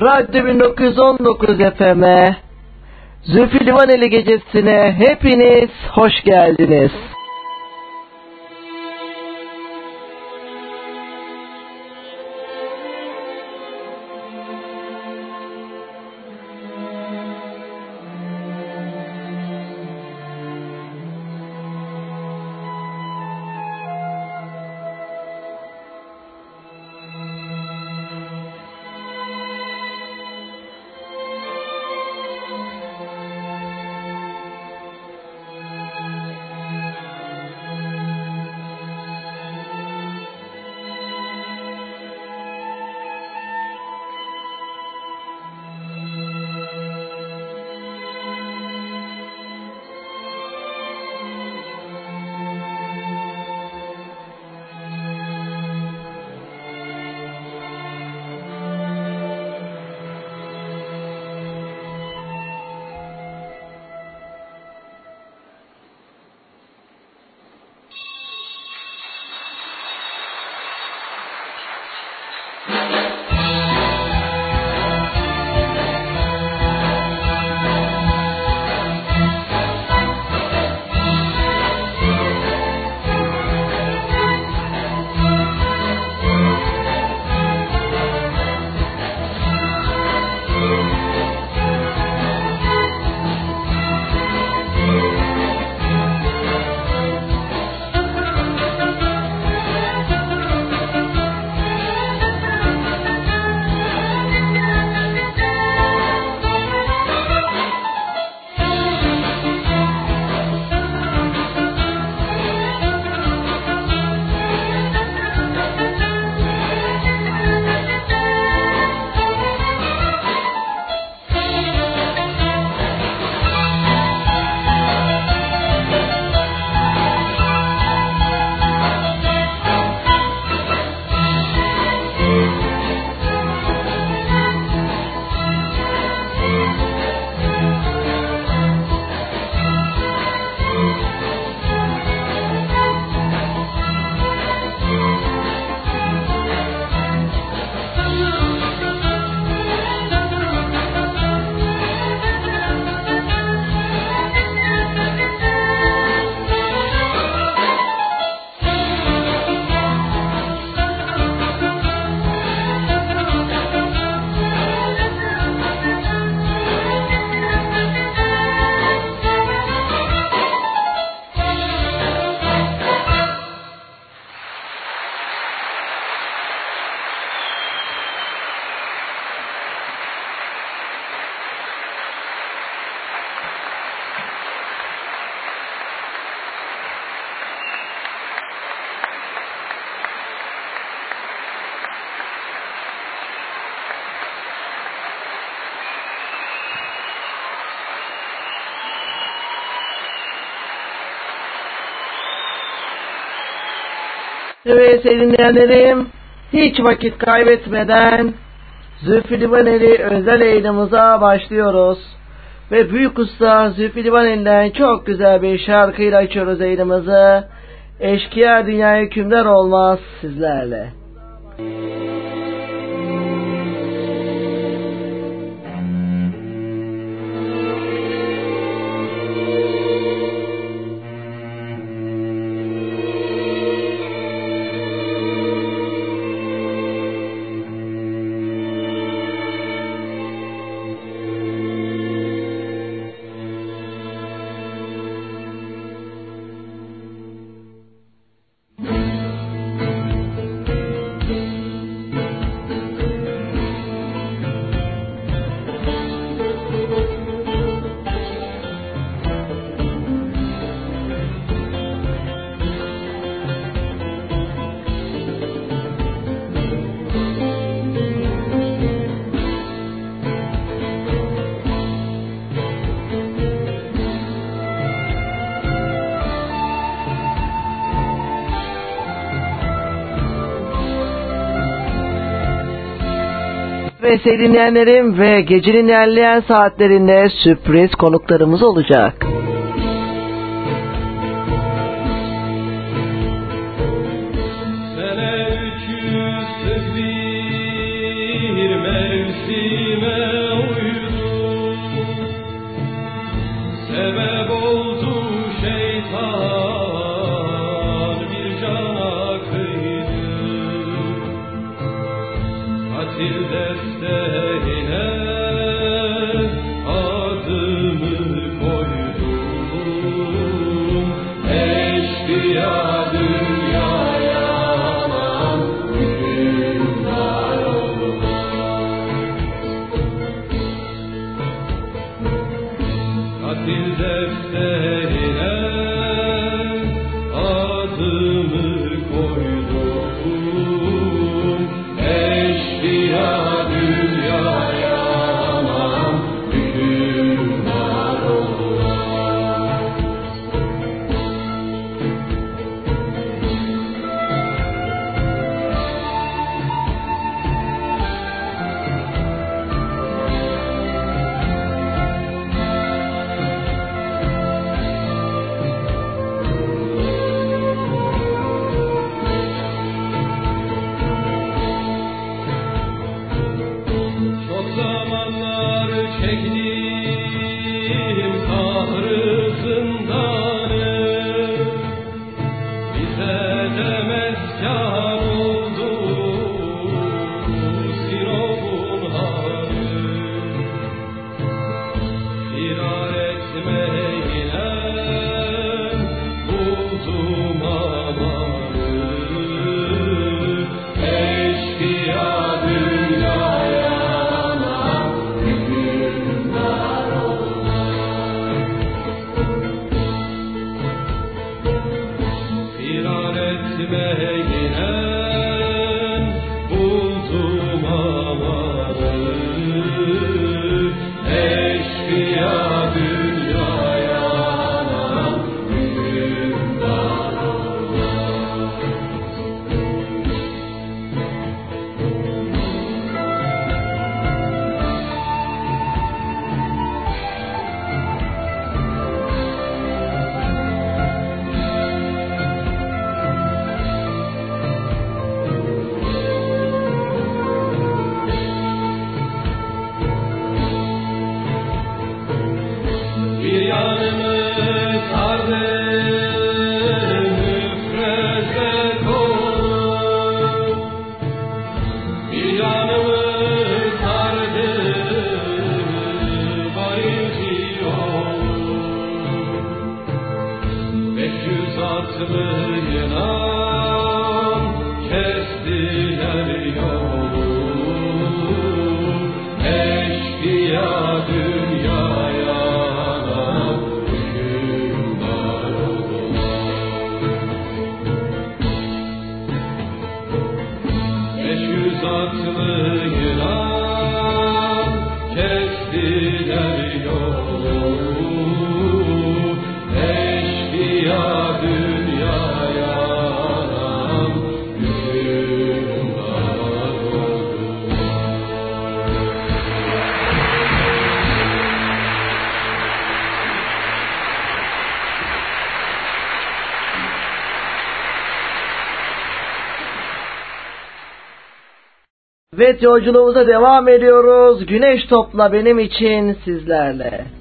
Radyo 1919 FM'e Zülfü Livaneli gecesine hepiniz hoş geldiniz. Evet sevgili dinleyenlerim hiç vakit kaybetmeden Zülfü Livaneli özel yayınımıza başlıyoruz. Ve Büyük Usta Zülfü Livaneli'den çok güzel bir şarkıyla açıyoruz yayınımızı. Eşkıya dünyaya hükümdar olmaz sizlerle. Ve sevgili dinleyenlerim ve gecenin ilerleyen saatlerinde sürpriz konuklarımız olacak. Evet yolculuğumuza devam ediyoruz. Güneş topla benim için sizlerle.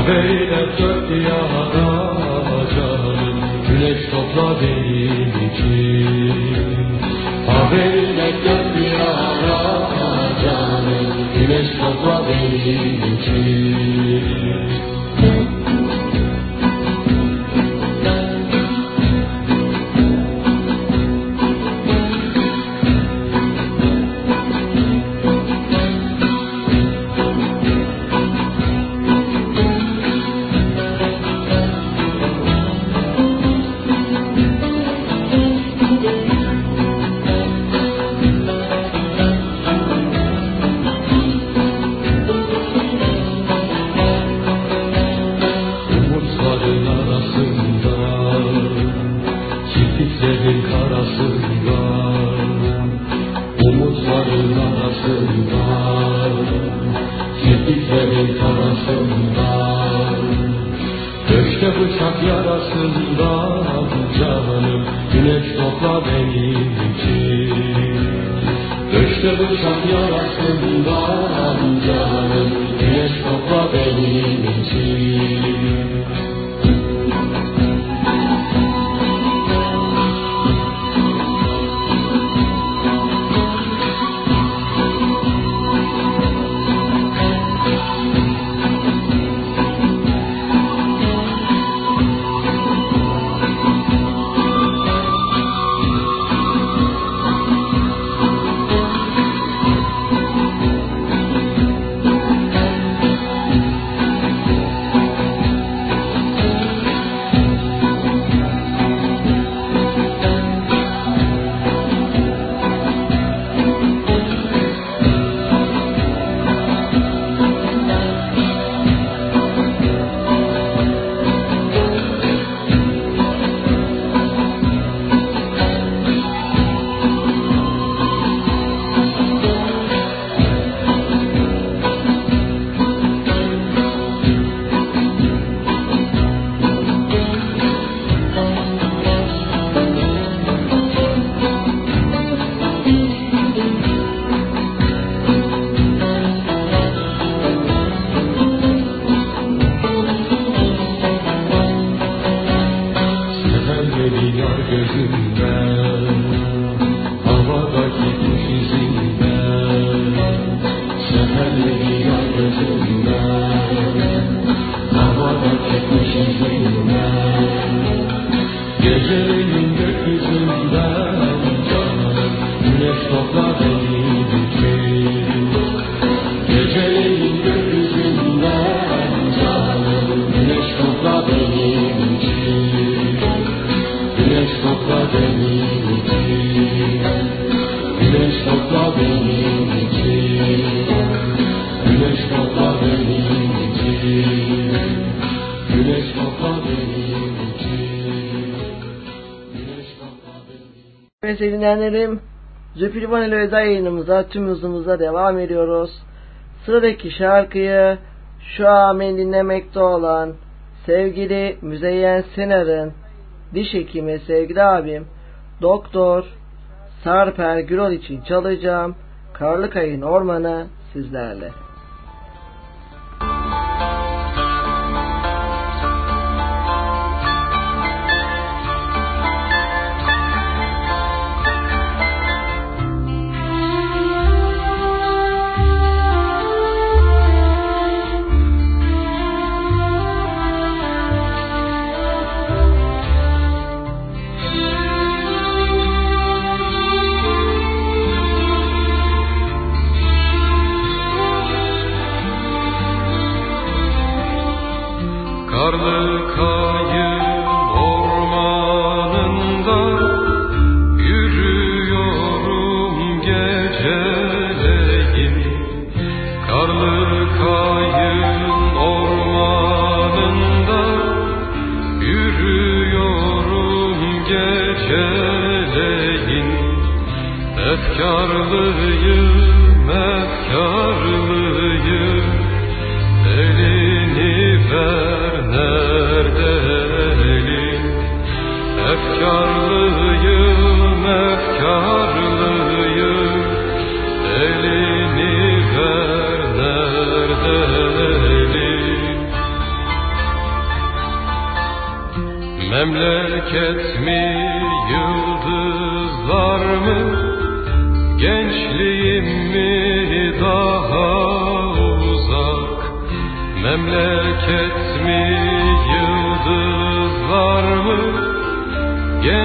Haberiyle dört canım Güneş topla benimki Haberiyle dört diyara canım Güneş topla benimki dinleyenlerim. Zülfü ile özel yayınımıza tüm hızımıza devam ediyoruz. Sıradaki şarkıyı şu an dinlemekte olan sevgili Müzeyyen Sener'in diş hekimi sevgili abim Doktor Sarper Gürol için çalacağım. Karlıkayın Ormanı sizlerle.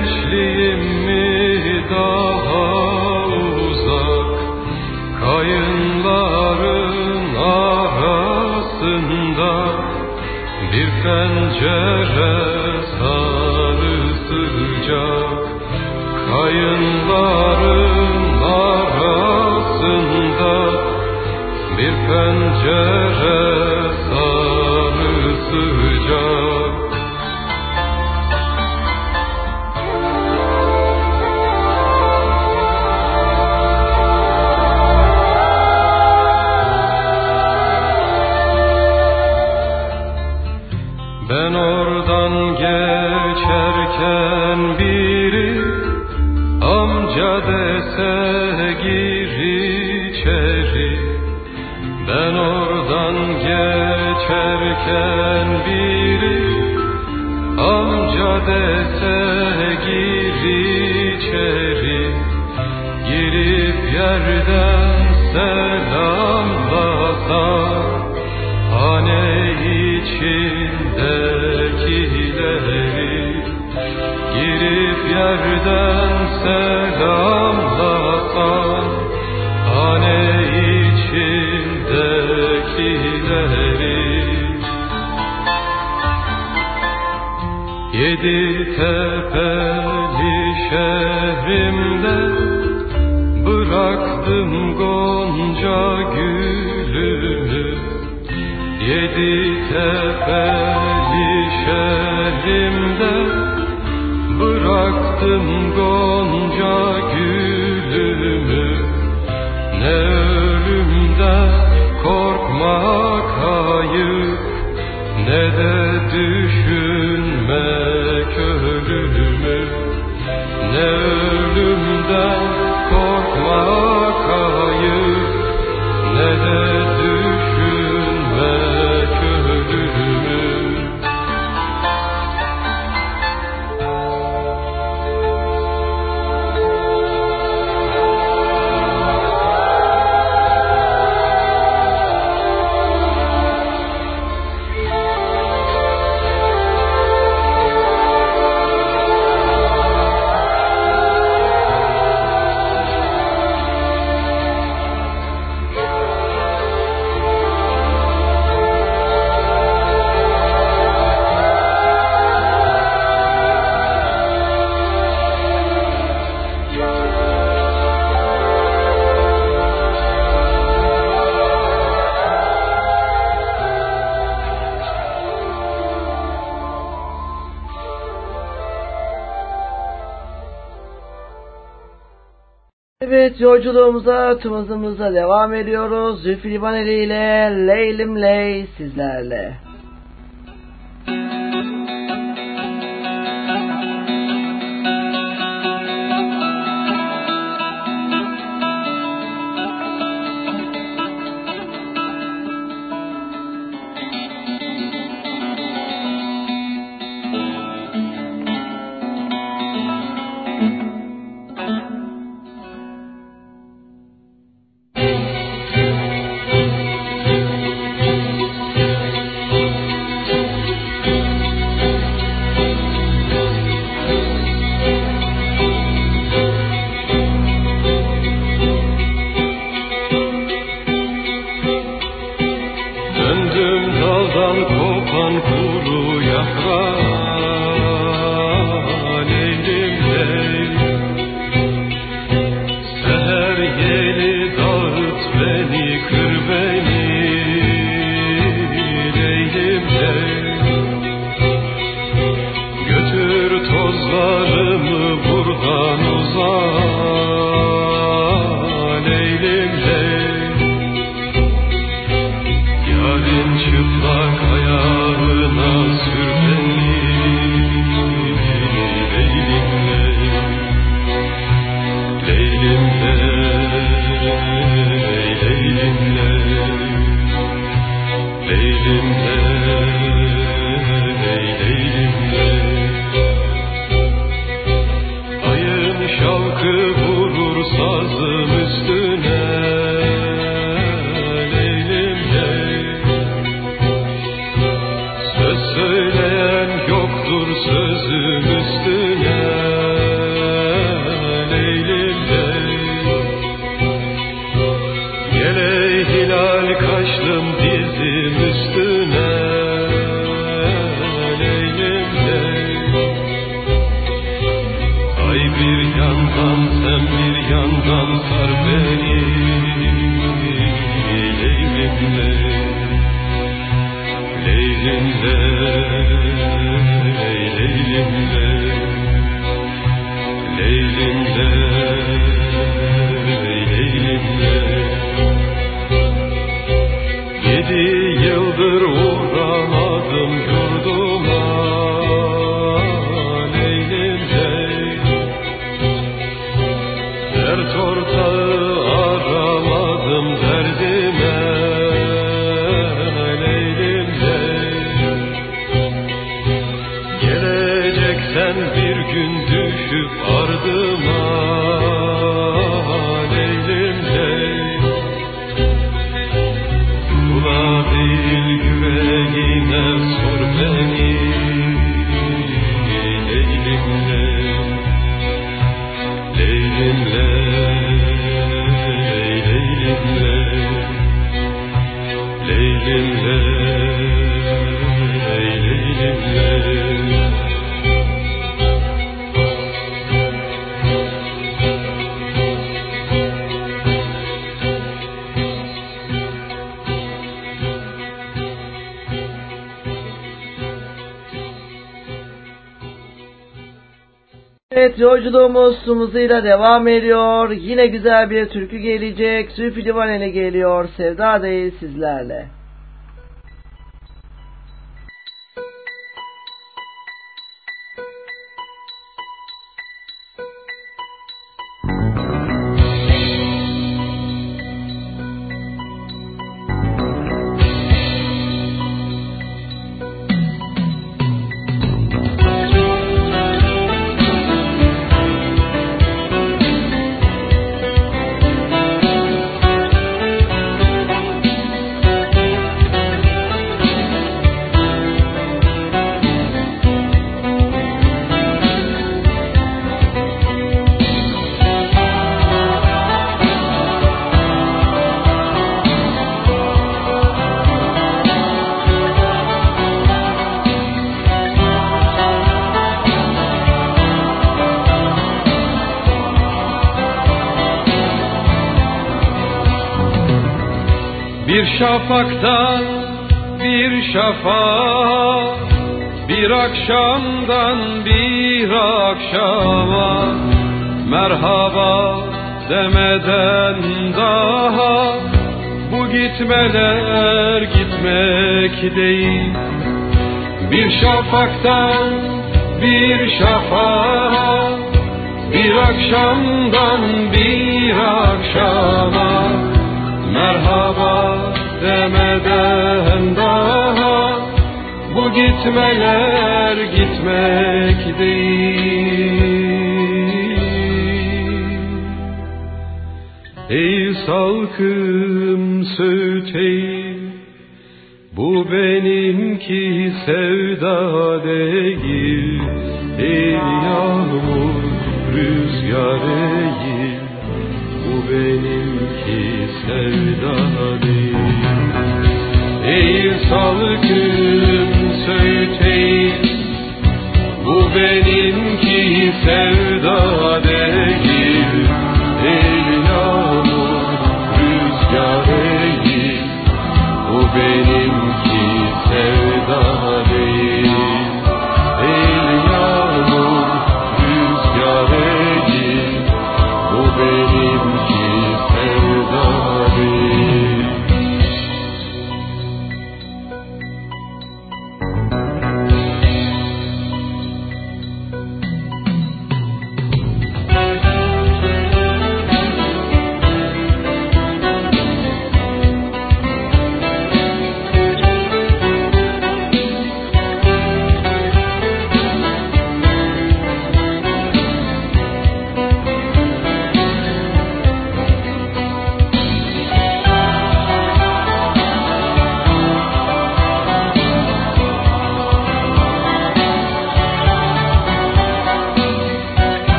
gençliğim mi daha uzak? Kayınların arasında bir pencere sarı sıcak Kayınların arasında bir pencere sarı sıcak dese gir içeri. Ben oradan geçerken biri Amca dese gir içeri. Girip yerden selamlasa Hane içindekileri Girip yerden selamla al içindekileri. Yedi tepeli şehrimde Bıraktım gonca gülümü. Yedi tepeli şehrimde Bıraktım Gördüm Gonca gül. Yolculuğumuza tımızımıza devam ediyoruz. Zülfü Livaneli ile Leylim Ley sizlerle. eyle, eyle, eyle. Yolculuğumuz Sumuz'uyla devam ediyor. Yine güzel bir türkü gelecek. Zülfü Livaneli geliyor. Sevda değil sizlerle. Şafak Bir akşamdan bir akşama Merhaba demeden daha. Bu gitmeler gitmek değil. Bir şafaktan bir şafağa Bir akşamdan bir akşama Merhaba demeden daha Gitmeler gitmek değil. Ey salkım söğüteyim Bu benimki sevda değil. Ey yağmur rüzgar değil Bu benimki sevda değil. Ey salkım sevda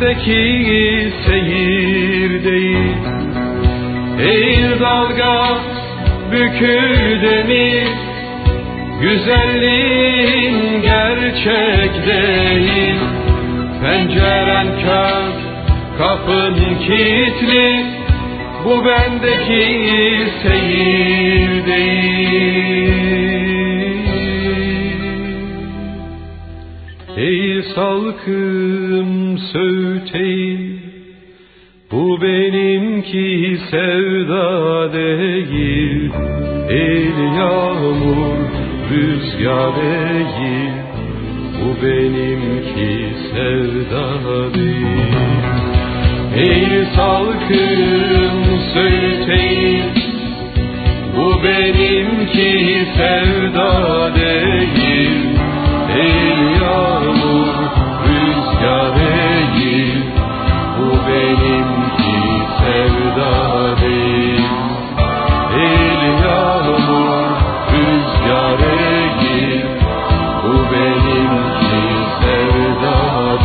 Bu bendeki seyir değil. Ey dalga bükül demir Güzelliğin gerçek değil. Penceren kör, kapın kilitli. Bu bendeki seyir değil Ey salkım söğüteyim. Bu benimki sevda değil. El yağmur rüzgar değil. Bu benimki sevda değil. Ey salkım söğüteyim. Bu benimki sevda değil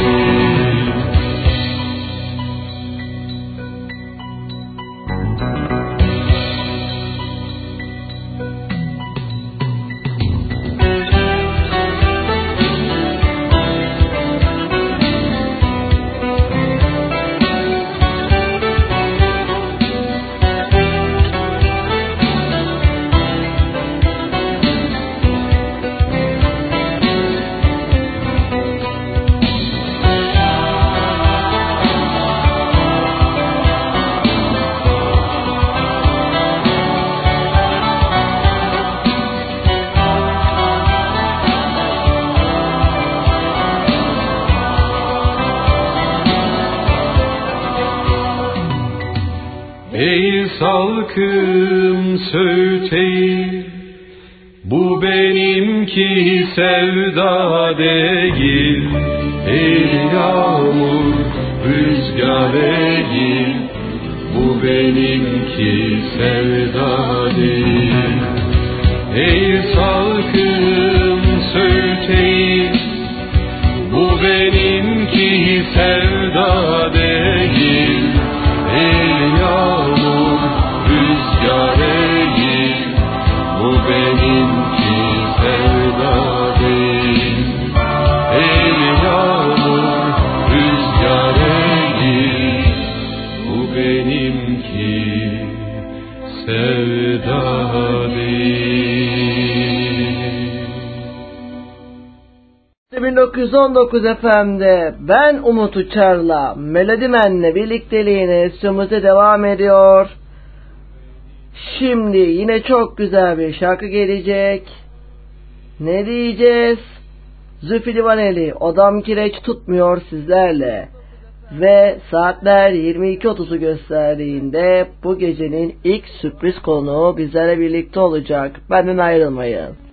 you. Benimki sevda değil Ey yağmur rüzgar değil. Bu benimki sevda 1919 FM'de ben Umut Uçar'la Melodimen'le birlikteliğine sümüze devam ediyor. Şimdi yine çok güzel bir şarkı gelecek. Ne diyeceğiz? Zülfü Livaneli, Odam Kireç Tutmuyor sizlerle. Ve saatler 22.30'u gösterdiğinde bu gecenin ilk sürpriz konuğu bizlerle birlikte olacak. Benden ayrılmayın.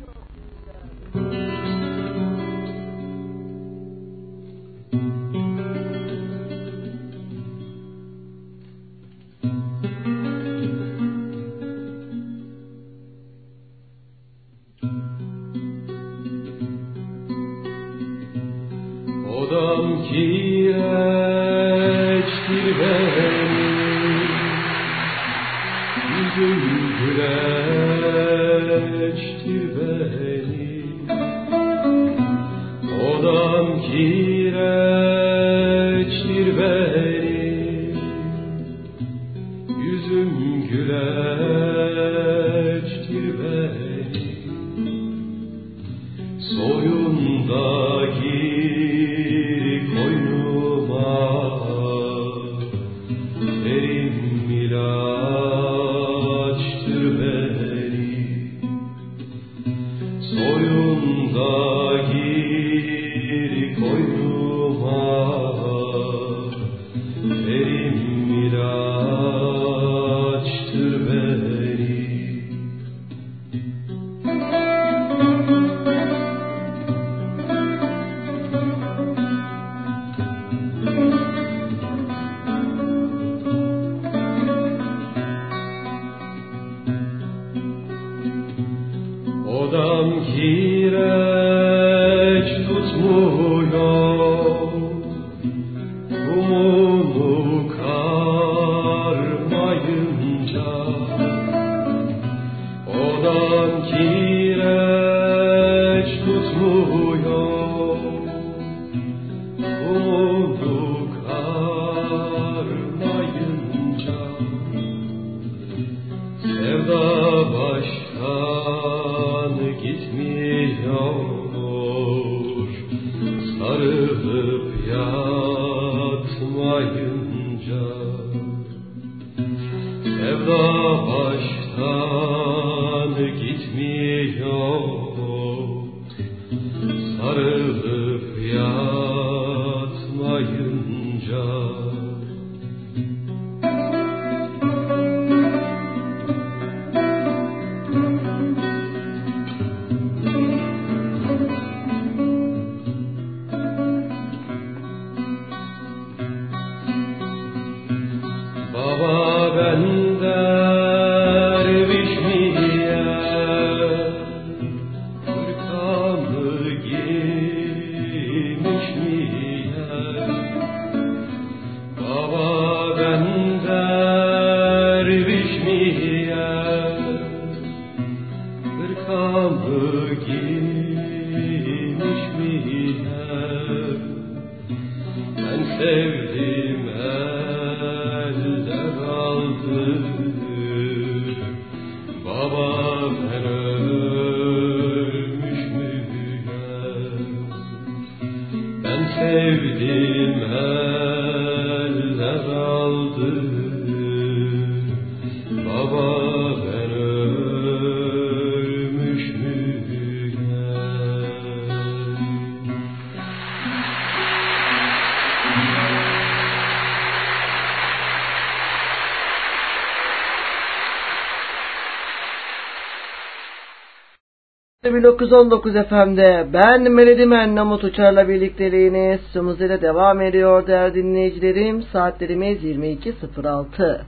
1919 FM'de ben Melodimen Namut Uçar'la birlikteliğiniz ile devam ediyor değerli dinleyicilerim. Saatlerimiz 22.06.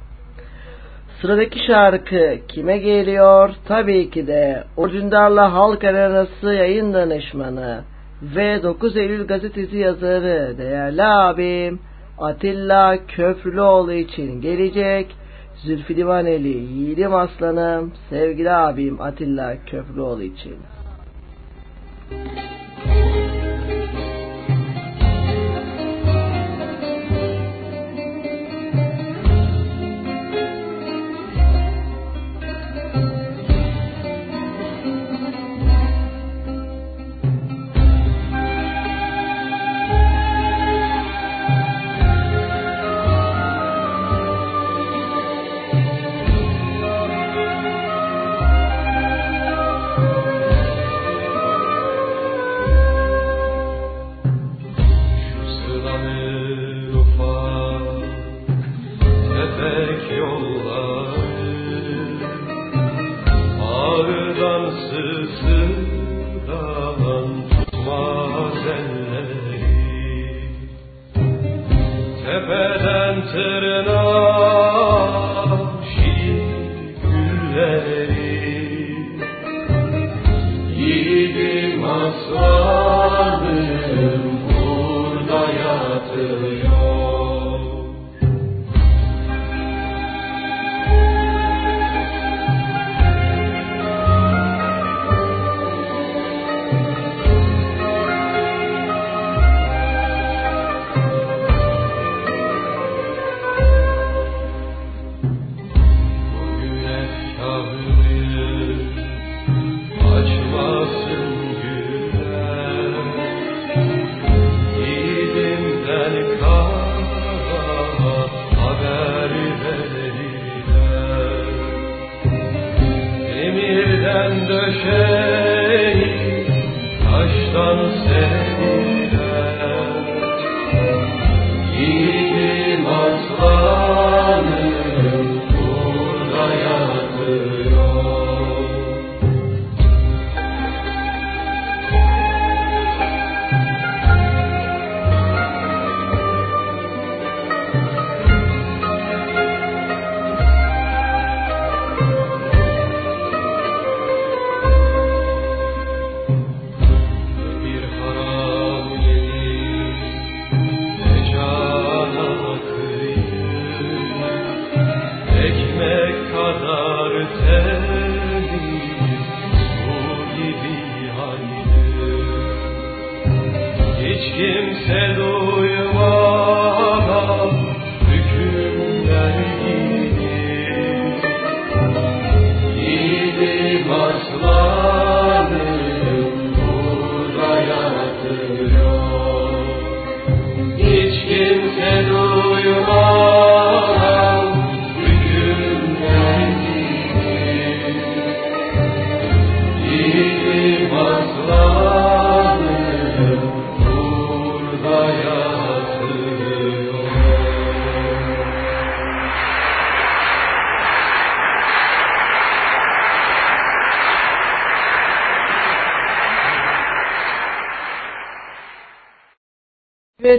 Sıradaki şarkı kime geliyor? Tabii ki de Orcundar'la Halk Arenası yayın danışmanı ve 9 Eylül gazetesi yazarı değerli abim Atilla Köprülüoğlu için gelecek Zülfü Livaneli, yiğidim aslanım, sevgili abim Atilla Köprüoğlu için.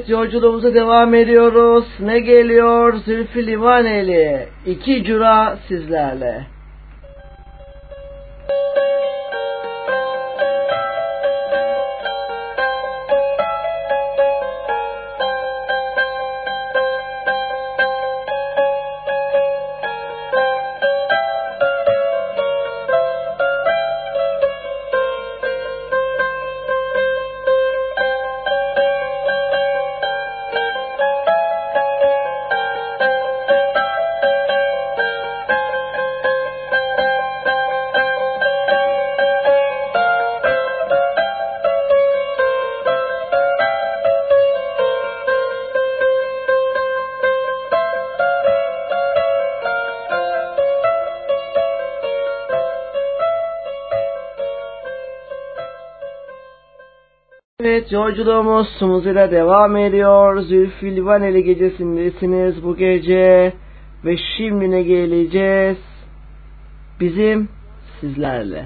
Yolculuğumuza devam ediyoruz. Ne geliyor? Zülfü Livaneli. İki cura sizlerle. Yolculuğumuz Sumuz'la devam ediyor. Zülfilvaneli gecesindesiniz bu gece. Ve şimdi ne geleceğiz? Bizim sizlerle.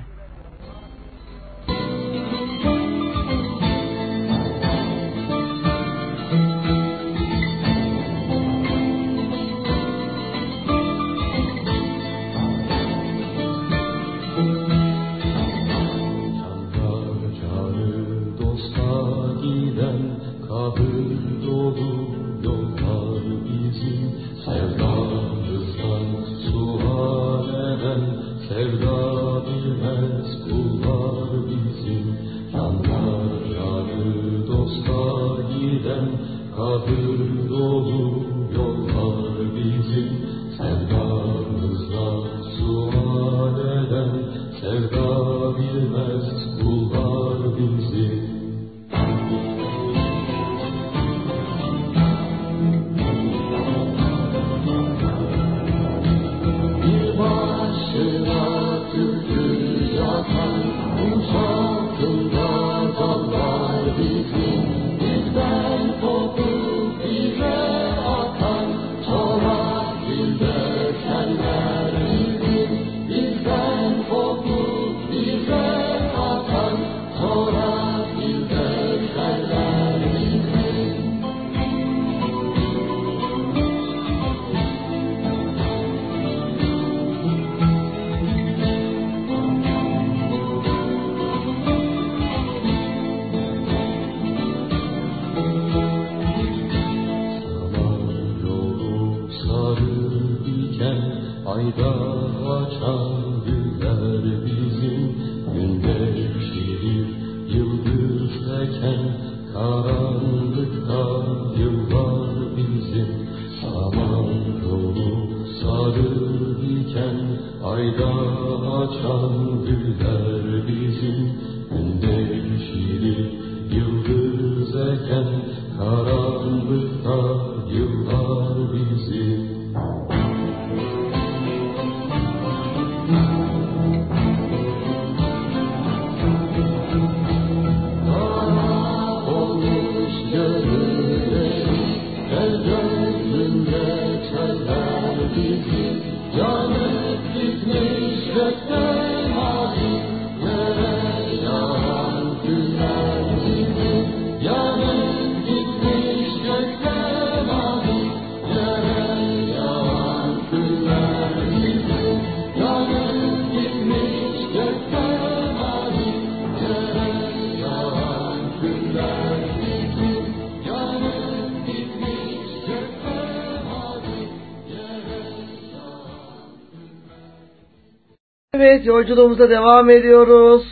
Evet yolculuğumuza devam ediyoruz.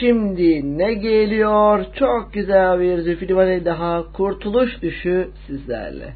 Şimdi ne geliyor? Çok güzel bir Zülfü Livaneli daha kurtuluş düşü sizlerle.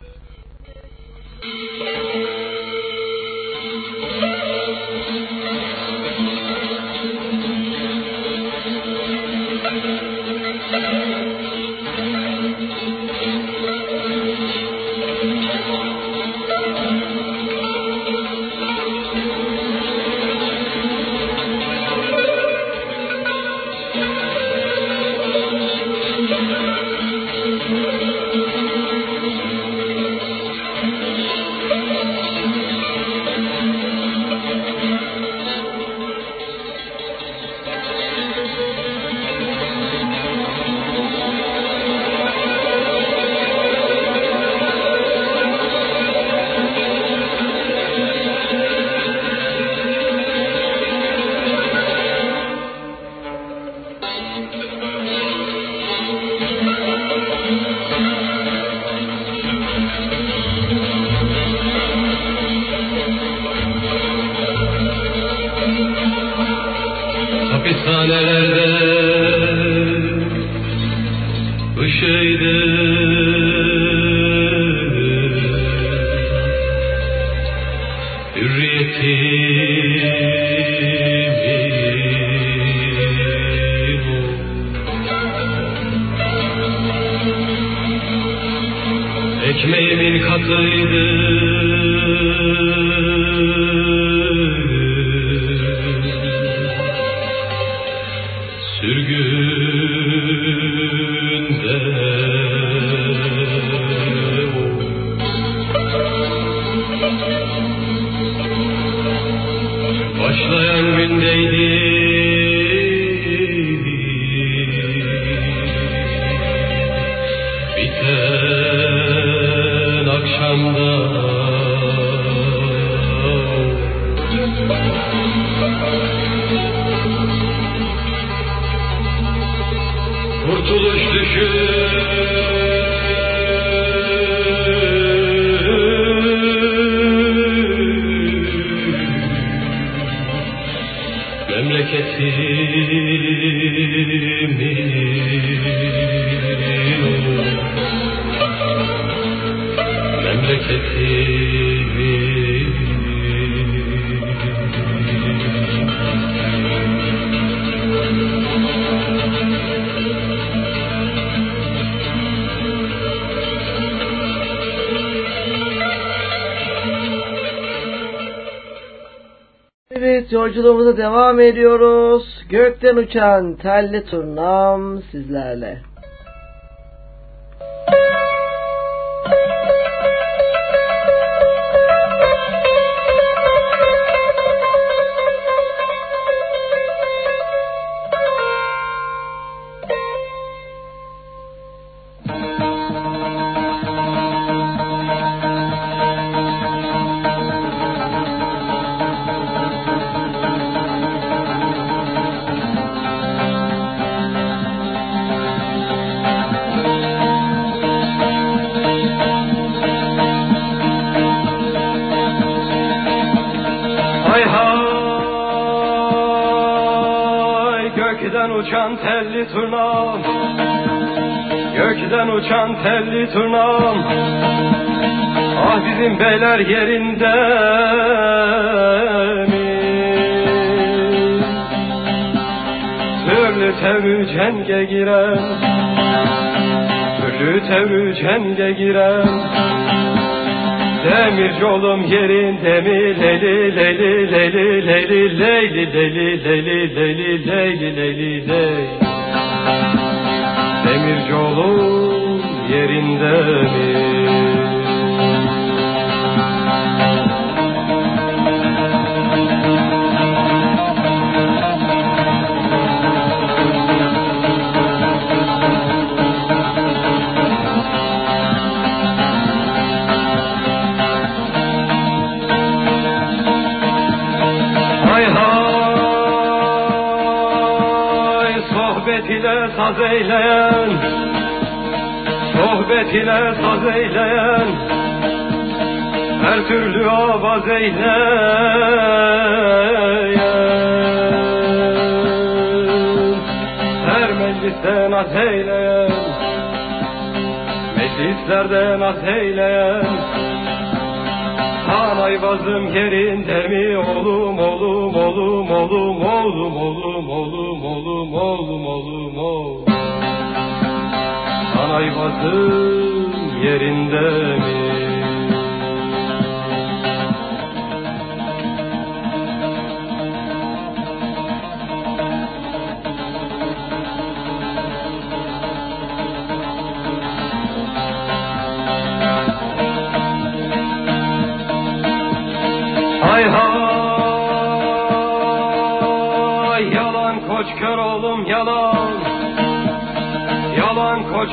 Ekmeğimin katıydı. yolculuğumuza devam ediyoruz. Gökten uçan telli turnam sizlerle. Anay vazım yerinde mi oğlum oğlum oğlum oğlum oğlum oğlum oğlum oğlum oğlum oğlum oğlum Anay vazım yerinde mi?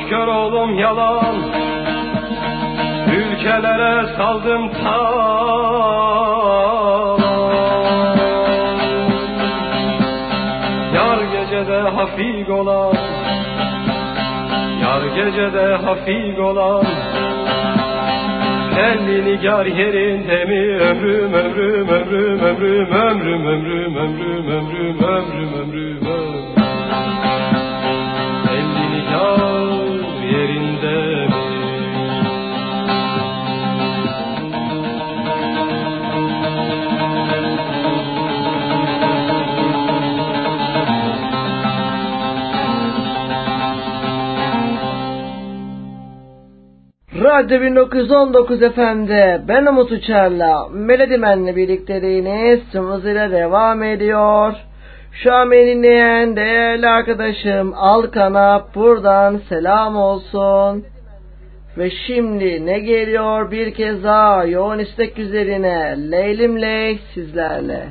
Kör oğlum yalan Ülkelere saldım talan Yar gecede hafif olan Yar gecede hafif olan Kendi nigar yerinde mi ömrüm ömrüm ömrüm ömrüm ömrüm ömrüm ömrüm ömrüm ömrüm Radyo 1919 efendi ben Umut Uçar'la Melodimen'le birlikteliğiniz tüm hızıyla devam ediyor. Şu an beni dinleyen değerli arkadaşım Alkan'a buradan selam olsun. Ve şimdi ne geliyor bir kez daha yoğun istek üzerine Leylim Ley sizlerle.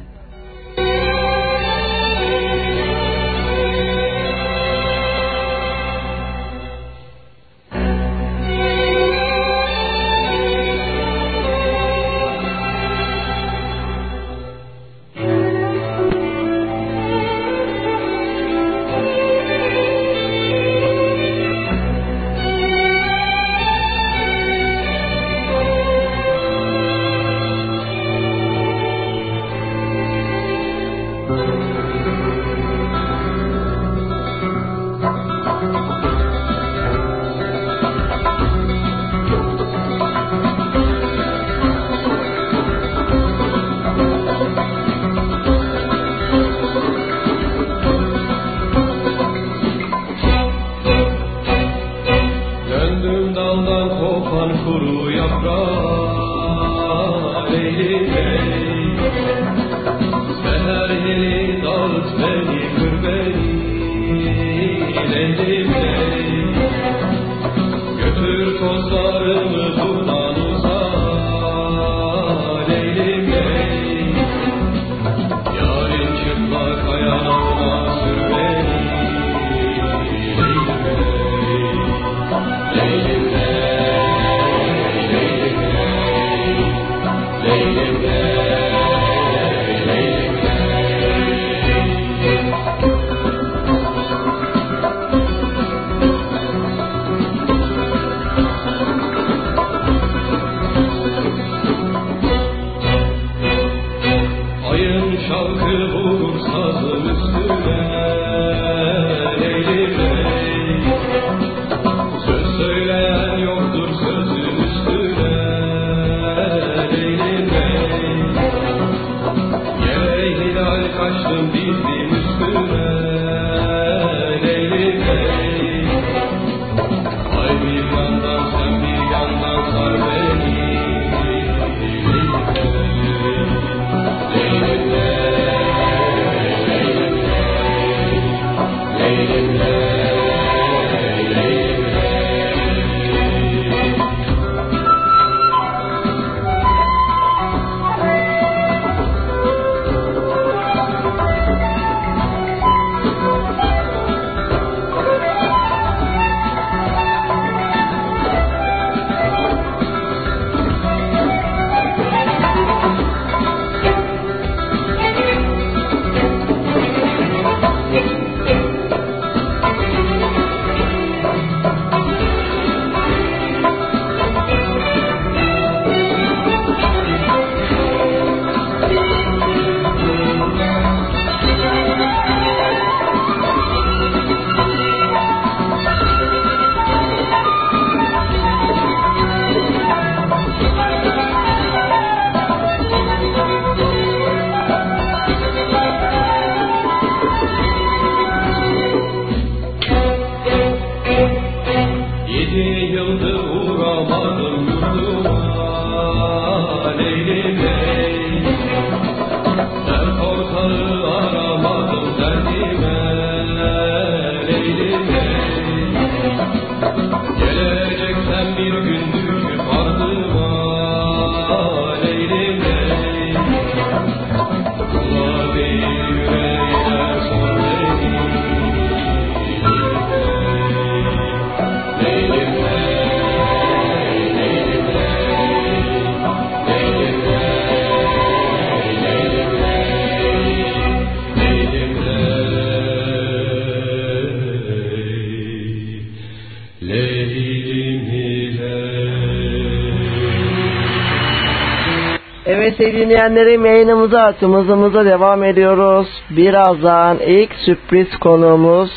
Dinleyenlerim yayınımıza açımızımıza devam ediyoruz. Birazdan ilk sürpriz konuğumuz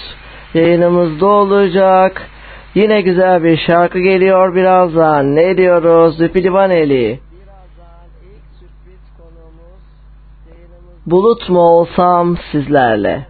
yayınımızda olacak. Yine güzel bir şarkı geliyor birazdan. Ne diyoruz? Züpilivaneli. Bulut mu olsam sizlerle?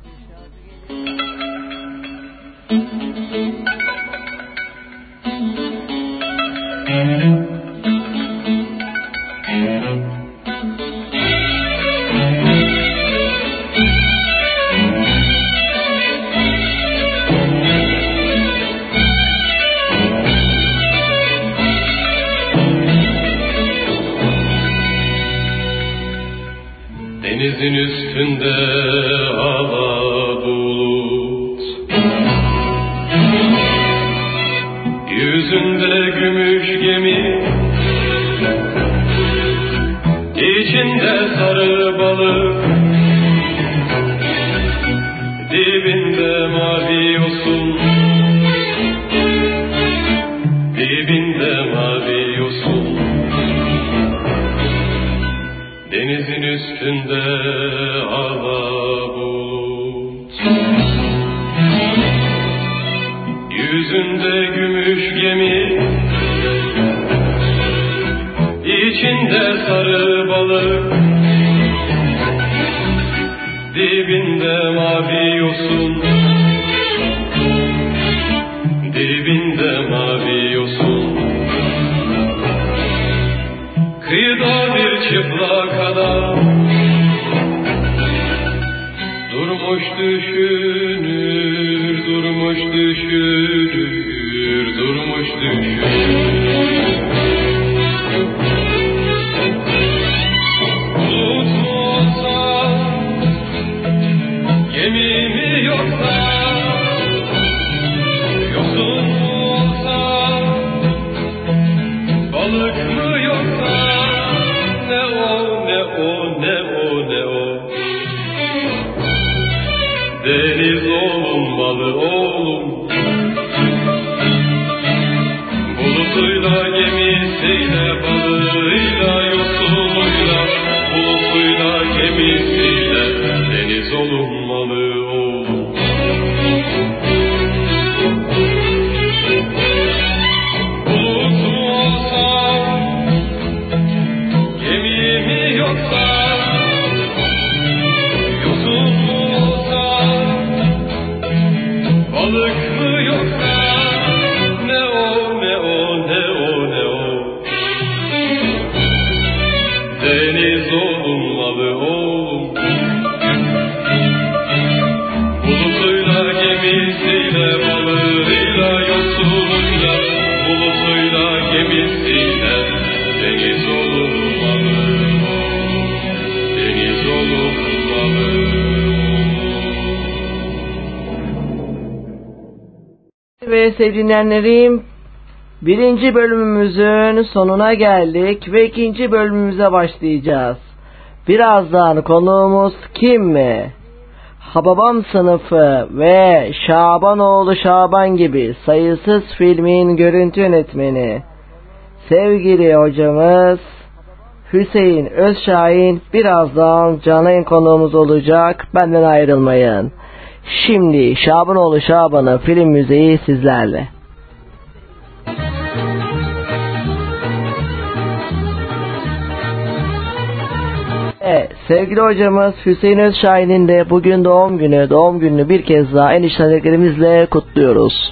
üstünde. Sevgili dinleyenlerim birinci bölümümüzün sonuna geldik ve ikinci bölümümüze başlayacağız. Birazdan konuğumuz kim mi? Hababam sınıfı ve Şabanoğlu Şaban gibi sayısız filmin görüntü yönetmeni sevgili hocamız Hüseyin Özşahin birazdan canlı konuğumuz olacak. Benden ayrılmayın. Şimdi Şabanoğlu Şaban'ın film müziği sizlerle. Evet, sevgili hocamız Hüseyin Özşahin'in de bugün doğum günü. Doğum gününü bir kez daha en içtenliklerimizle kutluyoruz.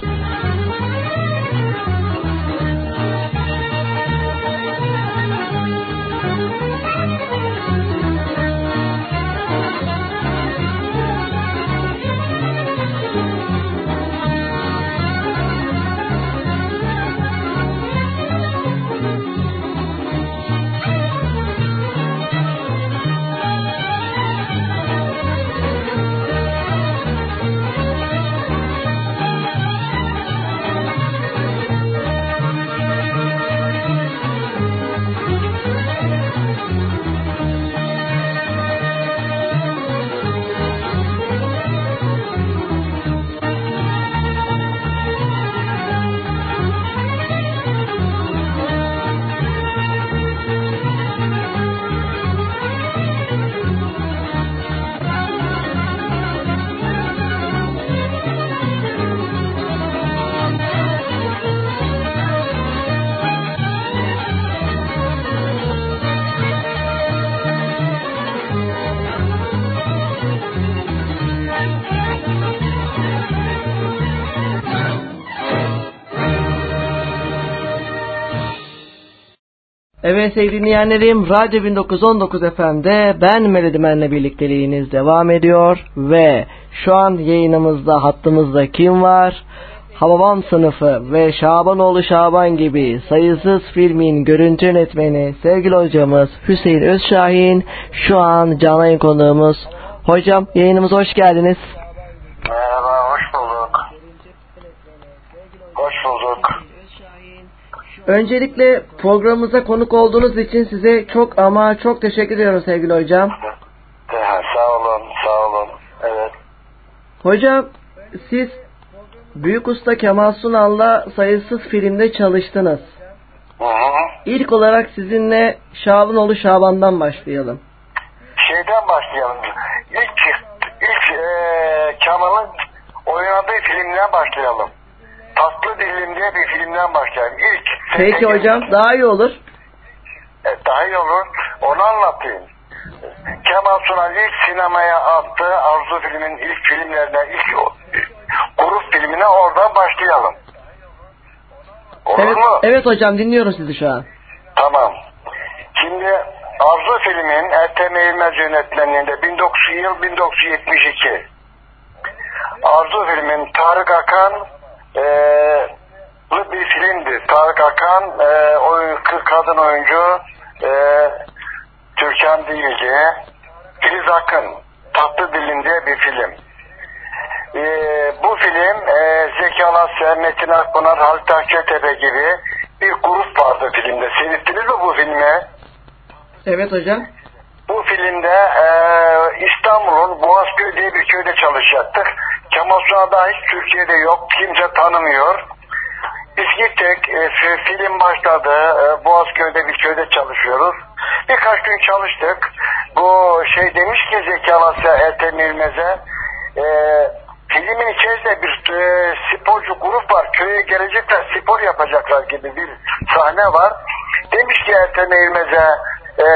Sevgili dinleyenlerim Radyo 1919 FM'de ben Melodimen'le birlikteliğiniz devam ediyor ve şu an yayınımızda hattımızda kim var? Hababam sınıfı ve Şabanoğlu Şaban gibi sayısız filmin görüntü yönetmeni sevgili hocamız Hüseyin Özşahin şu an canlı yayın konuğumuz. Hocam yayınımıza hoş geldiniz. Merhaba, hoş bulduk. Hoş bulduk. Öncelikle programımıza konuk olduğunuz için size çok ama çok teşekkür ediyorum sevgili hocam. Ee, Sağ olun, sağ olun. Evet. Hocam siz Büyük Usta Kemal Sunal'la sayısız filmde çalıştınız. Hı hı. İlk olarak sizinle Şabanoğlu Şaban'dan başlayalım. Şeyden başlayalım. İlk, ilk eee Kemal'ın oynadığı filmden başlayalım. Tatlı Dilim diye bir filmden başlayalım. İlk. Peki hocam daha iyi olur. E, daha iyi olur. Onu anlatayım. Kemal Sunal ilk sinemaya attığı Arzu filmin ilk filmlerinden ilk grup filmine oradan başlayalım. Olur Evet, mu? evet hocam dinliyorum sizi şu an. Tamam. Şimdi Arzu filmin Ertem Eğilmez yönetmenliğinde 1900 yıl 1972. Arzu filmin Tarık Akan bu bir filmdi. Tarık Akan eee, oyun, kadın oyuncu eee Türkan Dilci Filiz Akın Tatlı Dilim diye bir film. Eee, bu film eee Zeki Alasya, Metin Akpınar, Halit Akçatepe gibi bir grup vardı filmde. Seyrettiniz mi bu filmi? Evet hocam. Bu filmde eee, İstanbul'un Boğazköy diye bir köyde çalışacaktık. Kemal Sunal hiç Türkiye'de yok. Kimse tanımıyor. Biz gittik. e, fi- film başladı. E, Boğazköy'de bir köyde çalışıyoruz. Birkaç gün çalıştık. Bu şey demiş ki Zeki Alasya Ertem İlmez'e e, filmin içerisinde bir e, sporcu grup var. Köye gelecekler spor yapacaklar gibi bir sahne var. Demiş ki Ertem İlmez'e e,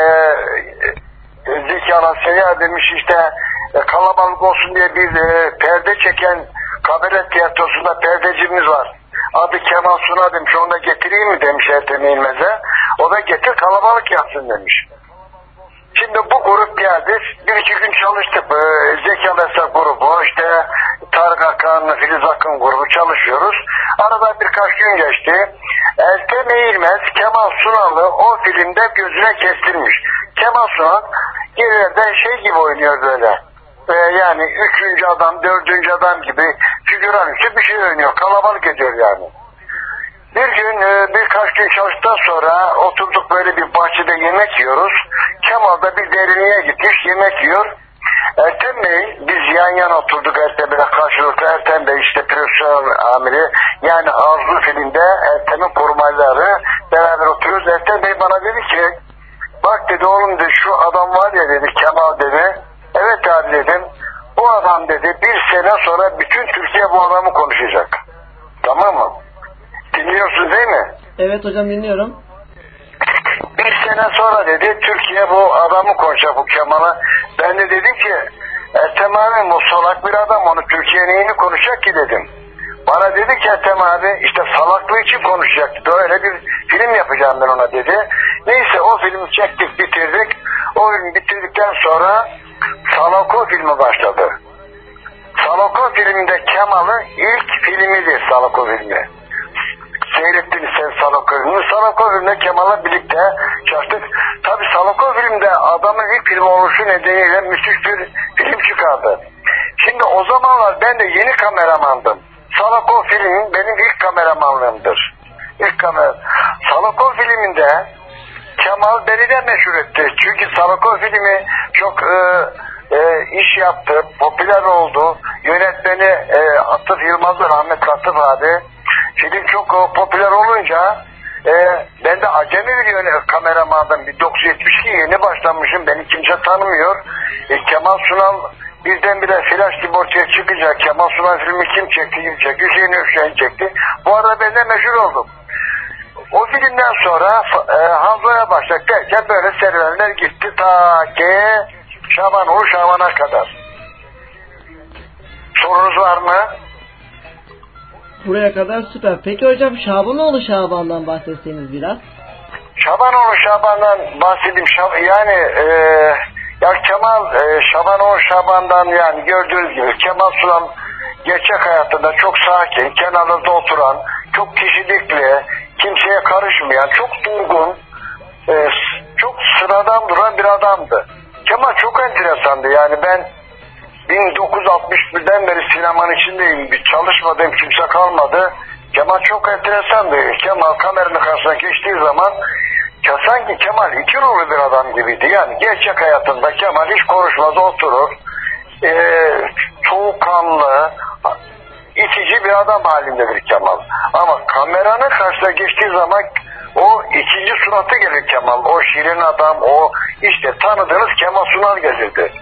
Zeki Alasya'ya demiş işte e, kalabalık olsun diye bir e, perde çeken kabaret tiyatrosunda perdecimiz var. Adı Kemal Suna demiş onu da getireyim mi demiş Ertem İlmez'e. O da getir kalabalık yapsın demiş. Şimdi bu grup geldi. Bir iki gün çalıştık. Ee, Zeki Alesa grubu, işte Tarık Akan, Filiz Akın grubu çalışıyoruz. Arada birkaç gün geçti. Ertem Eğilmez Kemal Sunal'ı o filmde gözüne kestirmiş. Kemal Sunal ileride şey gibi oynuyor böyle. E, yani üçüncü adam, dördüncü adam gibi figüran üstü bir şey oynuyor. Kalabalık ediyor yani. Bir gün e, birkaç gün çalıştıktan sonra oturduk böyle bir bahçede yemek yiyoruz. Kemal da bir derinliğe gitmiş yemek yiyor. Ertem Bey biz yan yana oturduk Ertem Bey'le karşılıklı Ertem Bey işte profesör amiri yani Arzu filmde Ertem'in korumaları beraber oturuyoruz. Ertem Bey bana dedi ki bak dedi oğlum dedi şu adam var ya dedi Kemal dedi. Evet abi dedim. Bu adam dedi bir sene sonra bütün Türkiye bu adamı konuşacak. Tamam mı? Dinliyorsun değil mi? Evet hocam dinliyorum. Bir sene sonra dedi Türkiye bu adamı konuşacak bu Kemal'a. Ben de dedim ki Ertem abi bu salak bir adam onu Türkiye neyini konuşacak ki dedim. Bana dedi ki Ertem abi işte salaklığı için konuşacaktı. Böyle bir film yapacağım ben ona dedi. Neyse o filmi çektik bitirdik. O filmi bitirdikten sonra Salako filmi başladı. Salako filminde Kemal'ın ilk filmidir Salako filmi seyrettiniz sen Salako filmini. Salako filminde Kemal'la birlikte çalıştık. Tabi Salako filmde adamın ilk film oluşu nedeniyle müthiş bir film çıkardı. Şimdi o zamanlar ben de yeni kameramandım. Salako filmin benim ilk kameramanlığımdır. İlk kamera. Salako filminde Kemal beni de meşhur etti. Çünkü Salako filmi çok e, e, iş yaptı, popüler oldu. Yönetmeni e, Atıf Yılmaz'ı rahmetli Atıf abi. Film çok e, popüler olunca e, ben de acemi bir yöne, kameramandım. 1972 yeni başlamışım. Beni kimse tanımıyor. E, Kemal Sunal birdenbire flash gibi ortaya çıkacak. Kemal Sunal filmi kim çekti kim çekti? Hüseyin Öfşen çekti. Bu arada ben de meşhur oldum. O filmden sonra e, Hanzo'ya başladık derken böyle serüvenler gitti ta ki Şabanoğlu Şaban'a kadar. Sorunuz var mı? Buraya kadar süper. Peki hocam Şabanoğlu Şaban'dan bahsetseniz biraz. Şabanoğlu Şaban'dan bahsedeyim. Şab yani e, ya Kemal e, Şabanoğlu Şaban'dan yani gördüğünüz gibi Kemal Sunal gerçek hayatında çok sakin, kenarında oturan, çok kişilikli, kimseye karışmayan, çok durgun, e, çok sıradan duran bir adamdı. Kemal çok enteresandı. Yani ben 1961'den beri sinemanın içindeyim. Bir çalışmadığım kimse kalmadı. Kemal çok enteresandı. Kemal kameranın karşısına geçtiği zaman ya sanki Kemal iki rolü bir adam gibiydi. Yani gerçek hayatında Kemal hiç konuşmaz oturur. Ee, soğukkanlı, itici bir adam halindedir Kemal. Ama kameranın karşısına geçtiği zaman o ikinci suratı gelir Kemal. O şirin adam, o işte tanıdığınız Kemal Sunal gelirdi.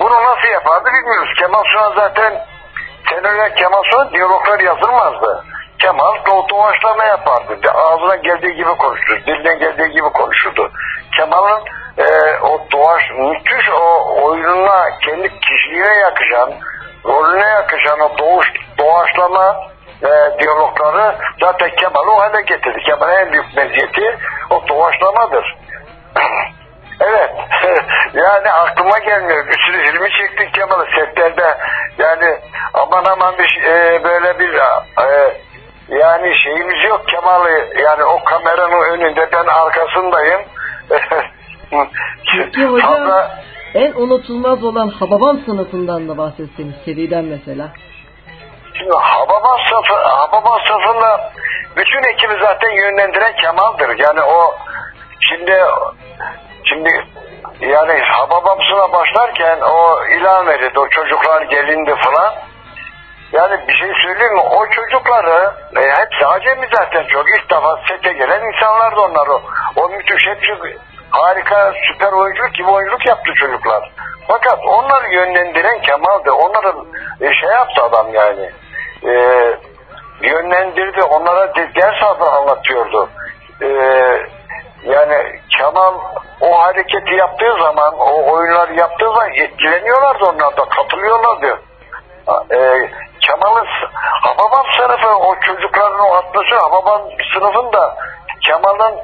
Bunu nasıl yapardı bilmiyoruz. Kemal Sunal zaten senaryolar Kemal Sunal diyaloglar yazılmazdı. Kemal doğ doğaçlama yapardı. Ağzına geldiği gibi konuşurdu. Diline geldiği gibi konuşurdu. Kemal'ın e, o doğaç, müthiş o oyununa, kendi kişiliğine yakışan, rolüne yakışan o doğuş, doğaçlama e, diyalogları zaten Kemal'i o hale getirdi. Kemal'in en büyük meziyeti o doğaçlamadır. Evet. yani aklıma gelmiyor. Bir sürü filmi çektik Kemal'ı setlerde. Yani aman aman bir e, böyle bir e, yani şeyimiz yok Kemal'ı yani o kameranın önünde ben arkasındayım. Peki hocam en unutulmaz olan Hababam sınıfından da bahsetseniz seriden mesela. Şimdi Hababam sınıfı, Hababam sınıfında bütün ekibi zaten yönlendiren Kemal'dır. Yani o şimdi Şimdi yani Hababamsına başlarken o ilan verildi. O çocuklar gelindi falan. Yani bir şey söyleyeyim mi? O çocukları e, hepsi acemi zaten çok. ilk defa sete gelen insanlardı onlar o. O müthiş hepsi harika süper oyunculuk gibi oyunculuk yaptı çocuklar. Fakat onları yönlendiren Kemal'di. Onların e, şey yaptı adam yani. E, yönlendirdi. Onlara ders anlatıyordu. E, yani Kemal o hareketi yaptığı zaman, o oyunlar yaptığı zaman etkileniyorlardı onlar da, katılıyorlardı. E, Kemal'ın Hababam sınıfı, o çocukların o atmosferi, Hababam sınıfında Kemal'ın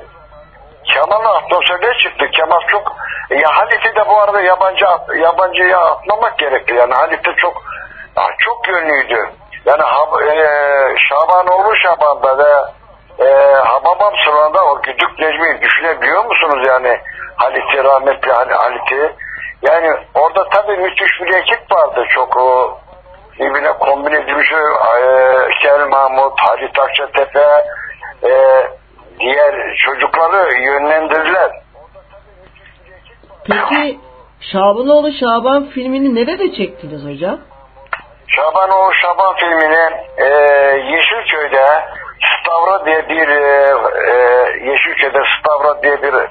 Kemal'ın atmosferine çıktı. Kemal çok ya Halit'i de bu arada yabancı yabancıya atmamak gerekli. Yani Halit'te çok çok yönlüydü. Yani e, Şabanoğlu Şaban'da ve e, Hababam sınavında o Güdük Necmi'yi düşünebiliyor musunuz yani Halit'i rahmetli Halit'i Yani orada tabii müthiş bir ekip vardı. Çok o birbirine kombin edilmiş. E, Şer Mahmut, Halit Akçatepe, e, diğer çocukları yönlendirdiler. Peki Şabanoğlu Şaban filmini nerede çektiniz hocam? Şabanoğlu Şaban filmini e, Yeşilköy'de Stavra diye bir e, e, Yeşilköy'de Stavra diye bir e,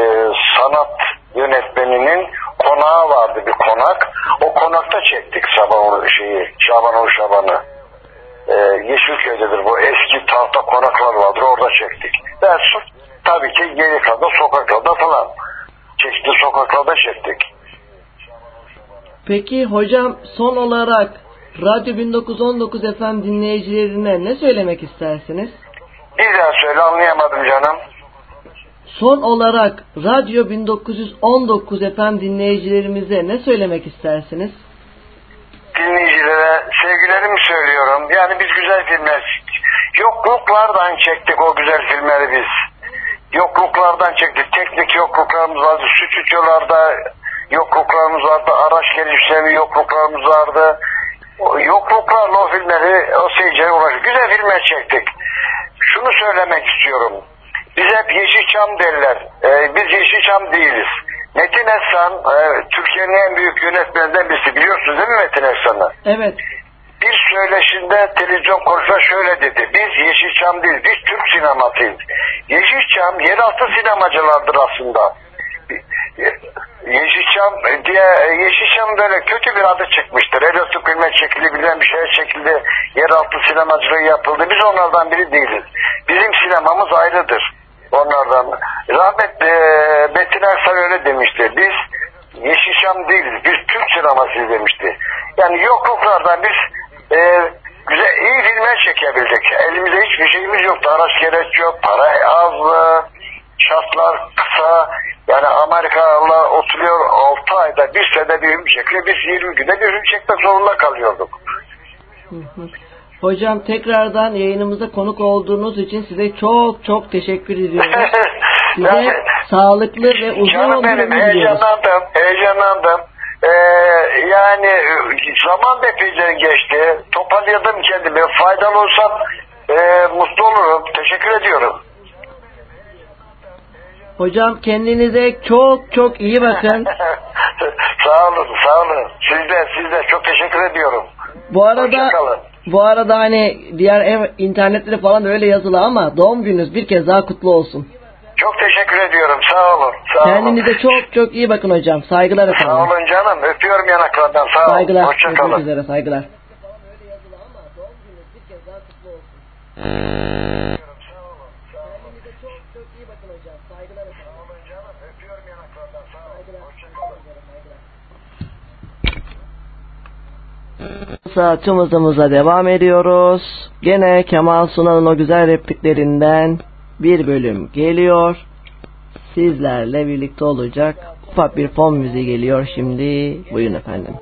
e, sanat yönetmeninin konağı vardı bir konak. O konakta çektik Şabanoğlu şeyi, Şabanoğlu Şaban'ı. E, Yeşilköy'dedir bu eski tahta konaklar vardır orada çektik. So- tabii ki geri kalan sokaklarda falan. Çeşitli sokaklarda çektik. Peki hocam son olarak Radyo 1919 FM dinleyicilerine ne söylemek istersiniz? Bir daha söyle anlayamadım canım. Son olarak Radyo 1919 FM dinleyicilerimize ne söylemek istersiniz? Dinleyicilere sevgilerimi söylüyorum. Yani biz güzel filmler yokluklardan çektik o güzel filmleri biz. Yokluklardan çektik. Teknik yokluklarımız vardı. Stüdyolarda yokluklarımız vardı. Araç geliştirme yokluklarımız vardı. Yokluklarla o filmleri o seyirciye ulaştık. Güzel filmler çektik. Şunu söylemek istiyorum. Biz hep Yeşilçam derler. Ee, biz Yeşilçam değiliz. Metin Esen e, Türkiye'nin en büyük yönetmenlerinden birisi. Biliyorsunuz değil mi Metin Esen'i? Evet. Bir söyleşinde televizyon konuşma şöyle dedi. Biz Yeşilçam değil, biz Türk sinemasıyız. Yeşilçam yeraltı sinemacılardır aslında. Yeşilçam diye Yeşilçam böyle kötü bir adı çıkmıştır. Elbette filme çekilebilen bir şey çekildi. Yeraltı sinemacılığı yapıldı. Biz onlardan biri değiliz. Bizim sinemamız ayrıdır. Onlardan. Rahmetli e, Metin Ersoy öyle demişti. Biz Yeşilçam değiliz. Biz Türk sinemasıyız demişti. Yani yokluklardan biz e, güzel iyi filmler çekebildik. Elimizde hiçbir şeyimiz yoktu. Araç gereç yok. Para azdı. Şartlar kısa. Yani Amerikalılar oturuyor 6 ayda bir senede bir film çekiyor. Biz 20 günde bir film çekmek zorunda kalıyorduk. Hı hı. Hocam tekrardan yayınımıza konuk olduğunuz için size çok çok teşekkür ediyoruz. Size Yani- sağlıklı ve uzun ömürler diliyoruz. heyecanlandım. Heyecanlandım. Ee, yani zaman da epeyce geçti. Toparladım kendimi. Faydalı olsam e, mutlu olurum. Teşekkür ediyorum. Hocam kendinize çok çok iyi bakın. sağ olun, sağ olun. Siz de, siz de çok teşekkür ediyorum. Bu arada. Bu arada hani diğer ev internetlere falan öyle yazılı ama doğum gününüz bir kez daha kutlu olsun. Çok teşekkür ediyorum. Sağ olun. Sağ olun. Kendinize çok çok iyi bakın hocam. Saygılar Sağ efendim. olun canım. Öpüyorum yanaklardan. Sağ olun. Saygılar. Görüşmek Hoşçakalın. üzere. Saygılar. Saatimize devam ediyoruz. Gene Kemal Sunal'ın o güzel repliklerinden bir bölüm geliyor. Sizlerle birlikte olacak. Ufak bir fon müziği geliyor şimdi. Buyurun efendim.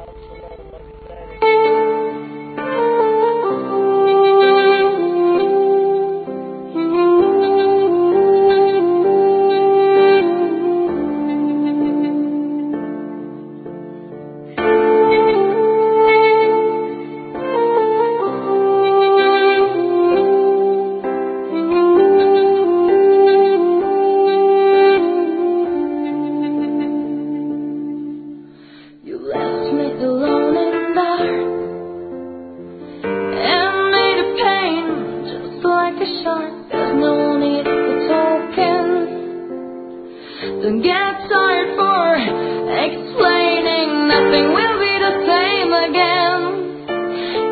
Tired for explaining. Nothing will be the same again.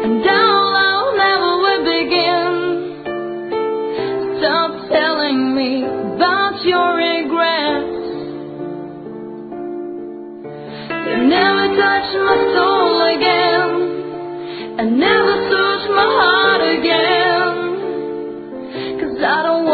And down I'll never will begin. Stop telling me about your regrets. You never touch my soul again. And never search my heart again. Cause I don't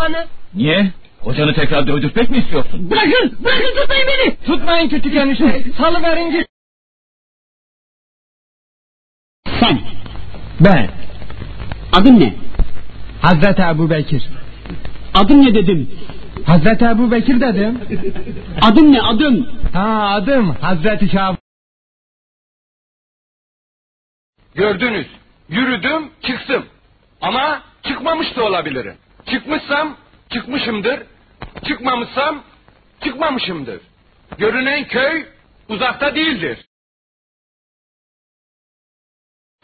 hayvanı. Niye? Kocanı tekrar dövdürtmek mi istiyorsun? Bırakın, bırakın tutmayın beni. Tutmayın küçük enişte. Salıverin git. Sen. Ben. Adın ne? Hazreti Ebu Bekir. Adın ne dedim? Hazreti Ebu Bekir dedim. Adın ne adın? Ha adım Hazreti Şab. Gördünüz. Yürüdüm, çıktım. Ama çıkmamış da olabilirim. Çıkmışsam çıkmışımdır. Çıkmamışsam çıkmamışımdır. Görünen köy uzakta değildir.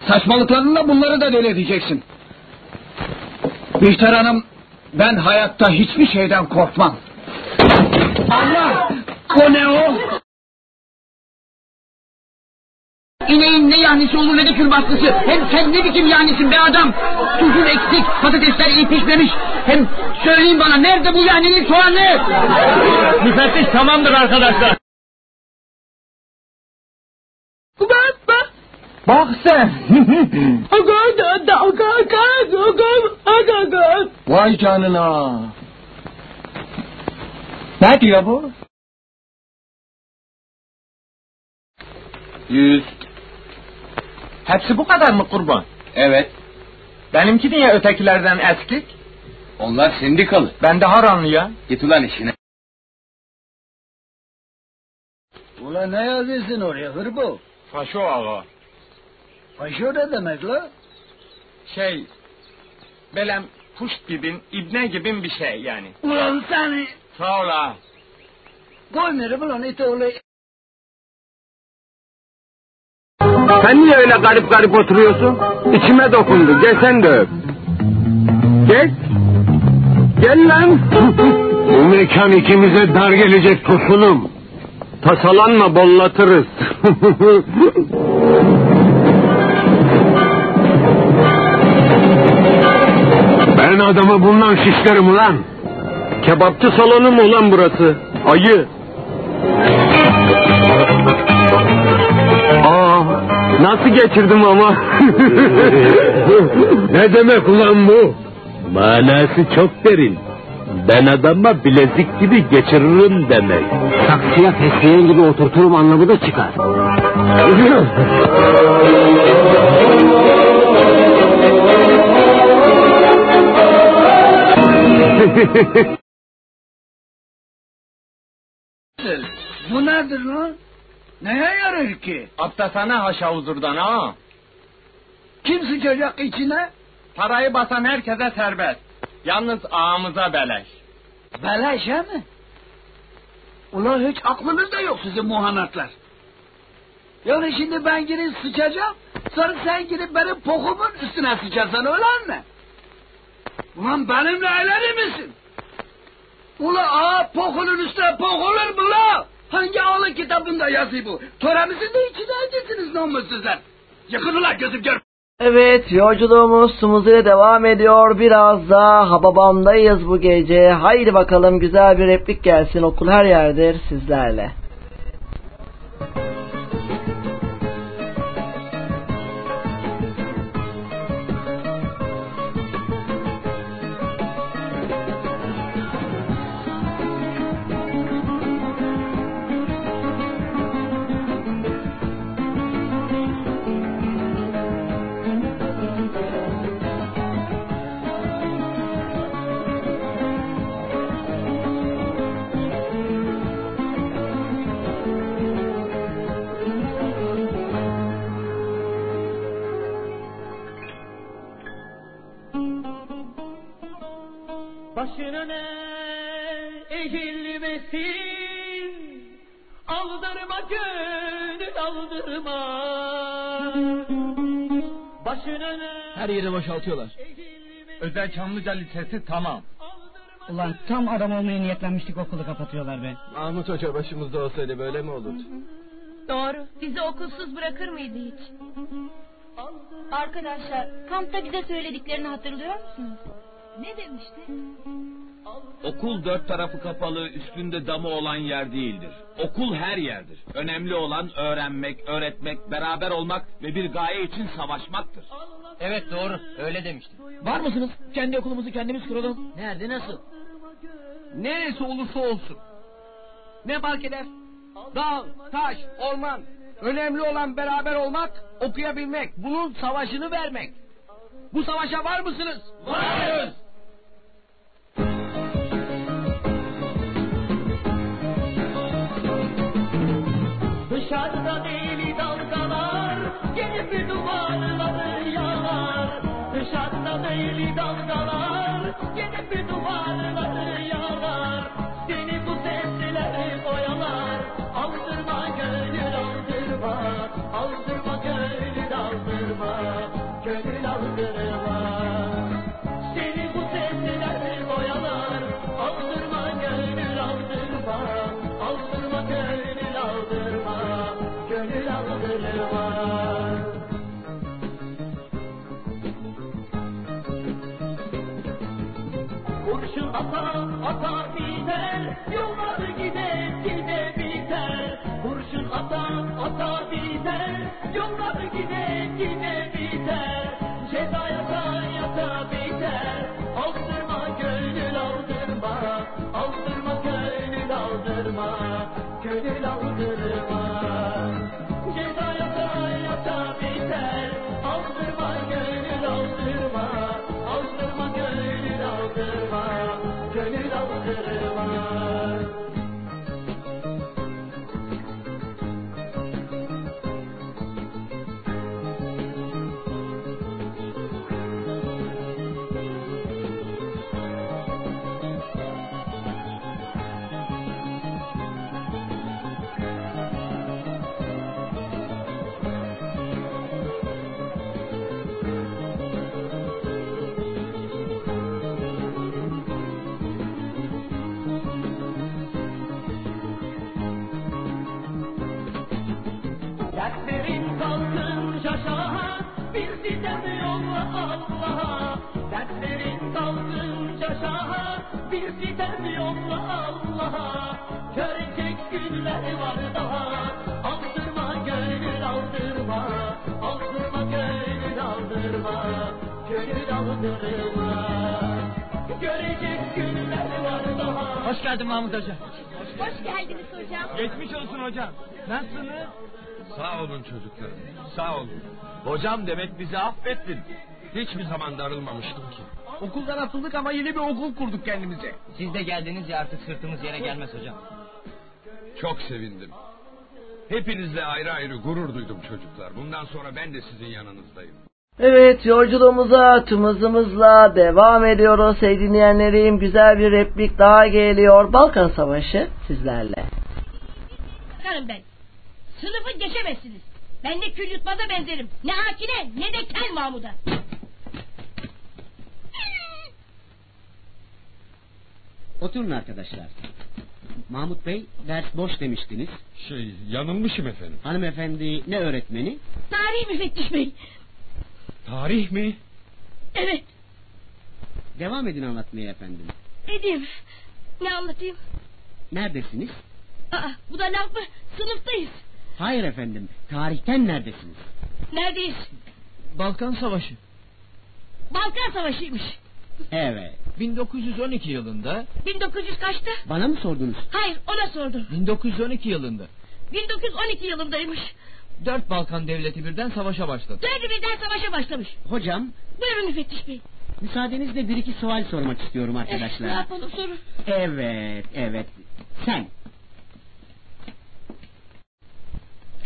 Saçmalıklarınla bunları da deli edeceksin. Bihter Hanım, ben hayatta hiçbir şeyden korkmam. Allah! O ne o? İneğin ne yahnisi olur ne de külbastısı. Hem sen ne biçim yahnisin be adam. Tuzun eksik, patatesler iyi pişmemiş. Hem söyleyin bana nerede bu yahninin soğanı? Müfettiş tamamdır arkadaşlar. Bak bak. Bak sen. Aga da da aga aga aga aga aga. Vay canına. Ne diyor bu? Yüz. Hepsi bu kadar mı kurban? Evet, Benimki niye ötekilerden eskik? onlar sendikalı. Ben de haranlı ya. Git ulan işine. Ulan ne yazıyorsun oraya hırbo? Faşo ağa. Paşo ne demek la? Şey, belem puşt gibin, ibne gibin bir şey yani. Ulan seni Sağ ol ağa. koymuyorum ulan iti olayı. Sen niye öyle garip garip oturuyorsun? İçime dokundu. Gel sen de öp. Gel. Gel lan. Bu mekan ikimize dar gelecek tosunum. Tasalanma bollatırız. ben adamı bundan şişlerim ulan. Kebapçı salonu mu ulan burası? Ayı. Nasıl geçirdim ama? ne demek ulan bu? Manası çok derin. Ben adama bilezik gibi geçiririm demek. Saksıya fesleğen gibi oturturum anlamı da çıkar. Bu nedir lan? Neye yarar ki? Atlasana haşa huzurdan ha. Kim sıçacak içine? Parayı basan herkese serbest. Yalnız ağamıza beleş. Beleş he mi? Ulan hiç aklınızda yok sizin muhanatlar. Yani şimdi ben girip sıçacağım, sonra sen girip benim pokumun üstüne sıçarsın öyle mi? Ulan benimle eğlenir misin? Ula aa pokunun üstüne pok olur mu la? Hangi ağlı kitabında yazıyor bu? Töremizin de içine edesiniz namussuzlar. Yakın ulan gözüm gör. Evet yolculuğumuz Sumuzu'ya devam ediyor. Biraz da Hababam'dayız bu gece. Haydi bakalım güzel bir replik gelsin. Okul her yerdir sizlerle. Çamlıca Lisesi tamam. Ulan tam adam olmaya niyetlenmiştik okulu kapatıyorlar be. Mahmut Hoca başımızda olsaydı böyle mi olurdu? Doğru. Bizi okulsuz bırakır mıydı hiç? Arkadaşlar, kampta bize söylediklerini hatırlıyor musunuz? Ne demişti? Okul dört tarafı kapalı, üstünde damı olan yer değildir. Okul her yerdir. Önemli olan öğrenmek, öğretmek, beraber olmak ve bir gaye için savaşmaktır. Evet doğru öyle demişti. Var mısınız? Kendi okulumuzu kendimiz kuralım. Nerede nasıl? Neresi olursa olsun. Ne fark eder? Dağ, taş, orman. Önemli olan beraber olmak, okuyabilmek. Bunun savaşını vermek. Bu savaşa var mısınız? Varız. Dışarıda deli dalgalar Gelip duvarları yalar. Dışarıda deli dalgalar Gelip duvarları yalar Kurşun ata ata biter Yollar gider gide biter. Kurşun ata ata biter Yollar gider gide biter. Ceza yata yata biter. Aldırma gönül aldırma. Aldırma gönül aldırma. Gönül aldırma bir sitem yolla Allah'a Görecek günler var daha Aldırma gönül aldırma Aldırma gönül aldırma Gönül aldırma Görecek günler var daha Hoş geldin Mahmut Hoca. Hoş geldiniz hocam. Geçmiş olsun hocam. Nasılsınız? Sağ olun çocuklar. Sağ olun. Hocam demek bizi affettin. Hiçbir zaman darılmamıştım ki. Okuldan atıldık ama yeni bir okul kurduk kendimize. Siz de geldiniz ya artık sırtımız yere gelmez hocam. Çok sevindim. Hepinizle ayrı ayrı gurur duydum çocuklar. Bundan sonra ben de sizin yanınızdayım. Evet yolculuğumuza tüm hızımızla devam ediyoruz. Ey dinleyenlerim güzel bir replik daha geliyor. Balkan Savaşı sizlerle. Bakarım ben. Sınıfı geçemezsiniz. Ben de kül yutmaza benzerim. Ne Akine ne de Kel Mahmud'a. Oturun arkadaşlar. Mahmut Bey ders boş demiştiniz. Şey yanılmışım efendim. Hanımefendi ne öğretmeni? Tarih müfettiş bey. Tarih mi? Evet Devam edin anlatmaya efendim. edeyim. Ne anlatayım? Neredesiniz? Aa, bu da laf mı? Sınıftayız. Hayır efendim. Tarihten neredesiniz? Neredeyiz? Balkan Savaşı. Balkan Savaşı'ymış. Evet. 1912 yılında 1900 kaçta? Bana mı sordunuz? Hayır ona sordum. 1912 yılında 1912 yılındaymış. dört Balkan devleti birden savaşa başladı. Dördü birden savaşa başlamış. Hocam Buyurun müfettiş bey. müsaadenizle bir iki sual sormak istiyorum Eh, ne arkadaşlar. yapalım sorun. Evet evet. Sen.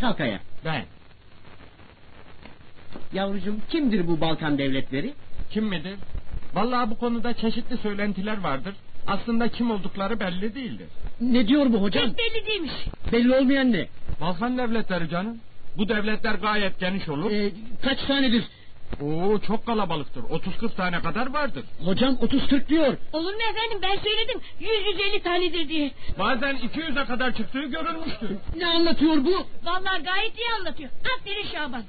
Kalk ayağa. Ben. Yavrucuğum kimdir bu Balkan devletleri? Kim midir? Vallahi bu konuda çeşitli söylentiler vardır. Aslında kim oldukları belli değildir. Ne diyor bu hocam? Pek belli değilmiş. Belli olmayan ne? Balkan devletleri canım. Bu devletler gayet geniş olur. Ee, kaç tanedir? Oo çok kalabalıktır. 30-40 tane kadar vardır. Hocam 30-40 diyor. Olur mu efendim ben söyledim 100-150 tanedir diye. Bazen 200'e kadar çıktığı görülmüştür. Ne anlatıyor bu? Vallahi gayet iyi anlatıyor. Aferin Şaban.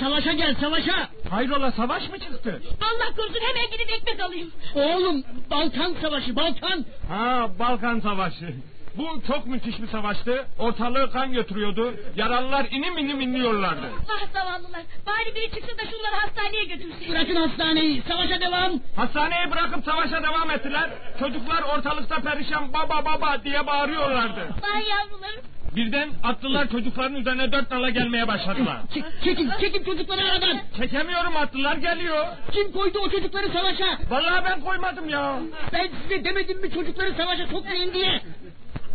Savaşa gel savaşa. Hayrola savaş mı çıktı? Allah korusun hemen gidip ekmek alayım. Oğlum Balkan savaşı Balkan. Ha Balkan Savaşı. Bu çok müthiş bir savaştı. Ortalığı kan götürüyordu. Yaralılar inim inim inliyorlardı. Ah zavallılar. Bari biri çıksa da şunları hastaneye götürse. Bırakın hastaneyi. Savaşa devam. Hastaneyi bırakıp savaşa devam ettiler. Çocuklar ortalıkta perişan baba baba diye bağırıyorlardı. Vay yavrularım. Birden atlılar çocukların üzerine dört nala gelmeye başladılar. Çek, çekin, çekin çocukları aradan. Çekemiyorum atlılar geliyor. Kim koydu o çocukları savaşa? Vallahi ben koymadım ya. Ben size demedim mi çocukları savaşa sokmayın diye.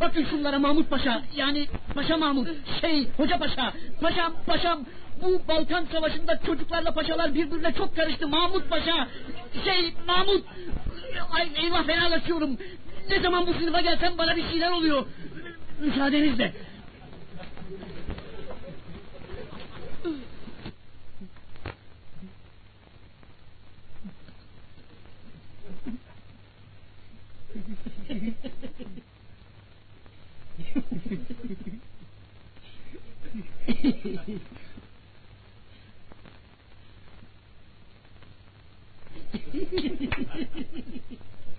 Bakın şunlara Mahmut Paşa. Yani Paşa Mahmut şey Hoca Paşa. Paşam paşam bu Balkan Savaşı'nda çocuklarla paşalar birbirine çok karıştı. Mahmut Paşa şey Mahmut. Ay eyvah fenalaşıyorum. Ne zaman bu sınıfa gelsem bana bir şeyler oluyor. Müsaadenizle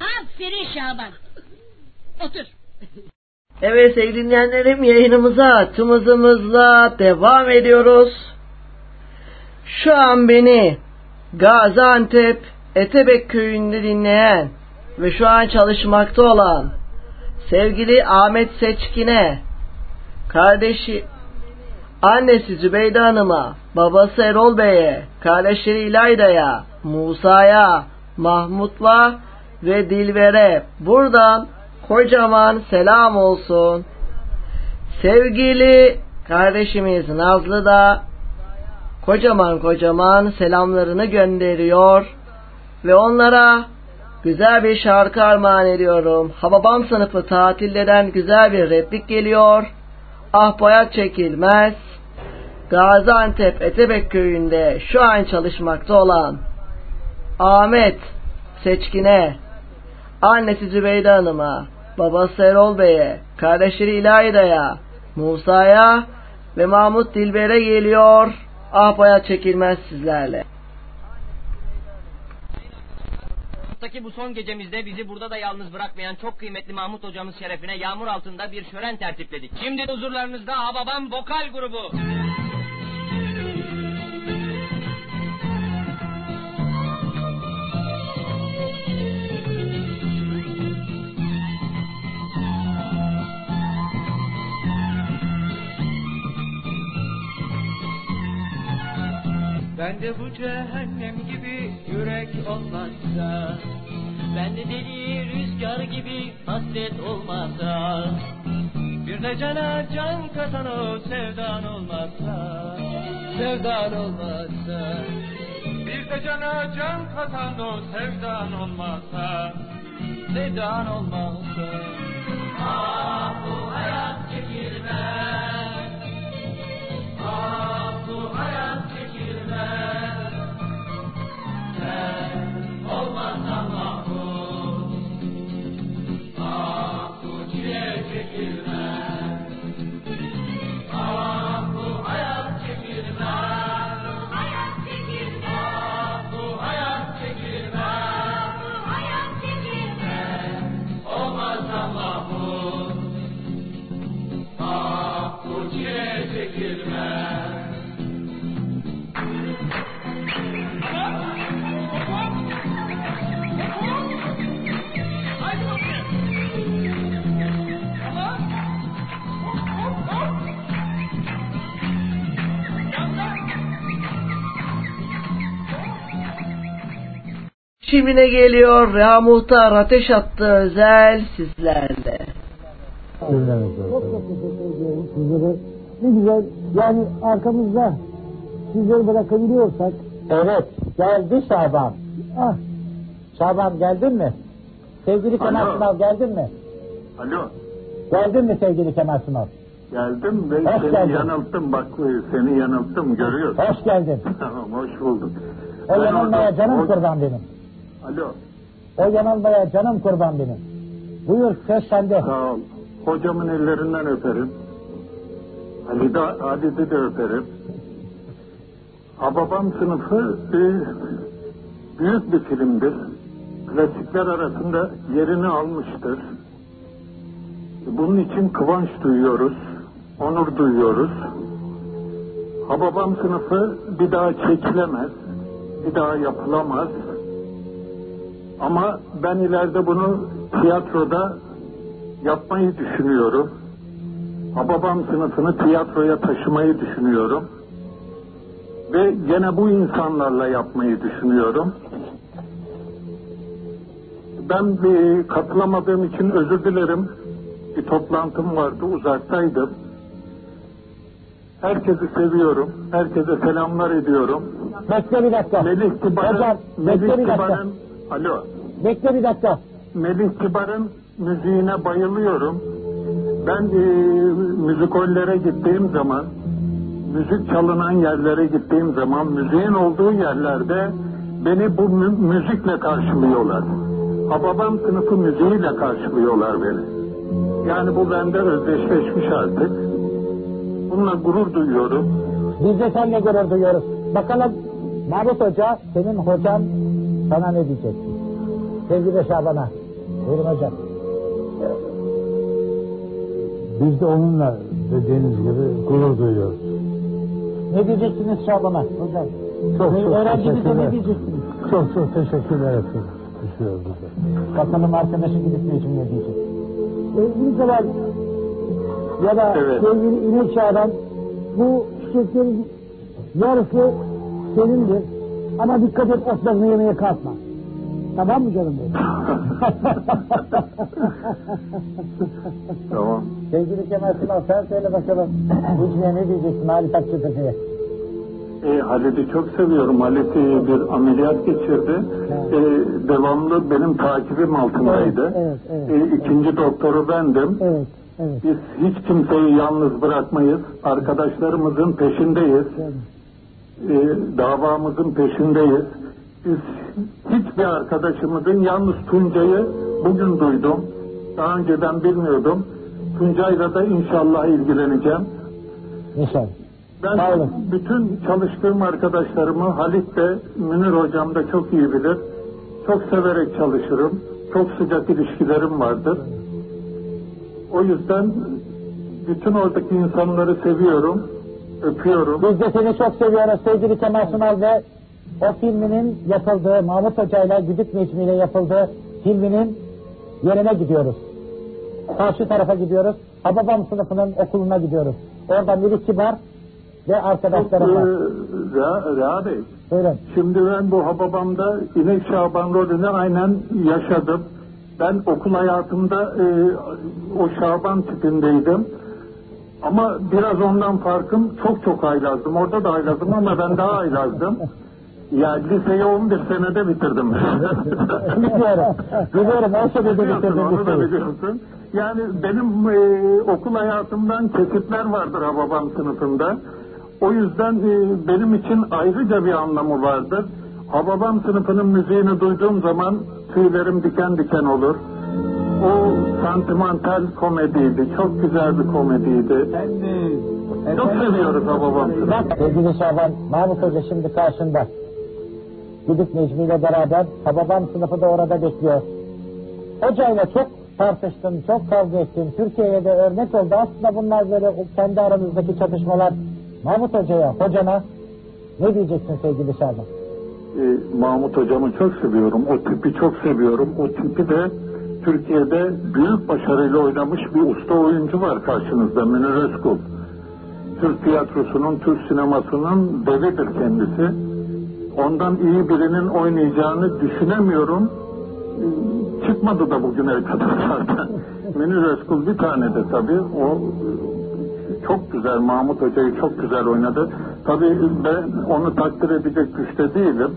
Aferin Şaban. Otur. Evet sevgili dinleyenlerim yayınımıza tüm hızımızla devam ediyoruz. Şu an beni Gaziantep Etebek köyünde dinleyen ve şu an çalışmakta olan sevgili Ahmet Seçkin'e, kardeşi annesi Zübeyde Hanım'a, babası Erol Bey'e, kardeşleri İlayda'ya, Musa'ya, Mahmut'la ve Dilber'e buradan kocaman selam olsun. Sevgili kardeşimiz Nazlı da kocaman kocaman selamlarını gönderiyor ve onlara güzel bir şarkı armağan ediyorum. Hababam sınıfı tatilleden güzel bir replik geliyor. Ah boyat çekilmez. Gaziantep Etebek köyünde şu an çalışmakta olan Ahmet Seçkin'e, annesi Zübeyde Hanım'a, babası Erol Bey'e, kardeşleri İlayda'ya, Musa'ya ve Mahmut Dilber'e geliyor. Ah boyat çekilmez sizlerle. Hayattaki bu son gecemizde bizi burada da yalnız bırakmayan çok kıymetli Mahmut hocamız şerefine yağmur altında bir şölen tertipledik. Şimdi huzurlarınızda Hababam Vokal Grubu. Ben de bu cehennem gibi yürek olmazsa Ben de deli rüzgar gibi hasret olmazsa Bir de cana can katan o sevdan olmazsa Sevdan olmazsa Bir de cana can katan o sevdan olmazsa Sevdan olmazsa. Ah bu hayat çekilmez. Ah bu hayat çekilmez çekilmez ne geliyor? Reha Muhtar ateş attı özel sizlerle. Çok çok teşekkür ediyorum sizlere. Ne güzel yani arkamızda sizleri bırakabiliyorsak. Evet geldi Şaban. Ah Şaban geldin mi? Sevgili Kemal. Sunal geldin mi? Alo. Geldin mi sevgili Kemal Sunal? Geldim ve Hoş seni geldin. yanılttım bak seni yanılttım görüyorsun. Hoş geldin. tamam hoş bulduk. O Ben yanılmaya orada- canım o- kurban benim. Alo. O yanılmaya canım kurban benim. Buyur söz sende. Sağ ol. Hocamın ellerinden öperim. Ali de, Ali'de de öperim. Hababam sınıfı e, büyük bir filmdir. Klasikler arasında yerini almıştır. Bunun için kıvanç duyuyoruz, onur duyuyoruz. Hababam sınıfı bir daha çekilemez, bir daha yapılamaz. Ama ben ileride bunu tiyatroda yapmayı düşünüyorum. Hababam sınıfını tiyatroya taşımayı düşünüyorum. Ve gene bu insanlarla yapmayı düşünüyorum. Ben bir katılamadığım için özür dilerim. Bir toplantım vardı, uzaktaydım. Herkesi seviyorum. Herkese selamlar ediyorum. Bekle bir dakika. Melih Kibar'ın, Melih. Kibar'ın, alo. Bekle bir dakika. Melih Kibar'ın müziğine bayılıyorum. Ben e, müzikollere gittiğim zaman, müzik çalınan yerlere gittiğim zaman, müziğin olduğu yerlerde beni bu mü- müzikle karşılıyorlar. Hababam sınıfı müziğiyle karşılıyorlar beni. Yani bu bende özdeşleşmiş artık. Bununla gurur duyuyorum. Biz de seninle gurur duyuyoruz. Bakalım Mahmut Hoca, senin hocan sana ne diyecek? Sevgili Şaban'a. Buyurun hocam. Biz de onunla dediğiniz gibi gurur duyuyoruz. Ne diyeceksiniz Şaban'a hocam? Çok çok Öğrencinize ne diyeceksiniz? Çok çok teşekkürler ettik. Düşüyoruz bize. Bakalım arkadaşı gidip Necim ne diyecek? Sevgili Kemal ya da sevgili İnek Şaban bu çiçeklerin yarısı senindir. Ama dikkat et otlarını yemeye kalkma. Tamam mı canım benim? Tamam. Sevgili Kemal Sunal sen söyle bakalım. Necmiye ne diyeceksin Halit Akçatepe'ye? E, Halit'i çok seviyorum. Halit bir ameliyat geçirdi. E, devamlı benim takibim altındaydı. Evet, evet, E, ikinci doktoru bendim. Evet, evet. Biz hiç kimseyi yalnız bırakmayız. Arkadaşlarımızın peşindeyiz. E, davamızın peşindeyiz. Biz hiçbir arkadaşımızın yalnız Tuncay'ı bugün duydum. Daha önceden bilmiyordum. Tuncay'la da inşallah ilgileneceğim. İnşallah. Ben bütün çalıştığım arkadaşlarımı Halit de Münir hocam da çok iyi bilir. Çok severek çalışırım. Çok sıcak ilişkilerim vardır. O yüzden bütün oradaki insanları seviyorum. Öpüyorum. Biz de seni çok seviyoruz sevgili Kemal Sunal ve o filminin yapıldığı, Mahmut Hoca ile Güdük Necmi ile yapıldığı filminin yerine gidiyoruz. Karşı tarafa gidiyoruz. Hababam sınıfının okuluna gidiyoruz. Orada Melih Kibar ve arkadaşlarım var. Ee, Ra- Reha Bey. Buyurun. Şimdi ben bu Hababam'da İnek Şaban rolünü aynen yaşadım. Ben okul hayatımda e, o Şaban tipindeydim. Ama biraz ondan farkım çok çok haylazdım. Orada da haylazdım ama ben daha haylazdım. Ya liseyi 11 senede bitirdim. Biliyorum. Biliyorum. O senede Biliyorsun, bitirdim Onu da biliyorsun. Yani benim e, okul hayatımdan kesitler vardır Hababam sınıfında. O yüzden e, benim için ayrıca bir anlamı vardır. Hababam sınıfının müziğini duyduğum zaman tüylerim diken diken olur. O santimental komediydi. Çok güzel bir komediydi. Çok seviyoruz Hababam sınıfını. Bak sevgili Şaban, Mahmut Hoca şimdi karşında. Gidip Necmi ile beraber Hababam sınıfı da orada bekliyor. Hocayla çok tartıştım, çok kavga ettim. Türkiye'ye de örnek oldu. Aslında bunlar böyle kendi aranızdaki çatışmalar. Mahmut Hoca'ya, hocana ne diyeceksin sevgili Şaban? e, Mahmut hocamı çok seviyorum. O tipi çok seviyorum. O tipi de Türkiye'de büyük başarıyla oynamış bir usta oyuncu var karşınızda Münir Özkul. Türk tiyatrosunun, Türk sinemasının devidir kendisi. Ondan iyi birinin oynayacağını düşünemiyorum. Çıkmadı da bugüne kadar zaten. Münir Özkul bir tane de tabii. O çok güzel, Mahmut Hoca'yı çok güzel oynadı. Tabii ben onu takdir edecek güçte değilim.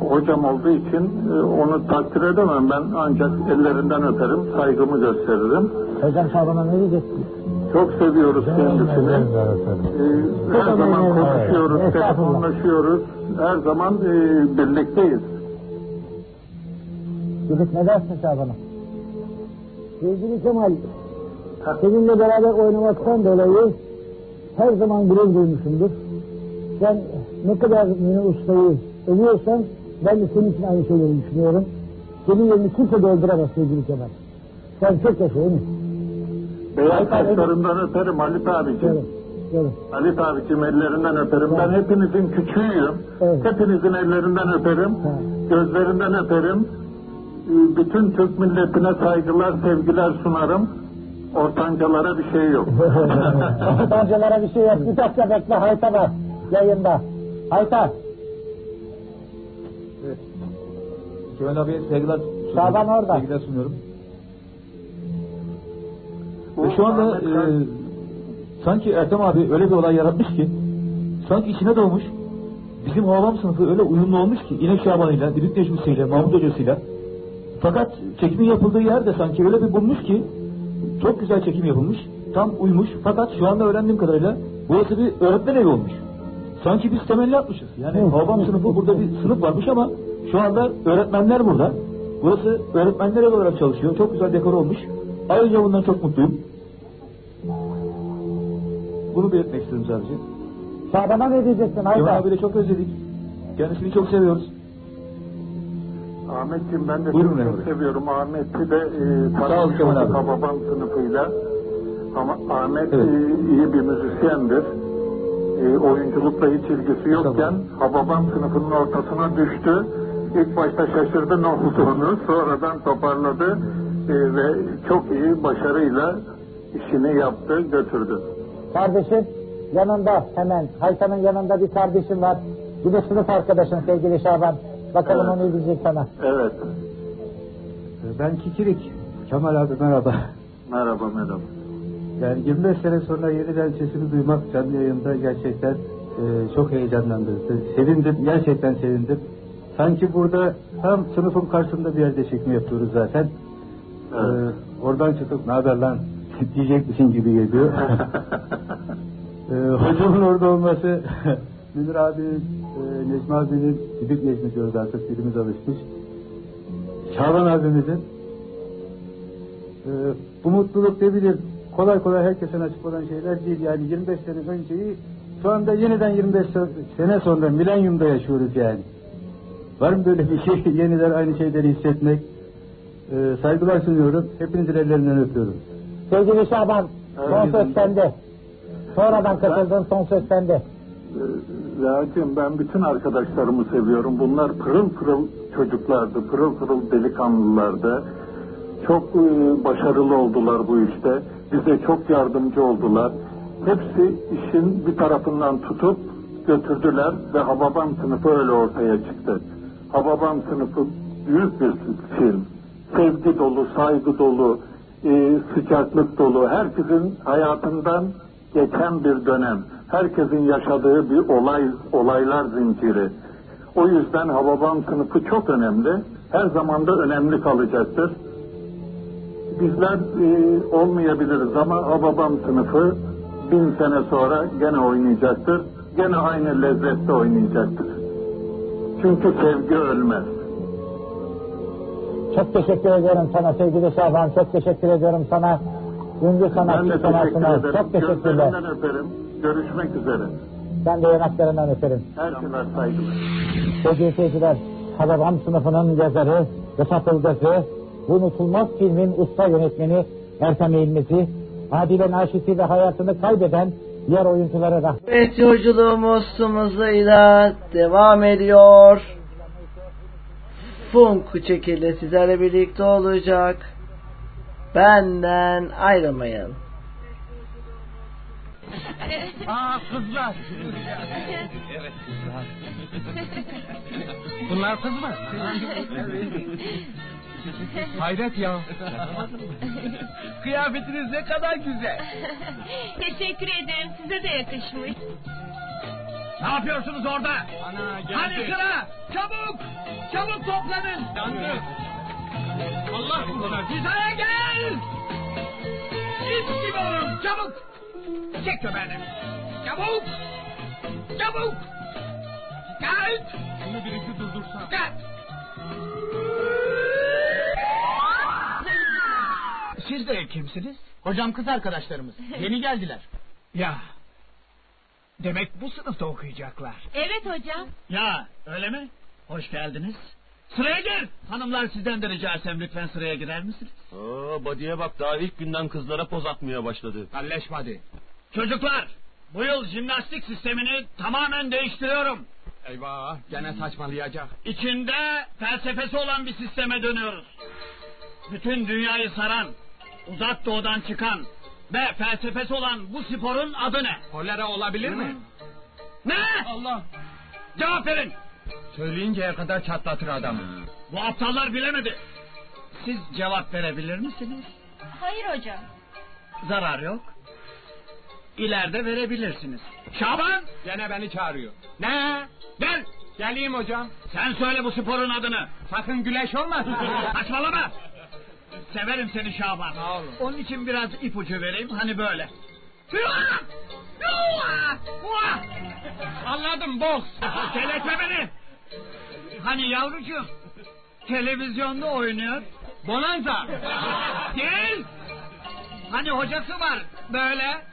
Hocam olduğu için e, onu takdir edemem. Ben ancak ellerinden öperim, saygımı gösteririm. Hocam Şaban'a ne diyeceksin? Çok seviyoruz kendisini. Ee, her zaman konuşuyoruz, telefonlaşıyoruz. Her zaman e, birlikteyiz. Gidip ne dersin Şaban'a? Sevgili Kemal, seninle beraber oynamaktan dolayı her zaman gurur duymuşumdur. Sen ne kadar Münir Usta'yı övüyorsan ben de senin için aynı şeyleri düşünüyorum. Senin yerini kimse dolduremez sevgili Kemal. Sen çok yaşa emin. Beyaz saçlarından öperim Halit abicim. Gelin. Halit abicim ellerinden öperim. Ben hepinizin küçüğüyüm. Hepinizin ellerinden öperim. Gözlerinden öperim. Ee, Bütün Türk milletine saygılar, sevgiler sunarım. Ortancalara bir şey yok. Ortancalara bir şey yok. Bir dakika bekle Hayta var. Yayında. Hayta. Kemal abiye saygılar sunuyorum. Şaban orada. Saygılar sunuyorum. Ve şu anda e, sanki Ertem abi öyle bir olay yaratmış ki sanki içine doğmuş bizim Havam sınıfı öyle uyumlu olmuş ki İnek Şaban'ıyla, Dilik Necmisi'yle, Mahmut Hoca'sıyla fakat çekimin yapıldığı yer de sanki öyle bir bulmuş ki çok güzel çekim yapılmış. Tam uymuş. Fakat şu anda öğrendiğim kadarıyla burası bir öğretmen evi olmuş. Sanki biz temelli atmışız. Yani Havam sınıfı burada bir sınıf varmış ama şu anda öğretmenler burada. Burası öğretmenler olarak çalışıyor. Çok güzel dekor olmuş. Ayrıca bundan çok mutluyum. Bunu belirtmek istedim sadece. Şaban'a ne diyeceksin Kemal Hayta? abiyle çok özledik. Kendisini çok seviyoruz. Ahmetciğim ben de Buyurun çok Emre. seviyorum. Ahmet'i de e, Sağ ol Kemal abi. babam sınıfıyla. Ama Ahmet e, iyi bir müzisyendir. E, oyunculukla hiç ilgisi yokken Hababam sınıfının ortasına düştü. İlk başta şaşırdı ne olduğunu. Sonradan toparladı. E, ve çok iyi başarıyla işini yaptı, götürdü. Kardeşim yanında hemen. Hayta'nın yanında bir kardeşim var. Bir de sınıf arkadaşın sevgili Şaban. Bakalım o ne diyecek sana. Evet. Ben Kikirik. Kemal abi merhaba. Merhaba merhaba. Yani 25 sene sonra yeniden sesini duymak canlı yayında gerçekten e, çok heyecanlandırdı. Sevindim, gerçekten sevindim. Sanki burada tam sınıfın karşısında bir yerde çekim yapıyoruz zaten. E, oradan çıkıp ne haber lan diyecek misin gibi geliyor. e, hocamın orada olması, Münir abinin, e, Necmi abinin, Gidip Necmi diyoruz artık dilimiz alışmış. Şaban abimizin ee, bu mutluluk ne bileyim kolay kolay herkese nasip olan şeyler değil. Yani 25 sene önceyi şu anda yeniden 25 se- sene sonra milenyumda yaşıyoruz yani. Var mı böyle bir şey? yeniden aynı şeyleri hissetmek. Ee, saygılar sunuyorum. Hepinizin ellerinden öpüyorum. Sevgili Şaban son söz sende. Sonradan katıldığın son söz sende. Lakin ben bütün arkadaşlarımı seviyorum. Bunlar pırıl pırıl çocuklardı, pırıl pırıl delikanlılardı. Çok e, başarılı oldular bu işte. Bize çok yardımcı oldular. Hepsi işin bir tarafından tutup götürdüler ve Hababam sınıfı öyle ortaya çıktı. Hababam sınıfı büyük bir film. Sevgi dolu, saygı dolu, e, sıcaklık dolu. Herkesin hayatından geçen bir dönem. Herkesin yaşadığı bir olay, olaylar zinciri. O yüzden Hababam sınıfı çok önemli. Her zaman da önemli kalacaktır. Bizler e, olmayabiliriz ama Hababam sınıfı bin sene sonra gene oynayacaktır. Gene aynı lezzette oynayacaktır. Çünkü sevgi ölmez. Çok teşekkür ediyorum sana sevgili Şaban. Çok teşekkür ediyorum sana. De sanatçı teşekkür sanatına. Çok teşekkürler. Gözlerinden öperim. Görüşmek üzere. Ben de yanaklarından öperim. Herkese saygılar. Sevgili seyirciler, Hababam sınıfının yazarı Rıfat Ilgaz'ı, bu unutulmaz filmin usta yönetmeni Ertem İlmez'i, Adile Naşit'i ve hayatını kaybeden diğer oyunculara da Evet yolculuğumuz hızıyla devam ediyor. Funk çekili sizlerle birlikte olacak. Benden ayrılmayın. Aa kızlar. Evet kızlar. Bunlar kız mı? Hayret ya. Kıyafetiniz ne kadar güzel. Teşekkür ederim. Size de yakışmış. Ne yapıyorsunuz orada? Hadi sıra! Çabuk! Çabuk toplanın! Yandı. Allah kuluna hizaya gel! İstiyorum çabuk! Çek köpeğini! Çabuk! Çabuk! Gel! Bunu birisi durdursa. Gel! Siz de kimsiniz? Hocam kız arkadaşlarımız. Yeni geldiler. Ya. Demek bu sınıfta okuyacaklar. Evet hocam. Ya öyle mi? Hoş geldiniz. Sıraya gir. Hanımlar sizden de rica etsem lütfen sıraya girer misiniz? Aa, Badiye bak daha ilk günden kızlara poz atmaya başladı. Kalleşmedi. Çocuklar bu yıl jimnastik sistemini tamamen değiştiriyorum. Eyvah gene saçmalayacak. İçinde felsefesi olan bir sisteme dönüyoruz. Bütün dünyayı saran, uzak doğudan çıkan ve felsefesi olan bu sporun adı ne? Kolera olabilir mi? Ne? Allah. Cevap verin. Söyleyinceye kadar çatlatır adamı. Bu aptallar bilemedi. Siz cevap verebilir misiniz? Hayır hocam. Zarar yok. İleride verebilirsiniz. Şaban! Gene beni çağırıyor. Ne? Gel! Geleyim hocam. Sen söyle bu sporun adını. Sakın güleş olmasın. Saçmalama! Severim seni Şaban. Sağ olun. Onun için biraz ipucu vereyim hani böyle. Anladım boks. Keletme beni. Hani yavrucuğum televizyonda oynuyor. Bonanza. Değil. Hani hocası var böyle.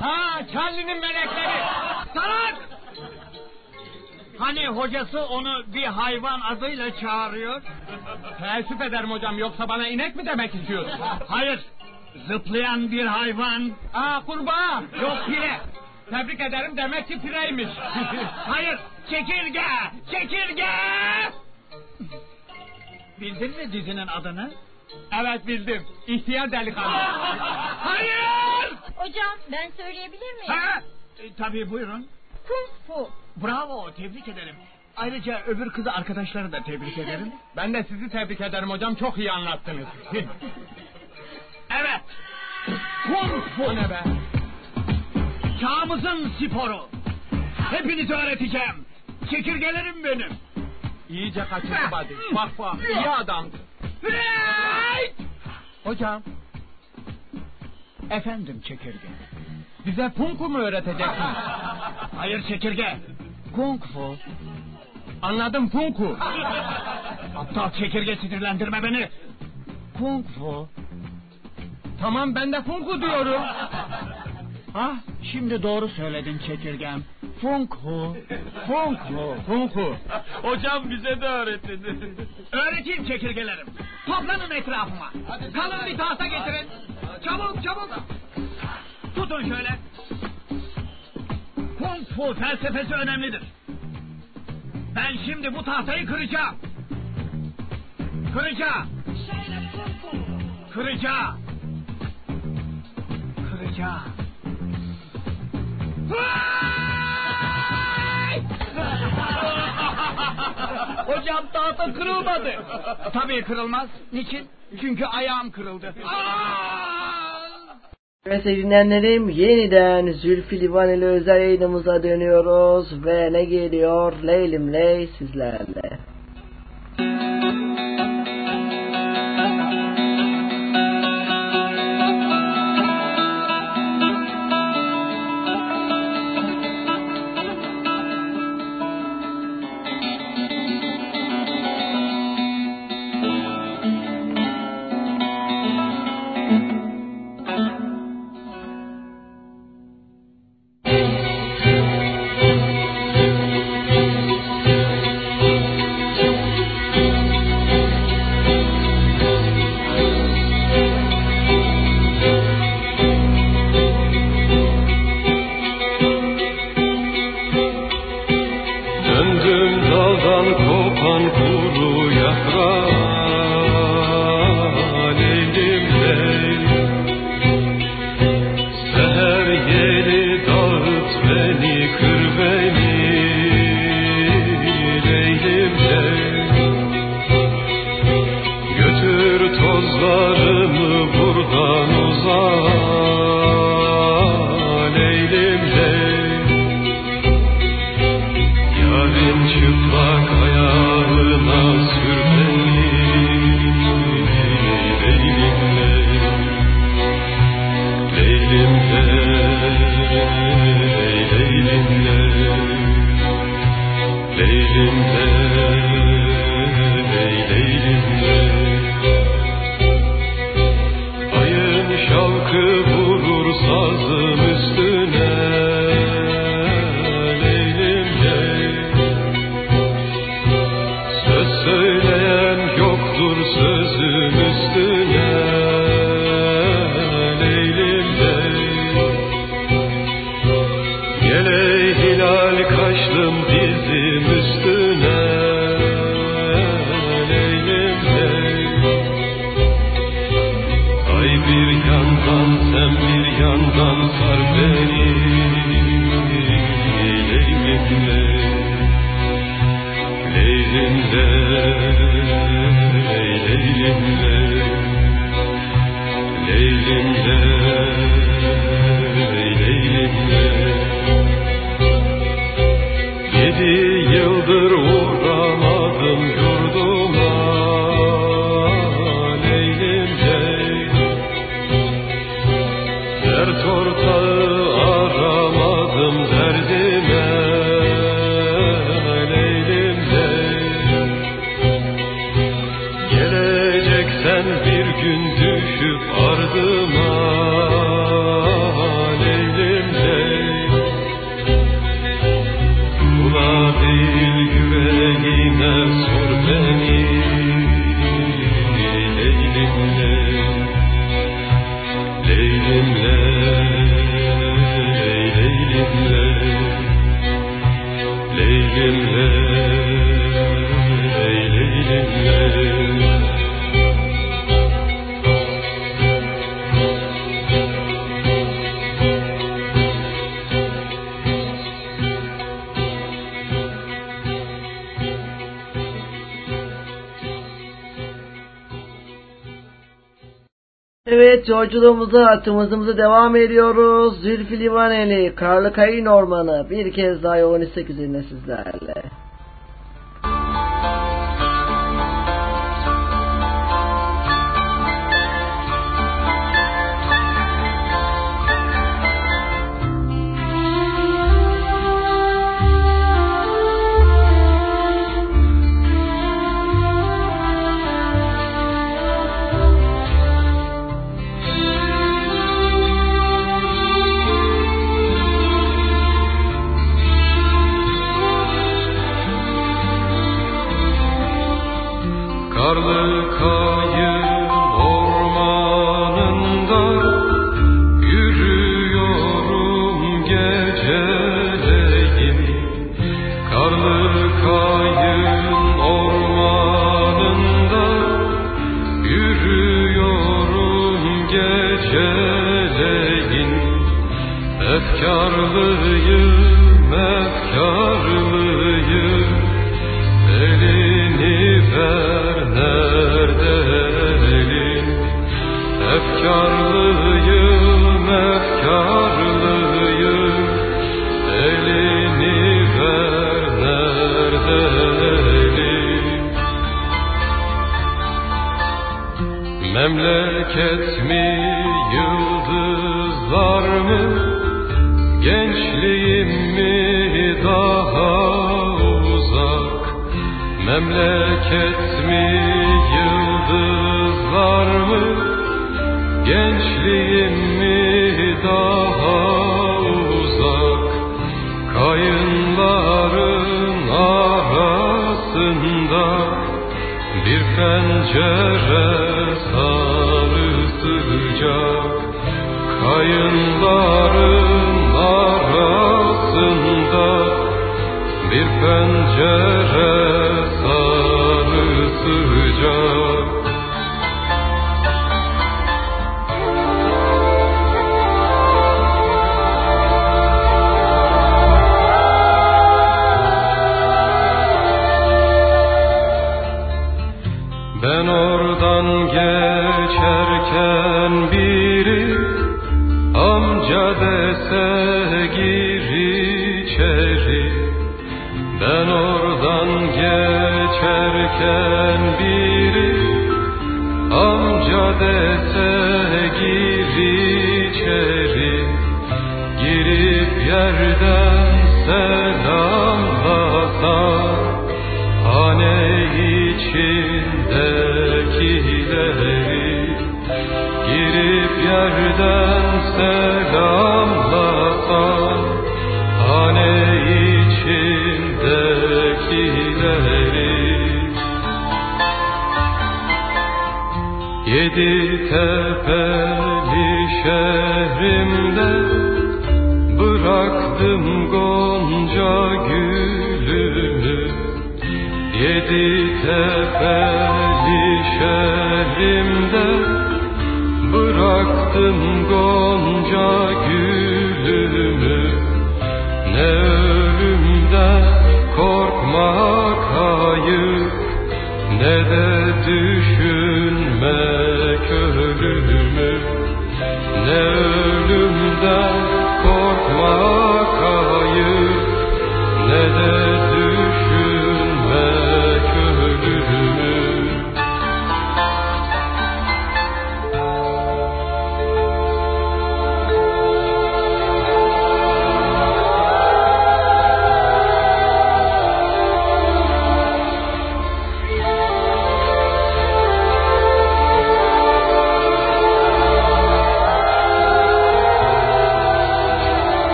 Ha Charlie'nin melekleri. Salak! Hani hocası onu bir hayvan adıyla çağırıyor. Teessüf ederim hocam yoksa bana inek mi demek istiyorsun? Hayır. Zıplayan bir hayvan. Aa kurbağa. Yok pire. Tebrik ederim demek ki pireymiş. Hayır. Çekirge. Çekirge. Bildin mi dizinin adını? evet bildim. İhtiyar delikanlı. Hayır. Hocam ben söyleyebilir miyim? Ha? E, tabii buyurun. Kung fu. Bravo tebrik ederim. Ayrıca öbür kızı arkadaşları da tebrik ederim. Ben de sizi tebrik ederim hocam. Çok iyi anlattınız. Evet. Kung fu. O ne be? Çağımızın sporu. Hepinizi öğreteceğim. Çekirgelerim benim. İyice kaçırdı body. Bak bak. İyi adam. Hocam Efendim çekirge. Bize funku mu öğreteceksin? Hayır çekirge. Kung fu. Anladım funku. Aptal çekirge sinirlendirme beni. Kung fu. Tamam ben de funku diyorum. Ah şimdi doğru söyledin çekirgem. Funk fu. Funk fu. Funku. Hocam bize de öğretin. Öğreteyim çekirgelerim. Toplanın etrafıma. Kalın bir tahta getirin. Çabuk çabuk. Tutun şöyle. Kung fu felsefesi önemlidir. Ben şimdi bu tahtayı kıracağım. Kıracağım. Kıracağım. Kıracağım. Hocam tahta kırılmadı. Tabii kırılmaz. Niçin? Çünkü ayağım kırıldı. Ve sevgili dinleyenlerim yeniden Zülfü Livaneli özel yayınımıza dönüyoruz ve ne geliyor Leylim Ley sizlerle. Döndüm Lord, yolculuğumuza atımızımızı devam ediyoruz. Zülfü Livaneli, Karlı Kayın Ormanı bir kez daha yoğun istek üzerine sizlerle.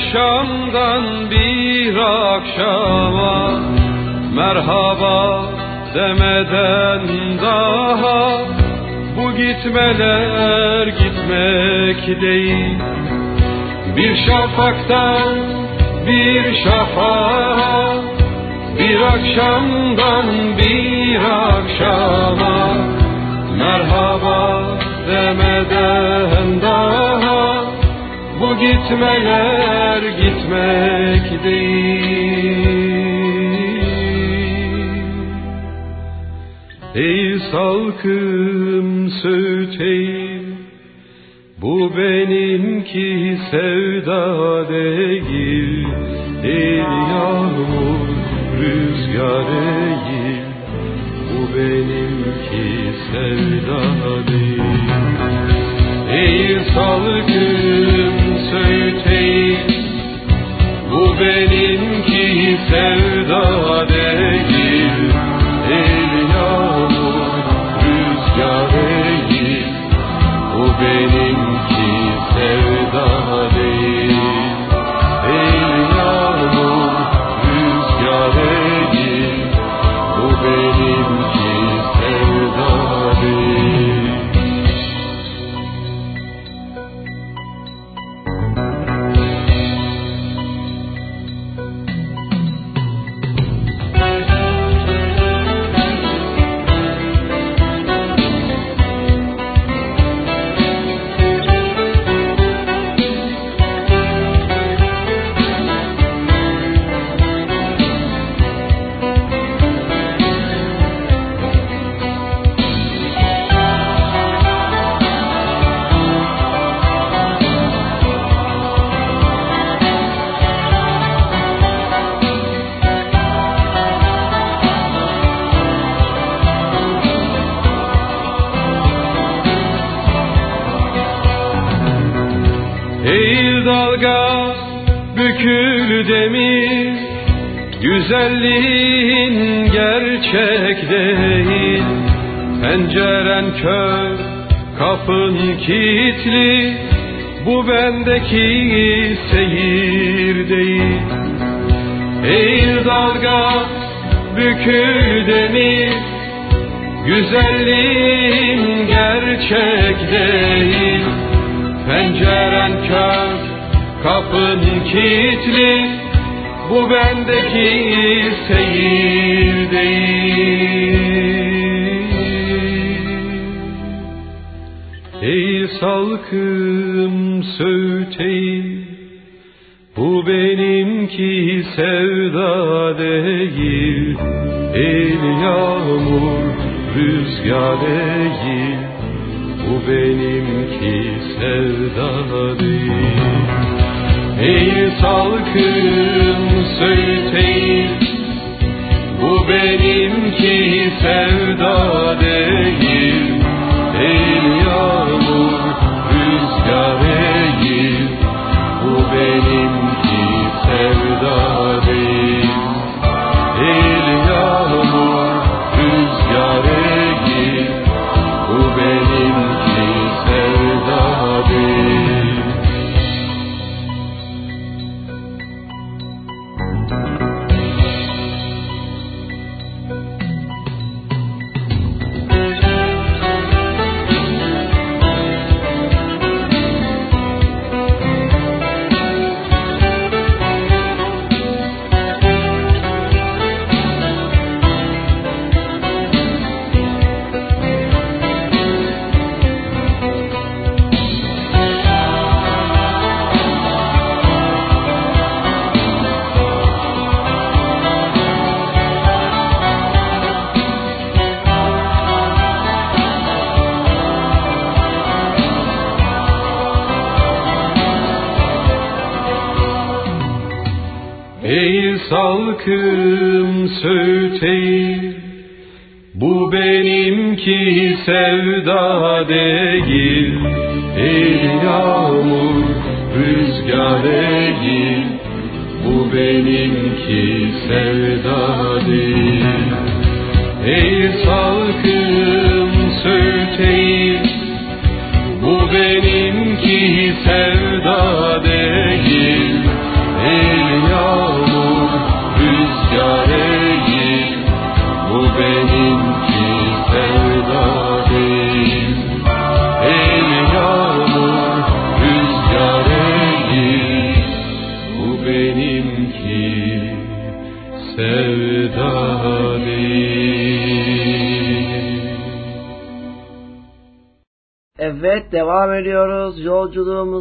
Akşamdan bir akşama Merhaba demeden daha Bu gitmeler gitmek değil. Bir şafaktan bir şafağa Bir akşamdan bir akşama Merhaba demeden gitmeler gitmek değil. Ey salkım söğüt Bu benimki sevda değil. Ey yağmur rüzgar eğil Bu benimki sevda değil. Ey salkım söğüt eğil Bu benimki sevda değil. Ey yağmur rüzgar eğil. Bu benimki üzerindeki seyir değil. Eğil dalga bükül demir Güzelliğim gerçek değil. Penceren kör kapın kilitli. Bu bendeki seyir değil. Ey salkın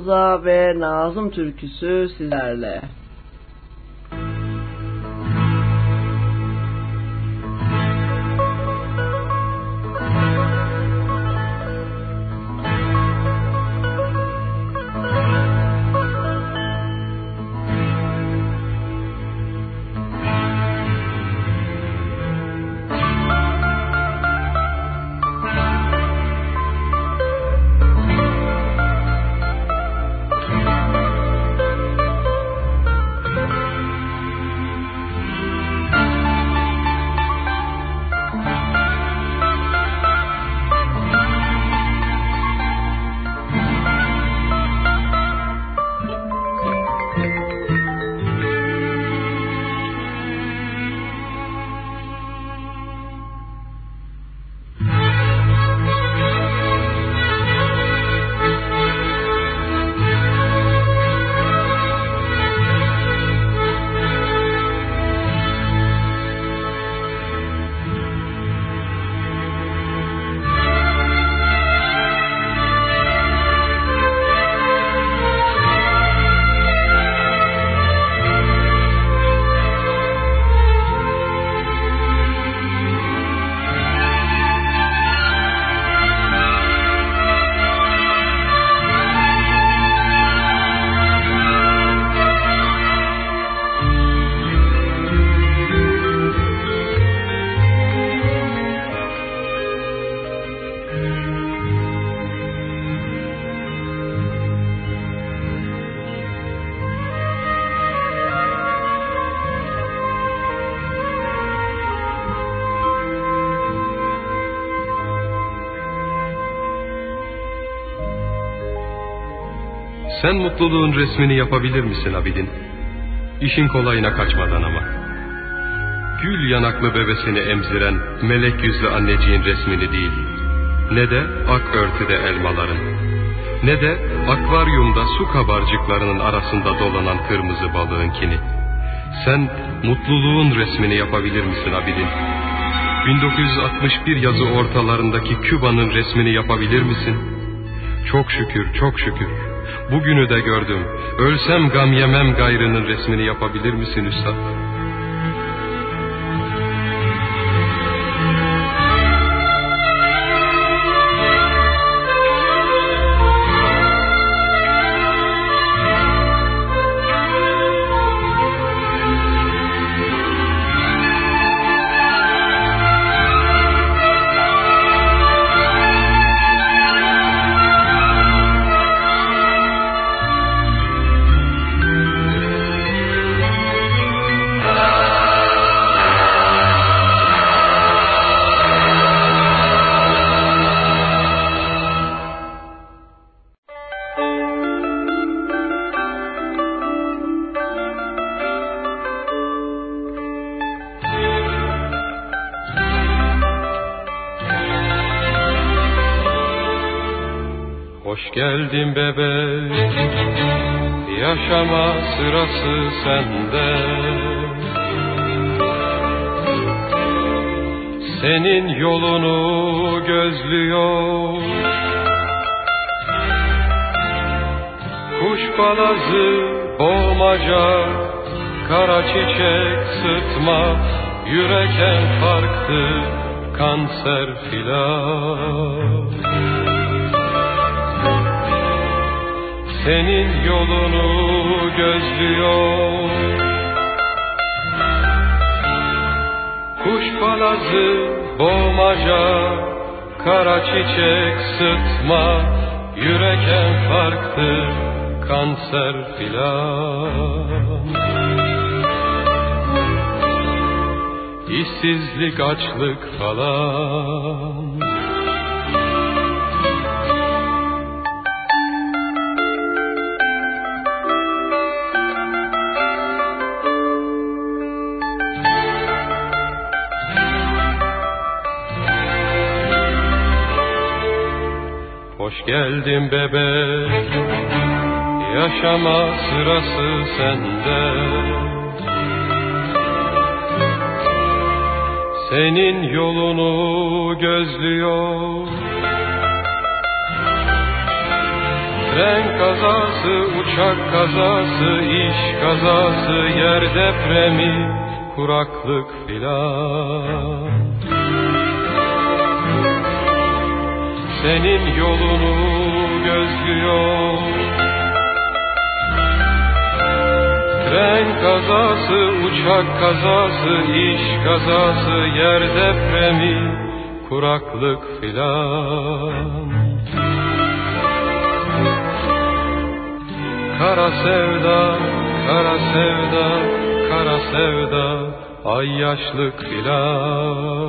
Hamza ve Nazım türküsü sizlerle. Sen mutluluğun resmini yapabilir misin Abidin? İşin kolayına kaçmadan ama. Gül yanaklı bebesini emziren melek yüzlü anneciğin resmini değil. Ne de ak örtüde elmaların. Ne de akvaryumda su kabarcıklarının arasında dolanan kırmızı balığınkini. Sen mutluluğun resmini yapabilir misin Abidin? 1961 yazı ortalarındaki Küba'nın resmini yapabilir misin? Çok şükür, çok şükür. Bugünü de gördüm. Ölsem gam yemem gayrının resmini yapabilir misin üstad? Filan. Senin yolunu gözlüyor. Kuş palazı, boğmaca, kara çiçek sıtma Yürek en kanser filan İşsizlik, açlık falan. Hoş geldin bebek Yaşama sırası sende Senin yolunu gözlüyor. Tren kazası, uçak kazası, iş kazası, yer depremi, kuraklık filan. Senin yolunu gözlüyor Tren kazası, uçak kazası, iş kazası, yer depremi, kuraklık filan. Kara sevda, kara sevda, kara sevda, ay yaşlık filan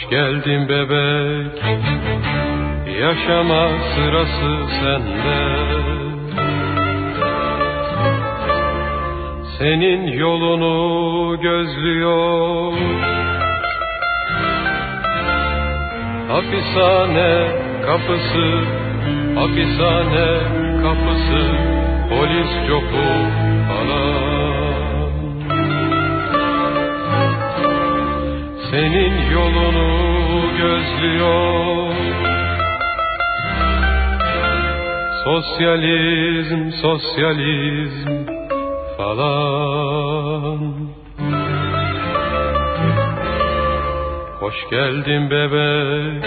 Hoş geldin bebek. Yaşama sırası sende. Senin yolunu gözlüyor. Hapishane kapısı Hapishane kapısı. Polis copu falan senin yolunu gözlüyor. Sosyalizm, sosyalizm falan. Hoş geldin bebek.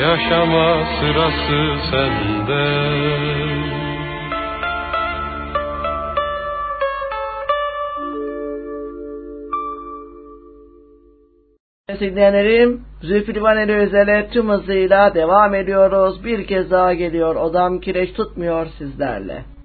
Yaşama sırası sende Dinleyenlerim, Zülfü Livaneli Özel'e tüm hızıyla devam ediyoruz. Bir kez daha geliyor. Odam kireç tutmuyor sizlerle.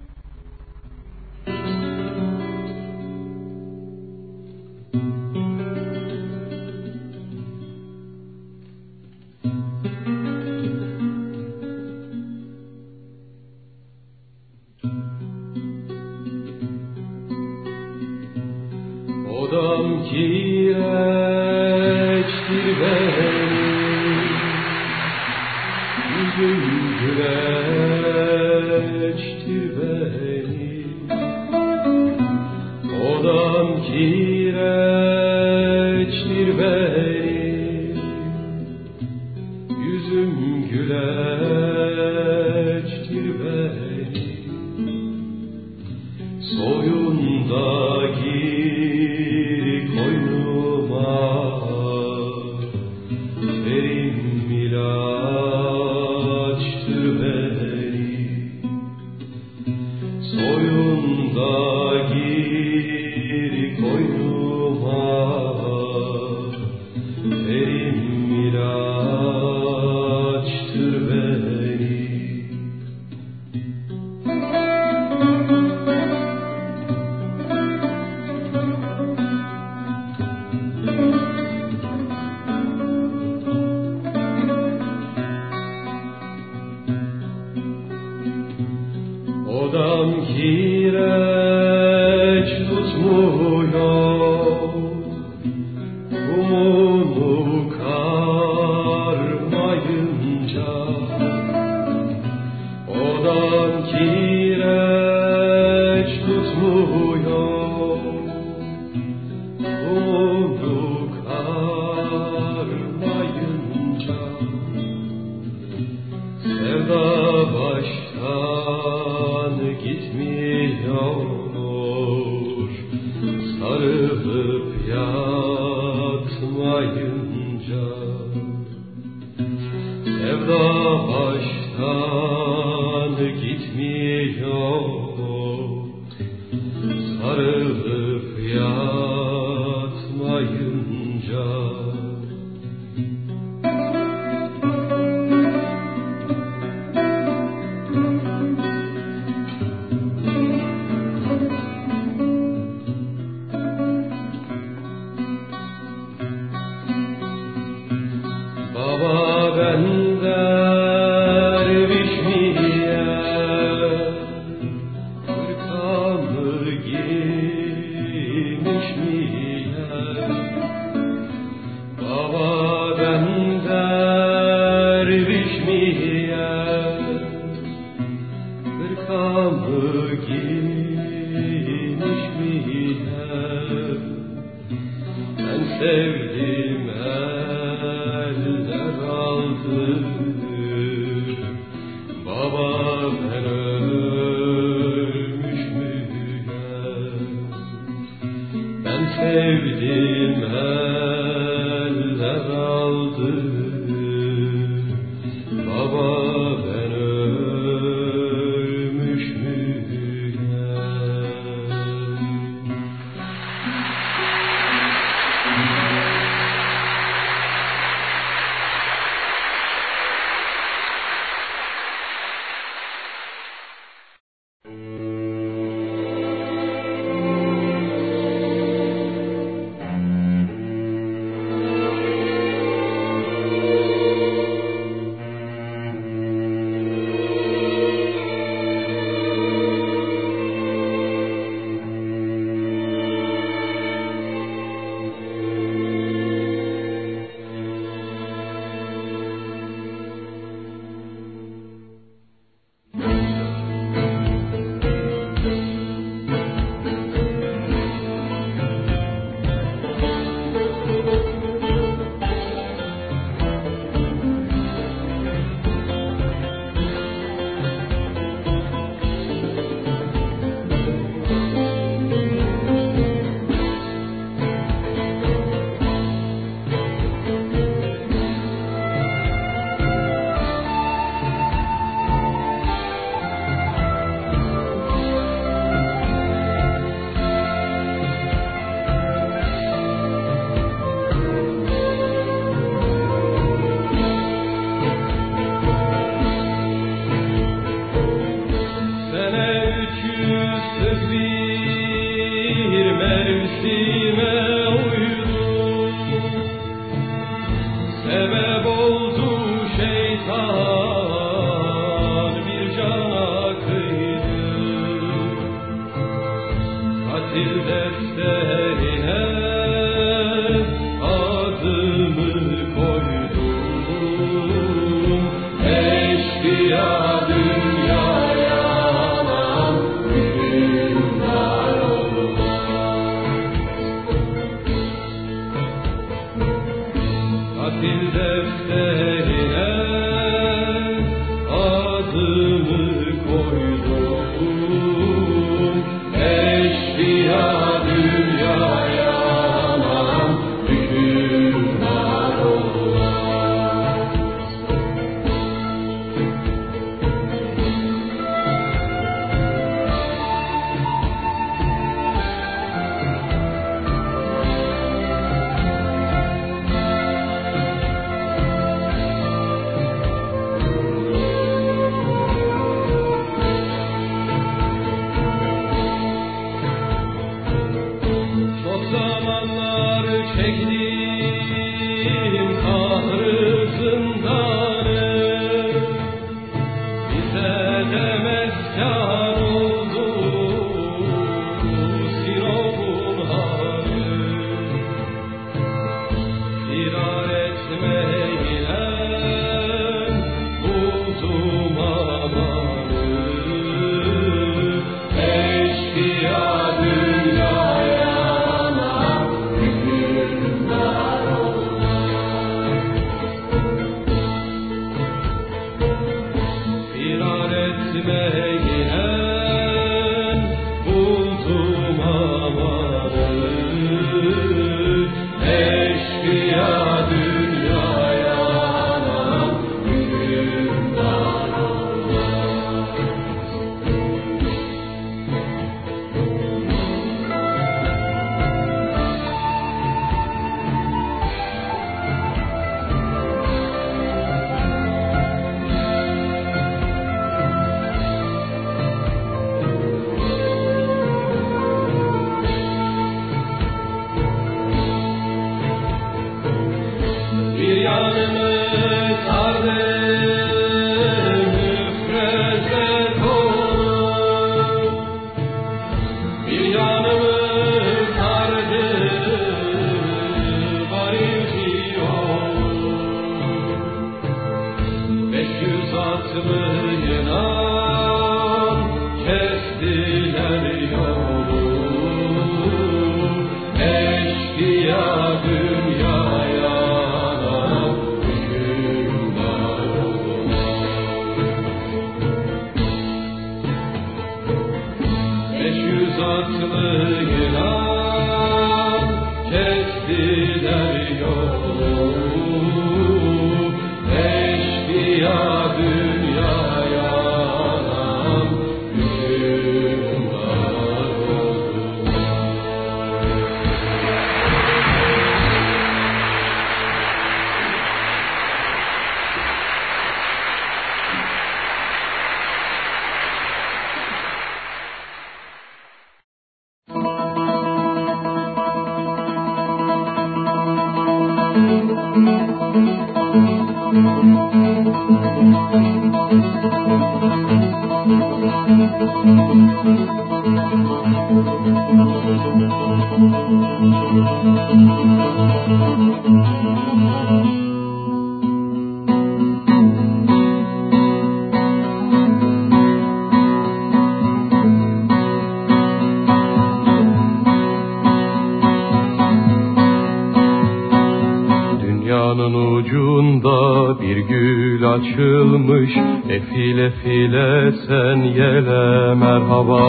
Efil efil esen yele merhaba.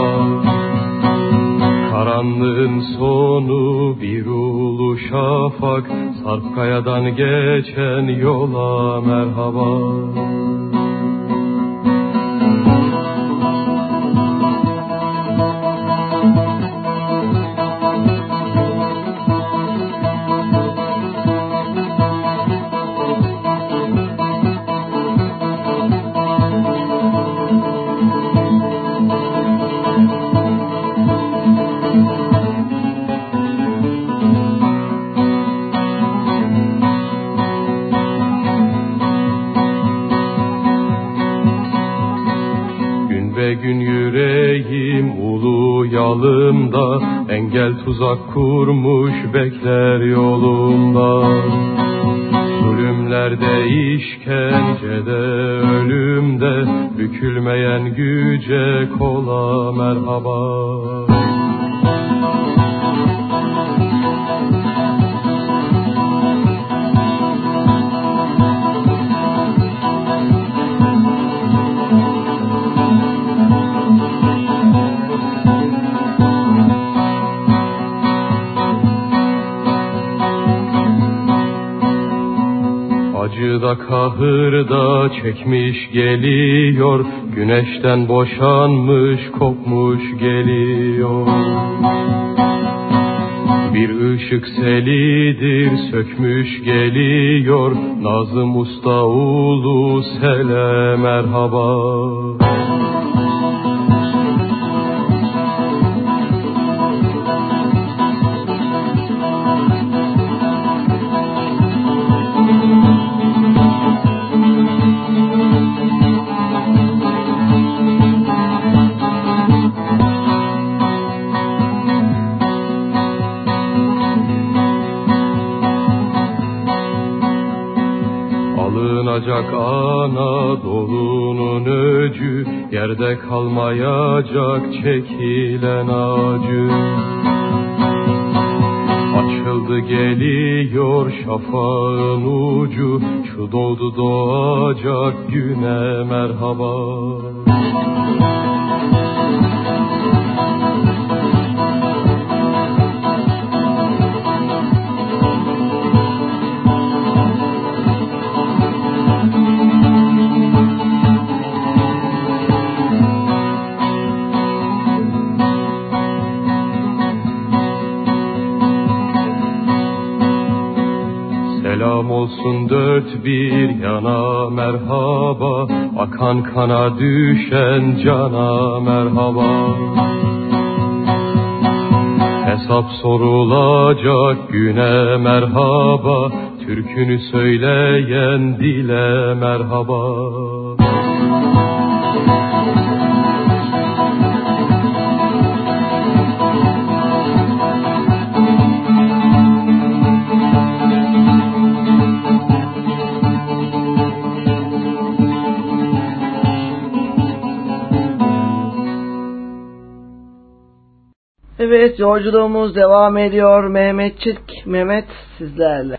Karanlığın sonu bir ulu şafak Sarp kayadan geçen yola tuzak kurmuş bekler yolumda Zulümlerde işkencede ölümde Bükülmeyen güce çekmiş geliyor. Güneşten boşanmış kopmuş geliyor. Bir ışık selidir sökmüş geliyor. Nazım Usta ulu sele merhaba kalmayacak çekilen acı. Açıldı geliyor şafağın ucu. Şu doğdu doğacak güne merhaba merhaba Akan kana düşen cana merhaba. Hesap sorulacak güne merhaba Türkünü söyleyen dile merhaba Evet yolculuğumuz devam ediyor. Mehmetçik Mehmet sizlerle.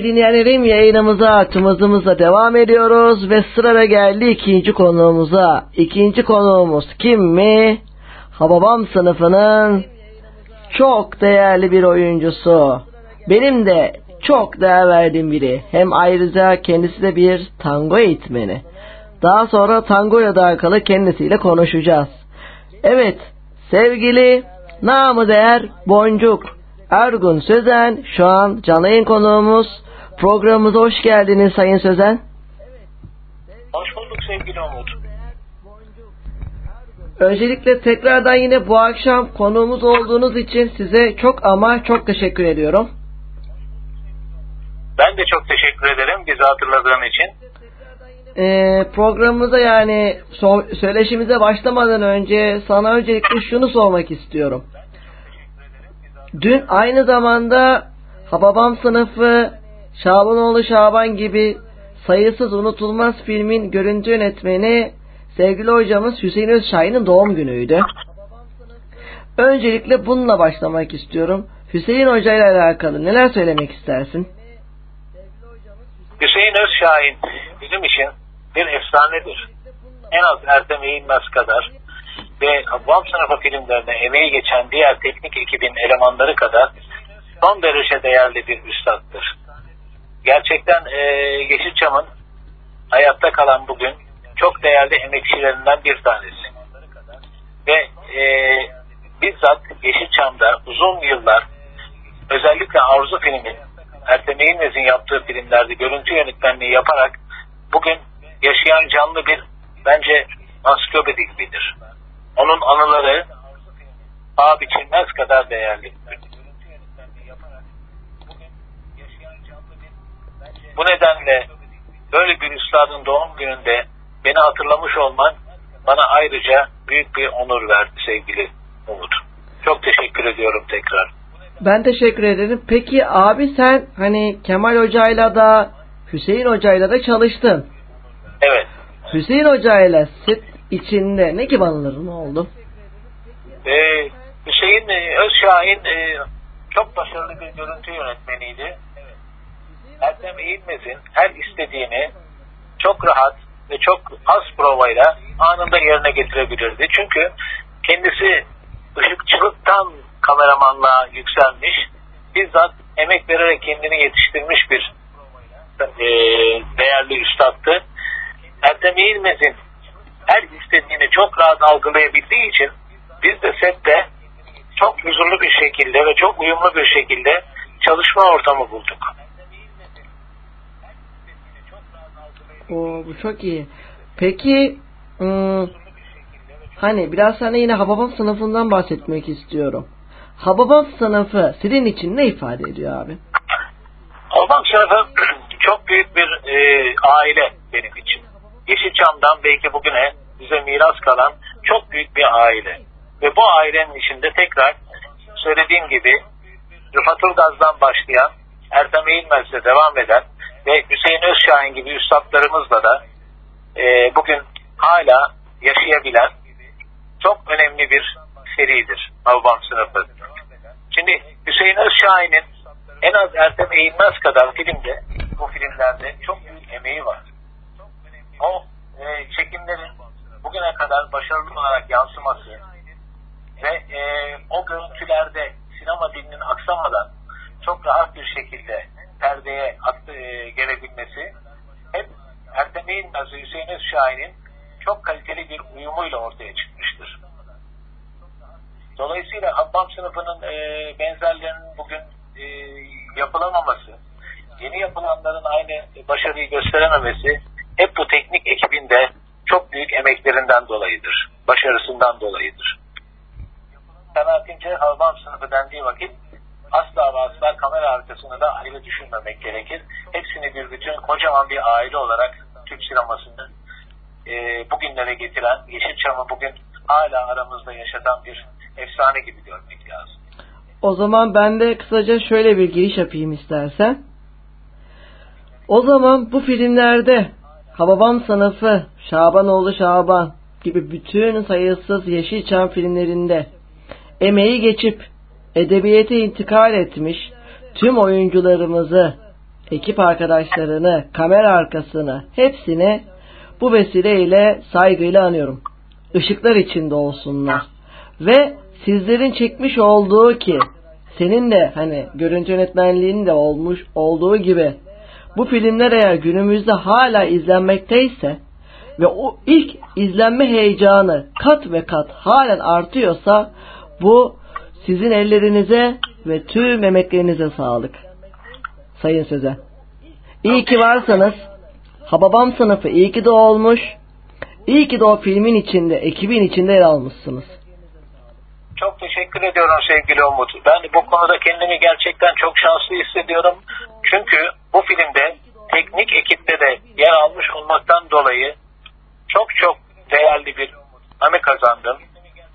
Sevgili dinleyenlerim yayınımıza tımızımızla devam ediyoruz ve sırada geldi ikinci konuğumuza. İkinci konuğumuz kim mi? Hababam sınıfının çok değerli bir oyuncusu. Benim de çok değer verdiğim biri. Hem ayrıca kendisi de bir tango eğitmeni. Daha sonra tango ile alakalı kendisiyle konuşacağız. Evet sevgili namı değer Boncuk Ergun Sözen şu an canlı yayın konuğumuz. Programımıza hoş geldiniz Sayın Sözen. Hoş bulduk sevgili Umut. Öncelikle tekrardan yine bu akşam konuğumuz olduğunuz için size çok ama çok teşekkür ediyorum. Ben de çok teşekkür ederim bizi hatırladığın için. Ee, programımıza yani so- söyleşimize başlamadan önce sana öncelikle şunu sormak istiyorum. Dün aynı zamanda Hababam sınıfı, Şabanoğlu Şaban gibi sayısız unutulmaz filmin görüntü yönetmeni sevgili hocamız Hüseyin Özşahin'in doğum günüydü. Öncelikle bununla başlamak istiyorum. Hüseyin Hoca ile alakalı neler söylemek istersin? Hüseyin Özşahin bizim için bir efsanedir. En az Ertem Eğilmez kadar ve Habab sınıfı filmlerine emeği geçen diğer teknik ekibin elemanları kadar son derece değerli bir üstattır. Gerçekten e, Yeşilçam'ın hayatta kalan bugün çok değerli emekçilerinden bir tanesi. Ve e, bizzat Yeşilçam'da uzun yıllar özellikle Arzu filmi Ertem Eğilmez'in yaptığı filmlerde görüntü yönetmenliği yaparak bugün yaşayan canlı bir bence ansiklopedi gibidir. Onun anıları paha biçilmez kadar değerli. Bu nedenle böyle bir üstadın doğum gününde beni hatırlamış olman bana ayrıca büyük bir onur verdi sevgili Umut. Çok teşekkür ediyorum tekrar. Ben teşekkür ederim. Peki abi sen hani Kemal Hoca'yla da Hüseyin Hoca'yla da çalıştın. Evet. Hüseyin Hoca'yla set içinde ne gibi anıların oldu? Ee, Hüseyin e, Özşahin e, çok başarılı bir görüntü yönetmeniydi. Ertem Eğilmez'in her istediğini çok rahat ve çok az provayla anında yerine getirebilirdi. Çünkü kendisi ışıkçılıktan kameramanlığa yükselmiş, bizzat emek vererek kendini yetiştirmiş bir e, değerli üstattı. Ertem İlmez'in her istediğini çok rahat algılayabildiği için biz de sette çok huzurlu bir şekilde ve çok uyumlu bir şekilde çalışma ortamı bulduk. Oo, bu çok iyi. Peki ım, hani biraz sana yine Hababam sınıfından bahsetmek istiyorum. Hababam sınıfı senin için ne ifade ediyor abi? Hababam sınıfı çok büyük bir e, aile benim için. Yeşilçam'dan belki bugüne bize miras kalan çok büyük bir aile. Ve bu ailenin içinde tekrar söylediğim gibi Rıfat Ilgaz'dan başlayan Ertem Eğilmez'le devam eden ve Hüseyin Özşahin gibi üstadlarımızla da e, bugün hala yaşayabilen çok önemli bir seridir Hababam sınıfı. Şimdi Hüseyin Özşahin'in en az Ertem Eğilmez kadar filmde bu filmlerde çok büyük emeği var. O e, çekimlerin bugüne kadar başarılı olarak yansıması ve e, o görüntülerde sinema dilinin aksamadan çok rahat bir şekilde perdeye attı, e, gelebilmesi hep Ertem Eğilmez ve Hüseyin Özşahin'in çok kaliteli bir uyumuyla ortaya çıkmıştır. Dolayısıyla Habbam sınıfının e, benzerlerinin bugün e, yapılamaması, yeni yapılanların aynı başarıyı gösterememesi hep bu teknik ekibinde çok büyük emeklerinden dolayıdır. Başarısından dolayıdır. Kanaatimce Habbam sınıfı dendiği vakit asla ve asla kamera arkasını da ayrı düşünmemek gerekir. Hepsini bir bütün kocaman bir aile olarak Türk sinemasını e, bugünlere getiren, Yeşilçam'ı bugün hala aramızda yaşatan bir efsane gibi görmek lazım. O zaman ben de kısaca şöyle bir giriş yapayım istersen. O zaman bu filmlerde Hababam sınıfı, Şabanoğlu Şaban gibi bütün sayısız Yeşilçam filmlerinde emeği geçip edebiyete intikal etmiş tüm oyuncularımızı, ekip arkadaşlarını, kamera arkasını hepsini bu vesileyle saygıyla anıyorum. Işıklar içinde olsunlar. Ve sizlerin çekmiş olduğu ki senin de hani görüntü yönetmenliğinin de olmuş olduğu gibi bu filmler eğer günümüzde hala izlenmekteyse ve o ilk izlenme heyecanı kat ve kat halen artıyorsa bu sizin ellerinize ve tüm emeklerinize sağlık. Sayın Söze. İyi ki varsanız Hababam sınıfı iyi ki de olmuş. İyi ki de o filmin içinde, ekibin içinde yer almışsınız. Çok teşekkür ediyorum sevgili Umut. Ben bu konuda kendimi gerçekten çok şanslı hissediyorum. Çünkü bu filmde teknik ekipte de yer almış olmaktan dolayı çok çok değerli bir anı kazandım.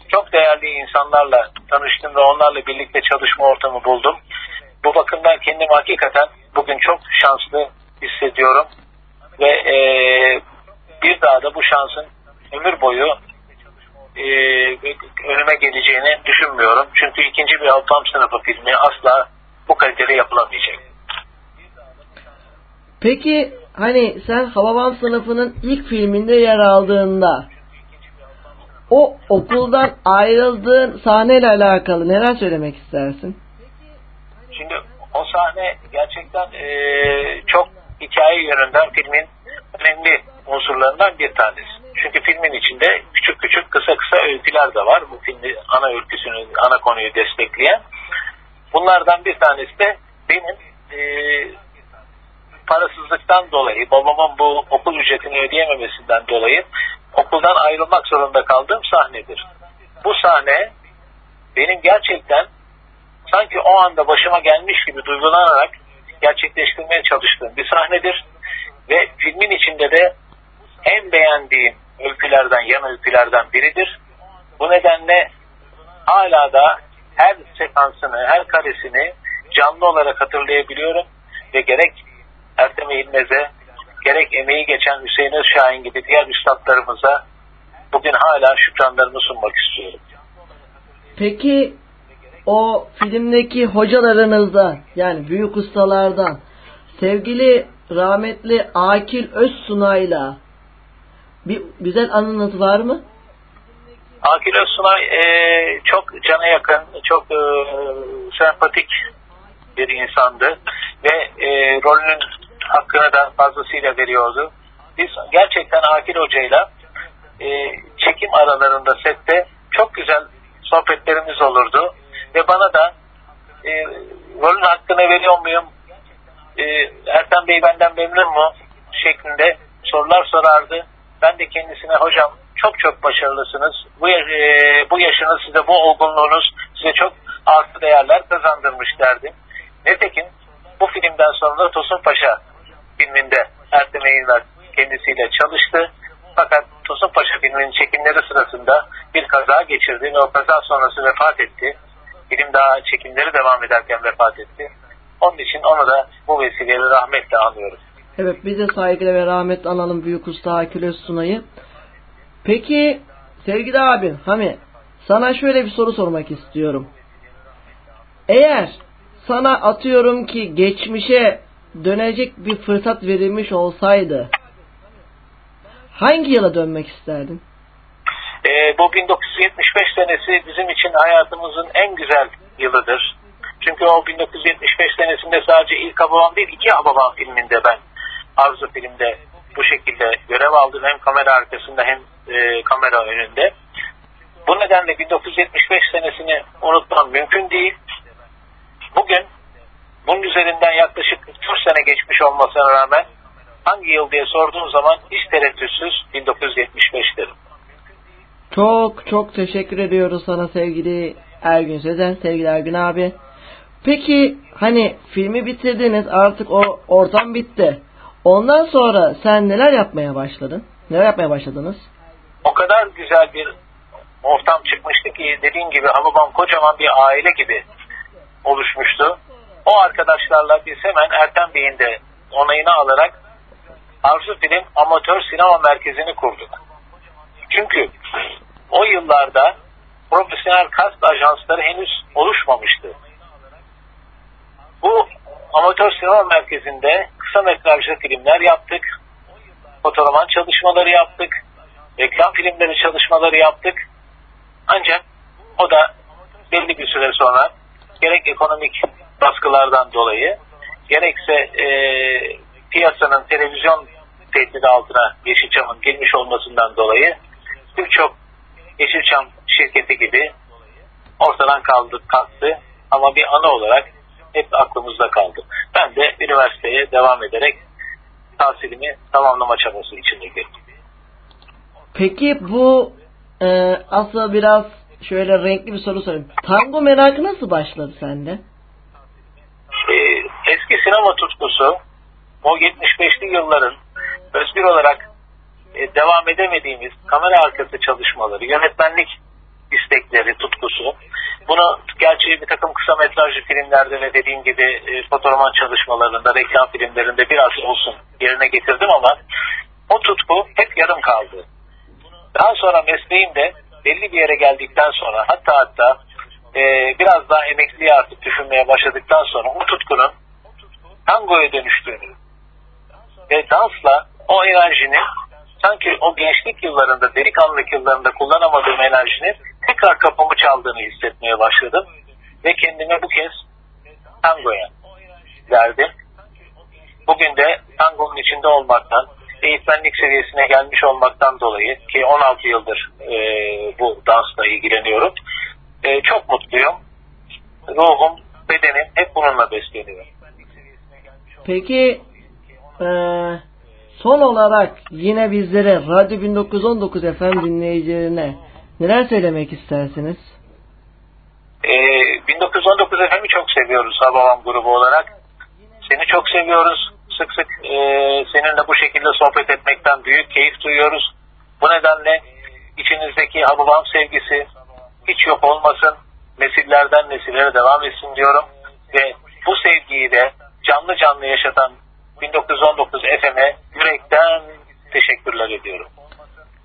Çok değerli insanlarla tanıştım ve onlarla birlikte çalışma ortamı buldum. Bu bakımdan kendimi hakikaten bugün çok şanslı hissediyorum. Ve e, bir daha da bu şansın ömür boyu e, önüme geleceğini düşünmüyorum. Çünkü ikinci bir Altam sınıfı filmi asla bu kalitede yapılamayacak. Peki hani sen Hababam sınıfının ilk filminde yer aldığında o okuldan ayrıldığın sahneyle alakalı neler söylemek istersin? Şimdi o sahne gerçekten e, çok hikaye yönünden filmin önemli unsurlarından bir tanesi. Çünkü filmin içinde küçük küçük kısa kısa öyküler de var. Bu filmi ana öyküsünü, ana konuyu destekleyen. Bunlardan bir tanesi de benim e, parasızlıktan dolayı, babamın bu okul ücretini ödeyememesinden dolayı okuldan ayrılmak zorunda kaldığım sahnedir. Bu sahne benim gerçekten sanki o anda başıma gelmiş gibi duygulanarak gerçek gerçekleştirmeye çalıştığım bir sahnedir. Ve filmin içinde de en beğendiğim öykülerden, yan öykülerden biridir. Bu nedenle hala da her sekansını, her karesini canlı olarak hatırlayabiliyorum ve gerek Ertem Eğilmez'e, gerek emeği geçen Hüseyin Özşahin gibi diğer üstadlarımıza bugün hala şükranlarımı sunmak istiyorum. Peki o filmdeki hocalarınızdan yani büyük ustalardan sevgili rahmetli Akil Özsunay'la bir güzel anınız var mı? Akil Özsunay e, çok cana yakın, çok e, sempatik bir insandı ve e, rolünün hakkını da fazlasıyla veriyordu. Biz gerçekten Akil Hoca'yla e, çekim aralarında sette çok güzel sohbetlerimiz olurdu ve bana da e, rolün hakkını veriyor muyum? E, Ertan Bey benden memnun mu? şeklinde sorular sorardı. Ben de kendisine hocam çok çok başarılısınız. Bu, e, bu yaşınız size bu olgunluğunuz size çok artı değerler kazandırmış derdim. Nitekim bu filmden sonra Tosun Paşa filminde Ertem Eğilmez kendisiyle çalıştı. Fakat Tosun Paşa filminin çekimleri sırasında bir kaza geçirdi ve o kaza sonrası vefat etti. Film daha çekimleri devam ederken vefat etti. Onun için onu da bu vesileyle rahmetle anıyoruz. Evet biz de saygıyla ve rahmetle analım büyük usta Akil Özsunay'ı. Peki sevgili abi hani sana şöyle bir soru sormak istiyorum. Eğer sana atıyorum ki geçmişe dönecek bir fırsat verilmiş olsaydı hangi yıla dönmek isterdin? E, bu 1975 senesi bizim için hayatımızın en güzel yılıdır. Çünkü o 1975 senesinde sadece ilk Hababam değil iki Hababam filminde ben Arzu filmde bu şekilde görev aldım. Hem kamera arkasında hem e, kamera önünde. Bu nedenle 1975 senesini unutmam mümkün değil. Bugün bunun üzerinden yaklaşık 4 sene geçmiş olmasına rağmen hangi yıl diye sorduğun zaman hiç tereddütsüz 1975 derim. Çok çok teşekkür ediyoruz sana sevgili Ergün Sezen, sevgili Ergün abi. Peki hani filmi bitirdiniz artık o ortam bitti. Ondan sonra sen neler yapmaya başladın? Neler yapmaya başladınız? O kadar güzel bir ortam çıkmıştı ki dediğin gibi Hababam kocaman bir aile gibi oluşmuştu. O arkadaşlarla biz hemen Ertem Bey'in de onayını alarak Arzu Film Amatör Sinema Merkezi'ni kurduk. Çünkü o yıllarda profesyonel kast ajansları henüz oluşmamıştı. Bu amatör sinema merkezinde kısa metrajlı filmler yaptık. Fotoğraman çalışmaları yaptık. Reklam filmleri çalışmaları yaptık. Ancak o da belli bir süre sonra gerek ekonomik baskılardan dolayı gerekse e, piyasanın televizyon tehdidi altına Yeşilçam'ın girmiş olmasından dolayı birçok Yeşilçam şirketi gibi ortadan kaldı, kalktı ama bir anı olarak hep aklımızda kaldı. Ben de üniversiteye devam ederek tahsilimi tamamlama çabası içinde girdim. Peki bu e, aslında biraz şöyle renkli bir soru sorayım. Tango merakı nasıl başladı sende? Eski sinema tutkusu o 75'li yılların özgür olarak e, devam edemediğimiz kamera arkası çalışmaları, yönetmenlik istekleri, tutkusu. Bunu gerçi bir takım kısa metrajlı filmlerde ve dediğim gibi e, fotoğraman çalışmalarında, reklam filmlerinde biraz olsun yerine getirdim ama o tutku hep yarım kaldı. Daha sonra mesleğimde belli bir yere geldikten sonra hatta hatta e, biraz daha emekliye artık düşünmeye başladıktan sonra o tutkunun tangoya dönüştüğünü ve dansla o enerjinin sanki o gençlik yıllarında, delikanlılık yıllarında kullanamadığım enerjinin tekrar kapımı çaldığını hissetmeye başladım. Ve kendime bu kez tangoya verdim. Bugün de tangonun içinde olmaktan, eğitmenlik seviyesine gelmiş olmaktan dolayı ki 16 yıldır e, bu dansla ilgileniyorum. E, çok mutluyum. Ruhum, bedenim hep bununla besleniyor. Peki e, son olarak yine bizlere Radyo 1919 FM dinleyicilerine neler söylemek istersiniz? E, 1919 FM'i çok seviyoruz Hababam grubu olarak. Seni çok seviyoruz. Sık sık e, seninle bu şekilde sohbet etmekten büyük keyif duyuyoruz. Bu nedenle içinizdeki Hababam sevgisi hiç yok olmasın. Nesillerden nesillere devam etsin diyorum. Ve bu sevgiyi de canlı canlı yaşatan 1919 FM'e yürekten teşekkürler ediyorum.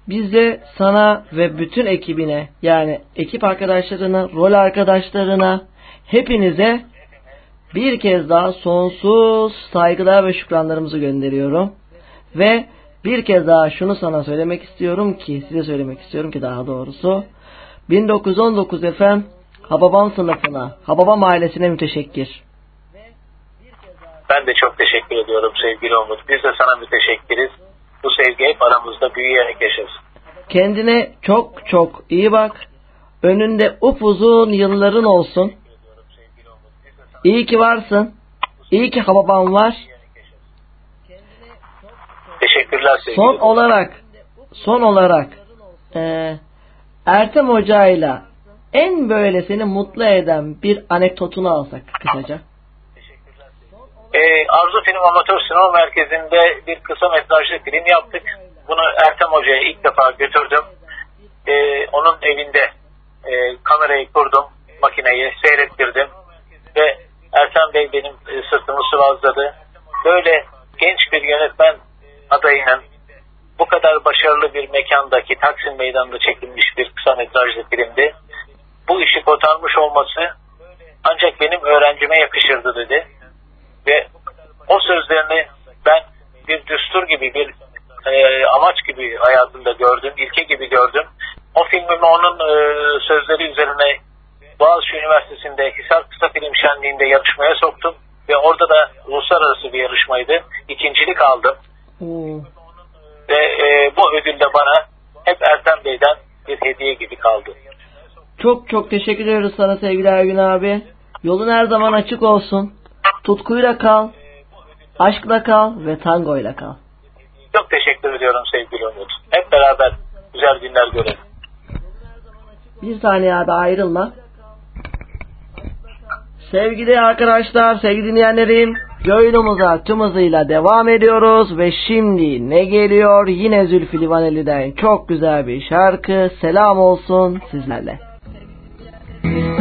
Biz de sana ve bütün ekibine yani ekip arkadaşlarına, rol arkadaşlarına, hepinize bir kez daha sonsuz saygılar ve şükranlarımızı gönderiyorum. Ve bir kez daha şunu sana söylemek istiyorum ki, size söylemek istiyorum ki daha doğrusu. 1919 FM Hababam sınıfına, Hababam ailesine müteşekkir. Ben de çok teşekkür ediyorum sevgili Umut. Biz de sana müteşekkiriz. Bu sevgi hep aramızda büyüyerek yaşasın. Kendine çok çok iyi bak. Önünde upuzun yılların olsun. İyi ki varsın. İyi ki Hababam var. Teşekkürler sevgili Son olarak son olarak e, Ertem Hoca'yla en böyle seni mutlu eden bir anekdotunu alsak kısaca. Ee, Arzu Film Amatör Sinema Merkezi'nde bir kısa metrajlı film yaptık. Bunu Ertem Hoca'ya ilk defa götürdüm. Ee, onun evinde e, kamerayı kurdum, makineyi seyrettirdim. Ve Ertem Bey benim e, sırtımı sıvazladı. Böyle genç bir yönetmen adayının bu kadar başarılı bir mekandaki Taksim Meydanı'nda çekilmiş bir kısa metrajlı filmdi. Bu işi kotarmış olması ancak benim öğrencime yakışırdı dedi. Ve o sözlerini ben bir düstur gibi bir e, amaç gibi hayatımda gördüm, ilke gibi gördüm. O filmimi onun e, sözleri üzerine Boğaziçi Üniversitesi'nde Hisar Kısa Film Şenliği'nde yarışmaya soktum. Ve orada da uluslararası bir yarışmaydı. İkincilik aldım. Ve e, bu ödül de bana hep Ertem Bey'den bir hediye gibi kaldı. Çok çok teşekkür ediyoruz sana sevgili Ergün abi. Yolun her zaman açık olsun. Tutkuyla kal, aşkla kal ve tangoyla kal. Çok teşekkür ediyorum sevgili Umut. Hep beraber güzel günler görelim. Bir saniye abi ayrılma. Sevgili arkadaşlar, sevgili dinleyenlerim, yayınımıza tüm hızıyla devam ediyoruz ve şimdi ne geliyor? Yine Zülfü Livaneli'den çok güzel bir şarkı. Selam olsun sizlerle. Selam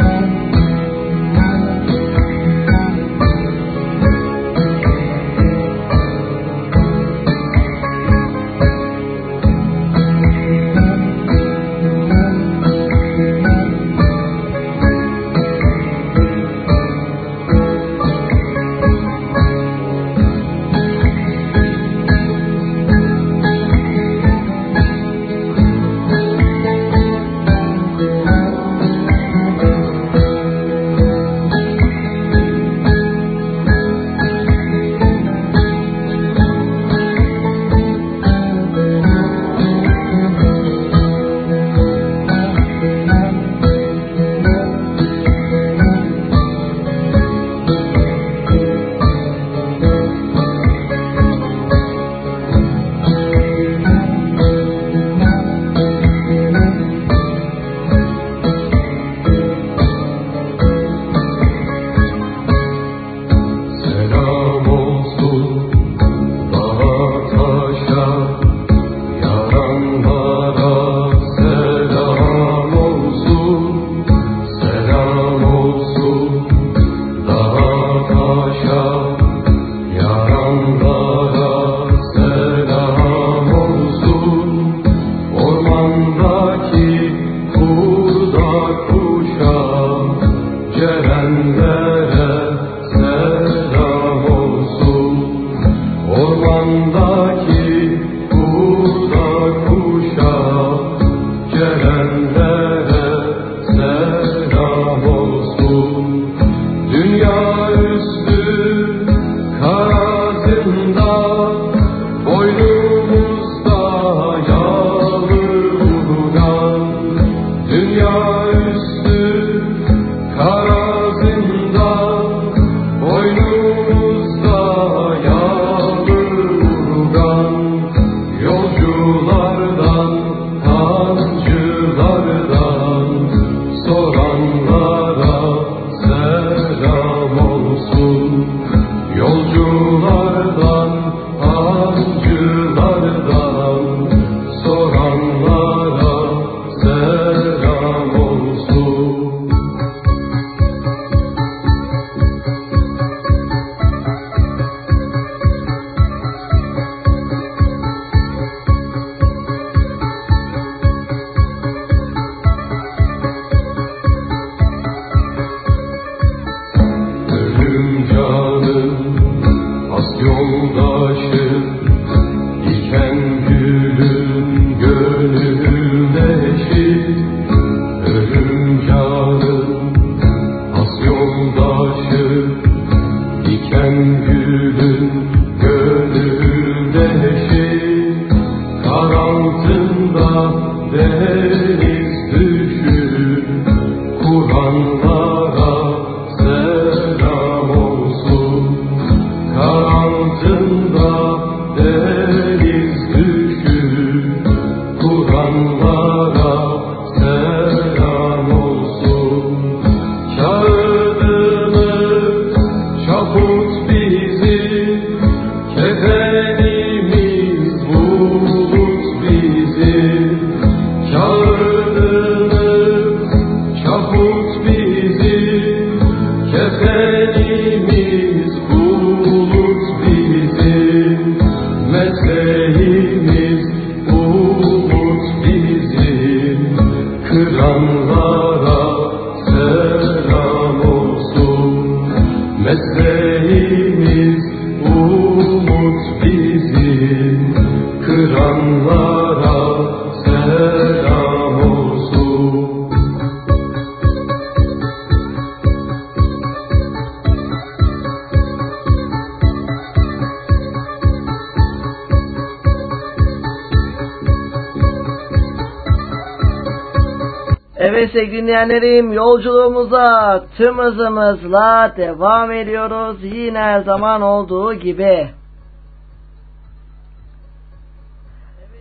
Öyleyse dinleyenlerim yolculuğumuza tüm hızımızla devam ediyoruz. Yine her zaman olduğu gibi.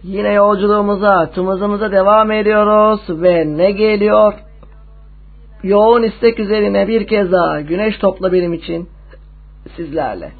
Yine yolculuğumuza tüm hızımıza devam ediyoruz ve ne geliyor? Yoğun istek üzerine bir kez daha güneş topla benim için sizlerle.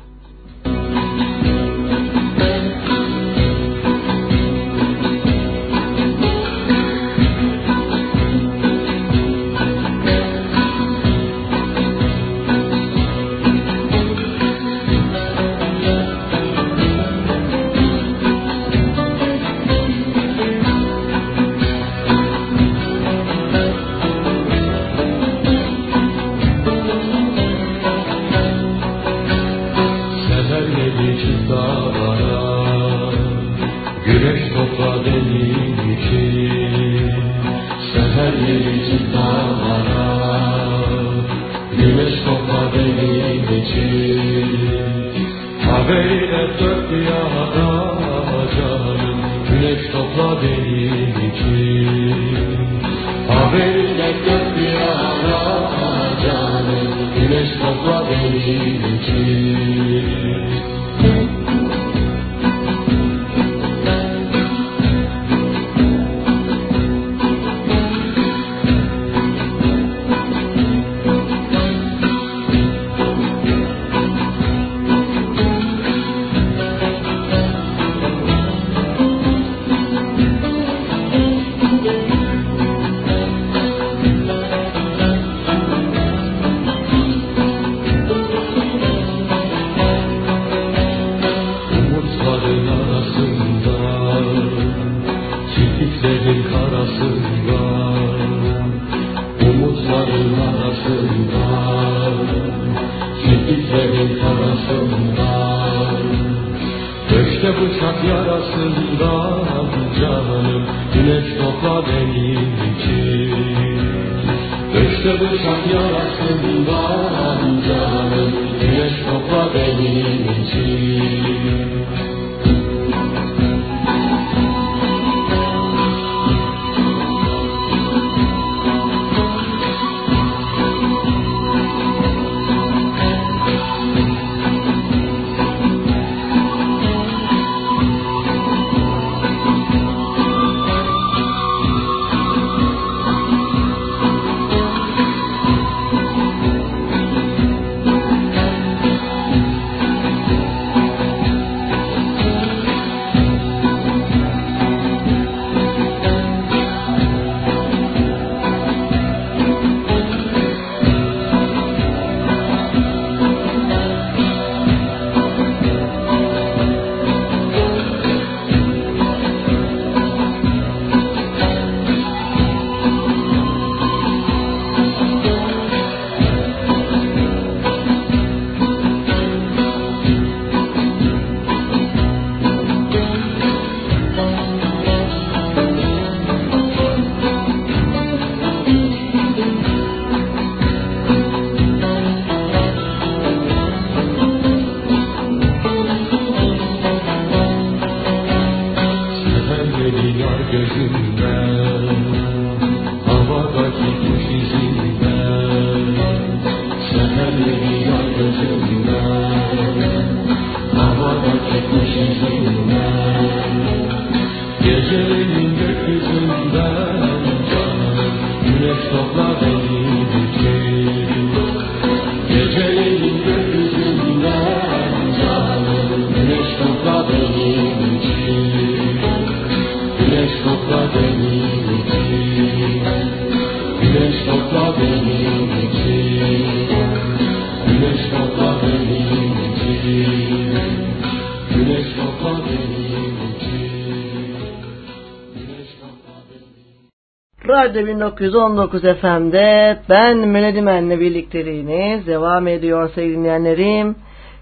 Radyo 1919 FM'de ben Melodimen'le birlikteliğiniz devam ediyor sevgili dinleyenlerim.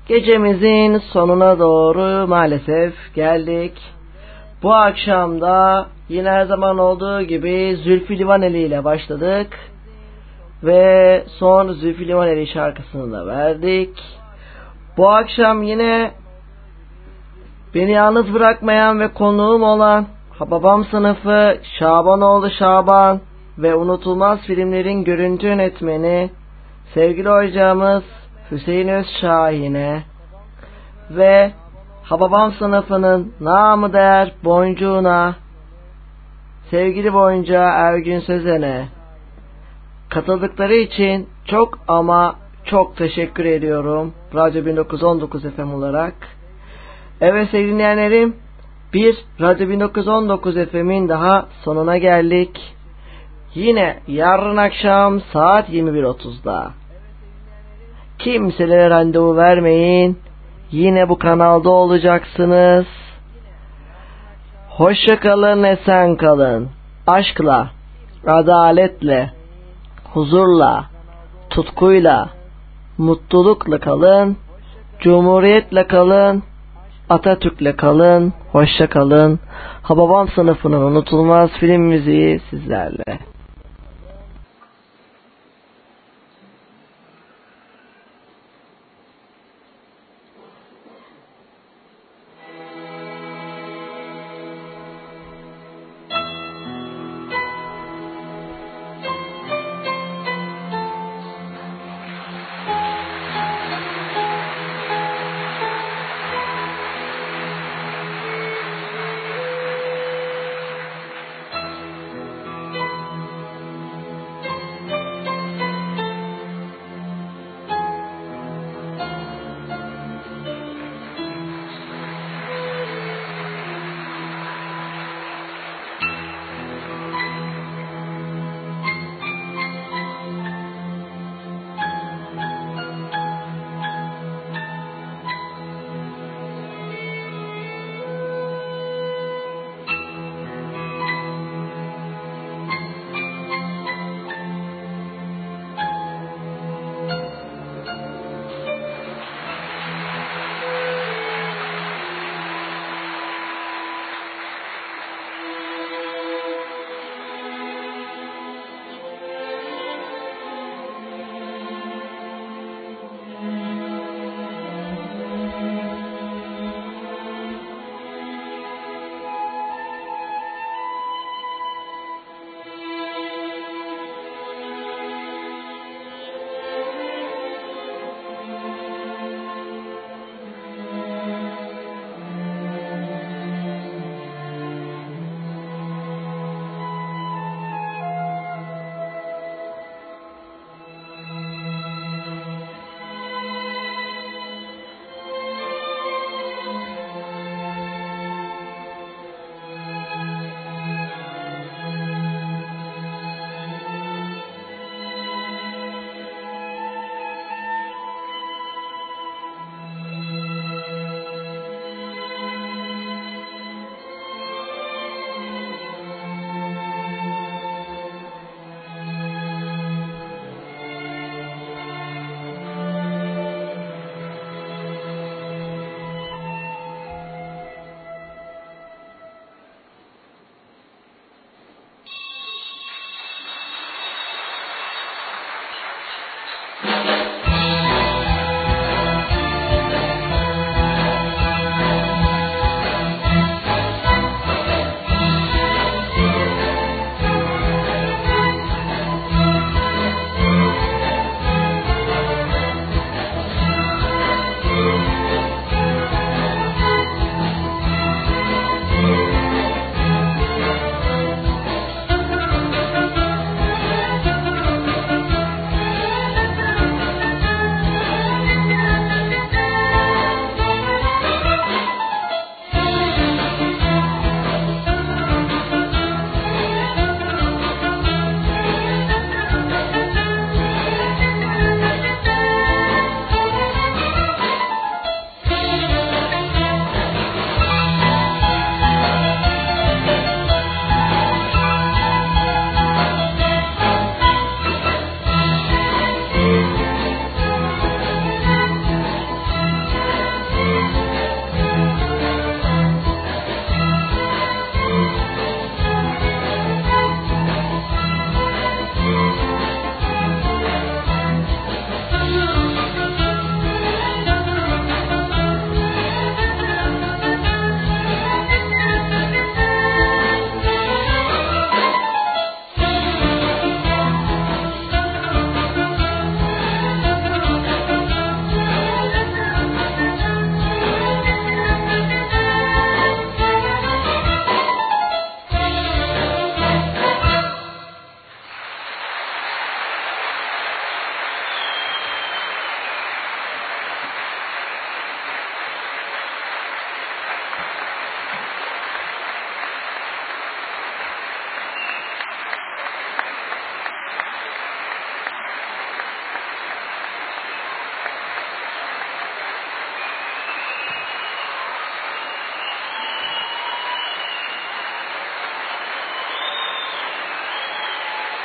Gecemizin sonuna doğru maalesef geldik. Bu akşam da yine her zaman olduğu gibi Zülfü Livaneli ile başladık. Ve son Zülfü Livaneli şarkısını da verdik. Bu akşam yine beni yalnız bırakmayan ve konuğum olan Hababam sınıfı Şabanoğlu Şaban ve unutulmaz filmlerin görüntü yönetmeni sevgili hocamız Hüseyin Özşahin'e ve Hababam sınıfının namı değer boncuğuna sevgili boncuğa Ergün Sözen'e katıldıkları için çok ama çok teşekkür ediyorum. Radyo 1919 FM olarak. Evet sevgili dinleyenlerim bir Radyo 1919 FM'in daha sonuna geldik. Yine yarın akşam saat 21.30'da. Kimselere randevu vermeyin. Yine bu kanalda olacaksınız. Hoşça kalın, esen kalın. Aşkla, adaletle, huzurla, tutkuyla, mutlulukla kalın. Cumhuriyetle kalın. Atatürk'le kalın. Hoşça kalın. Hababam sınıfının unutulmaz film müziği sizlerle.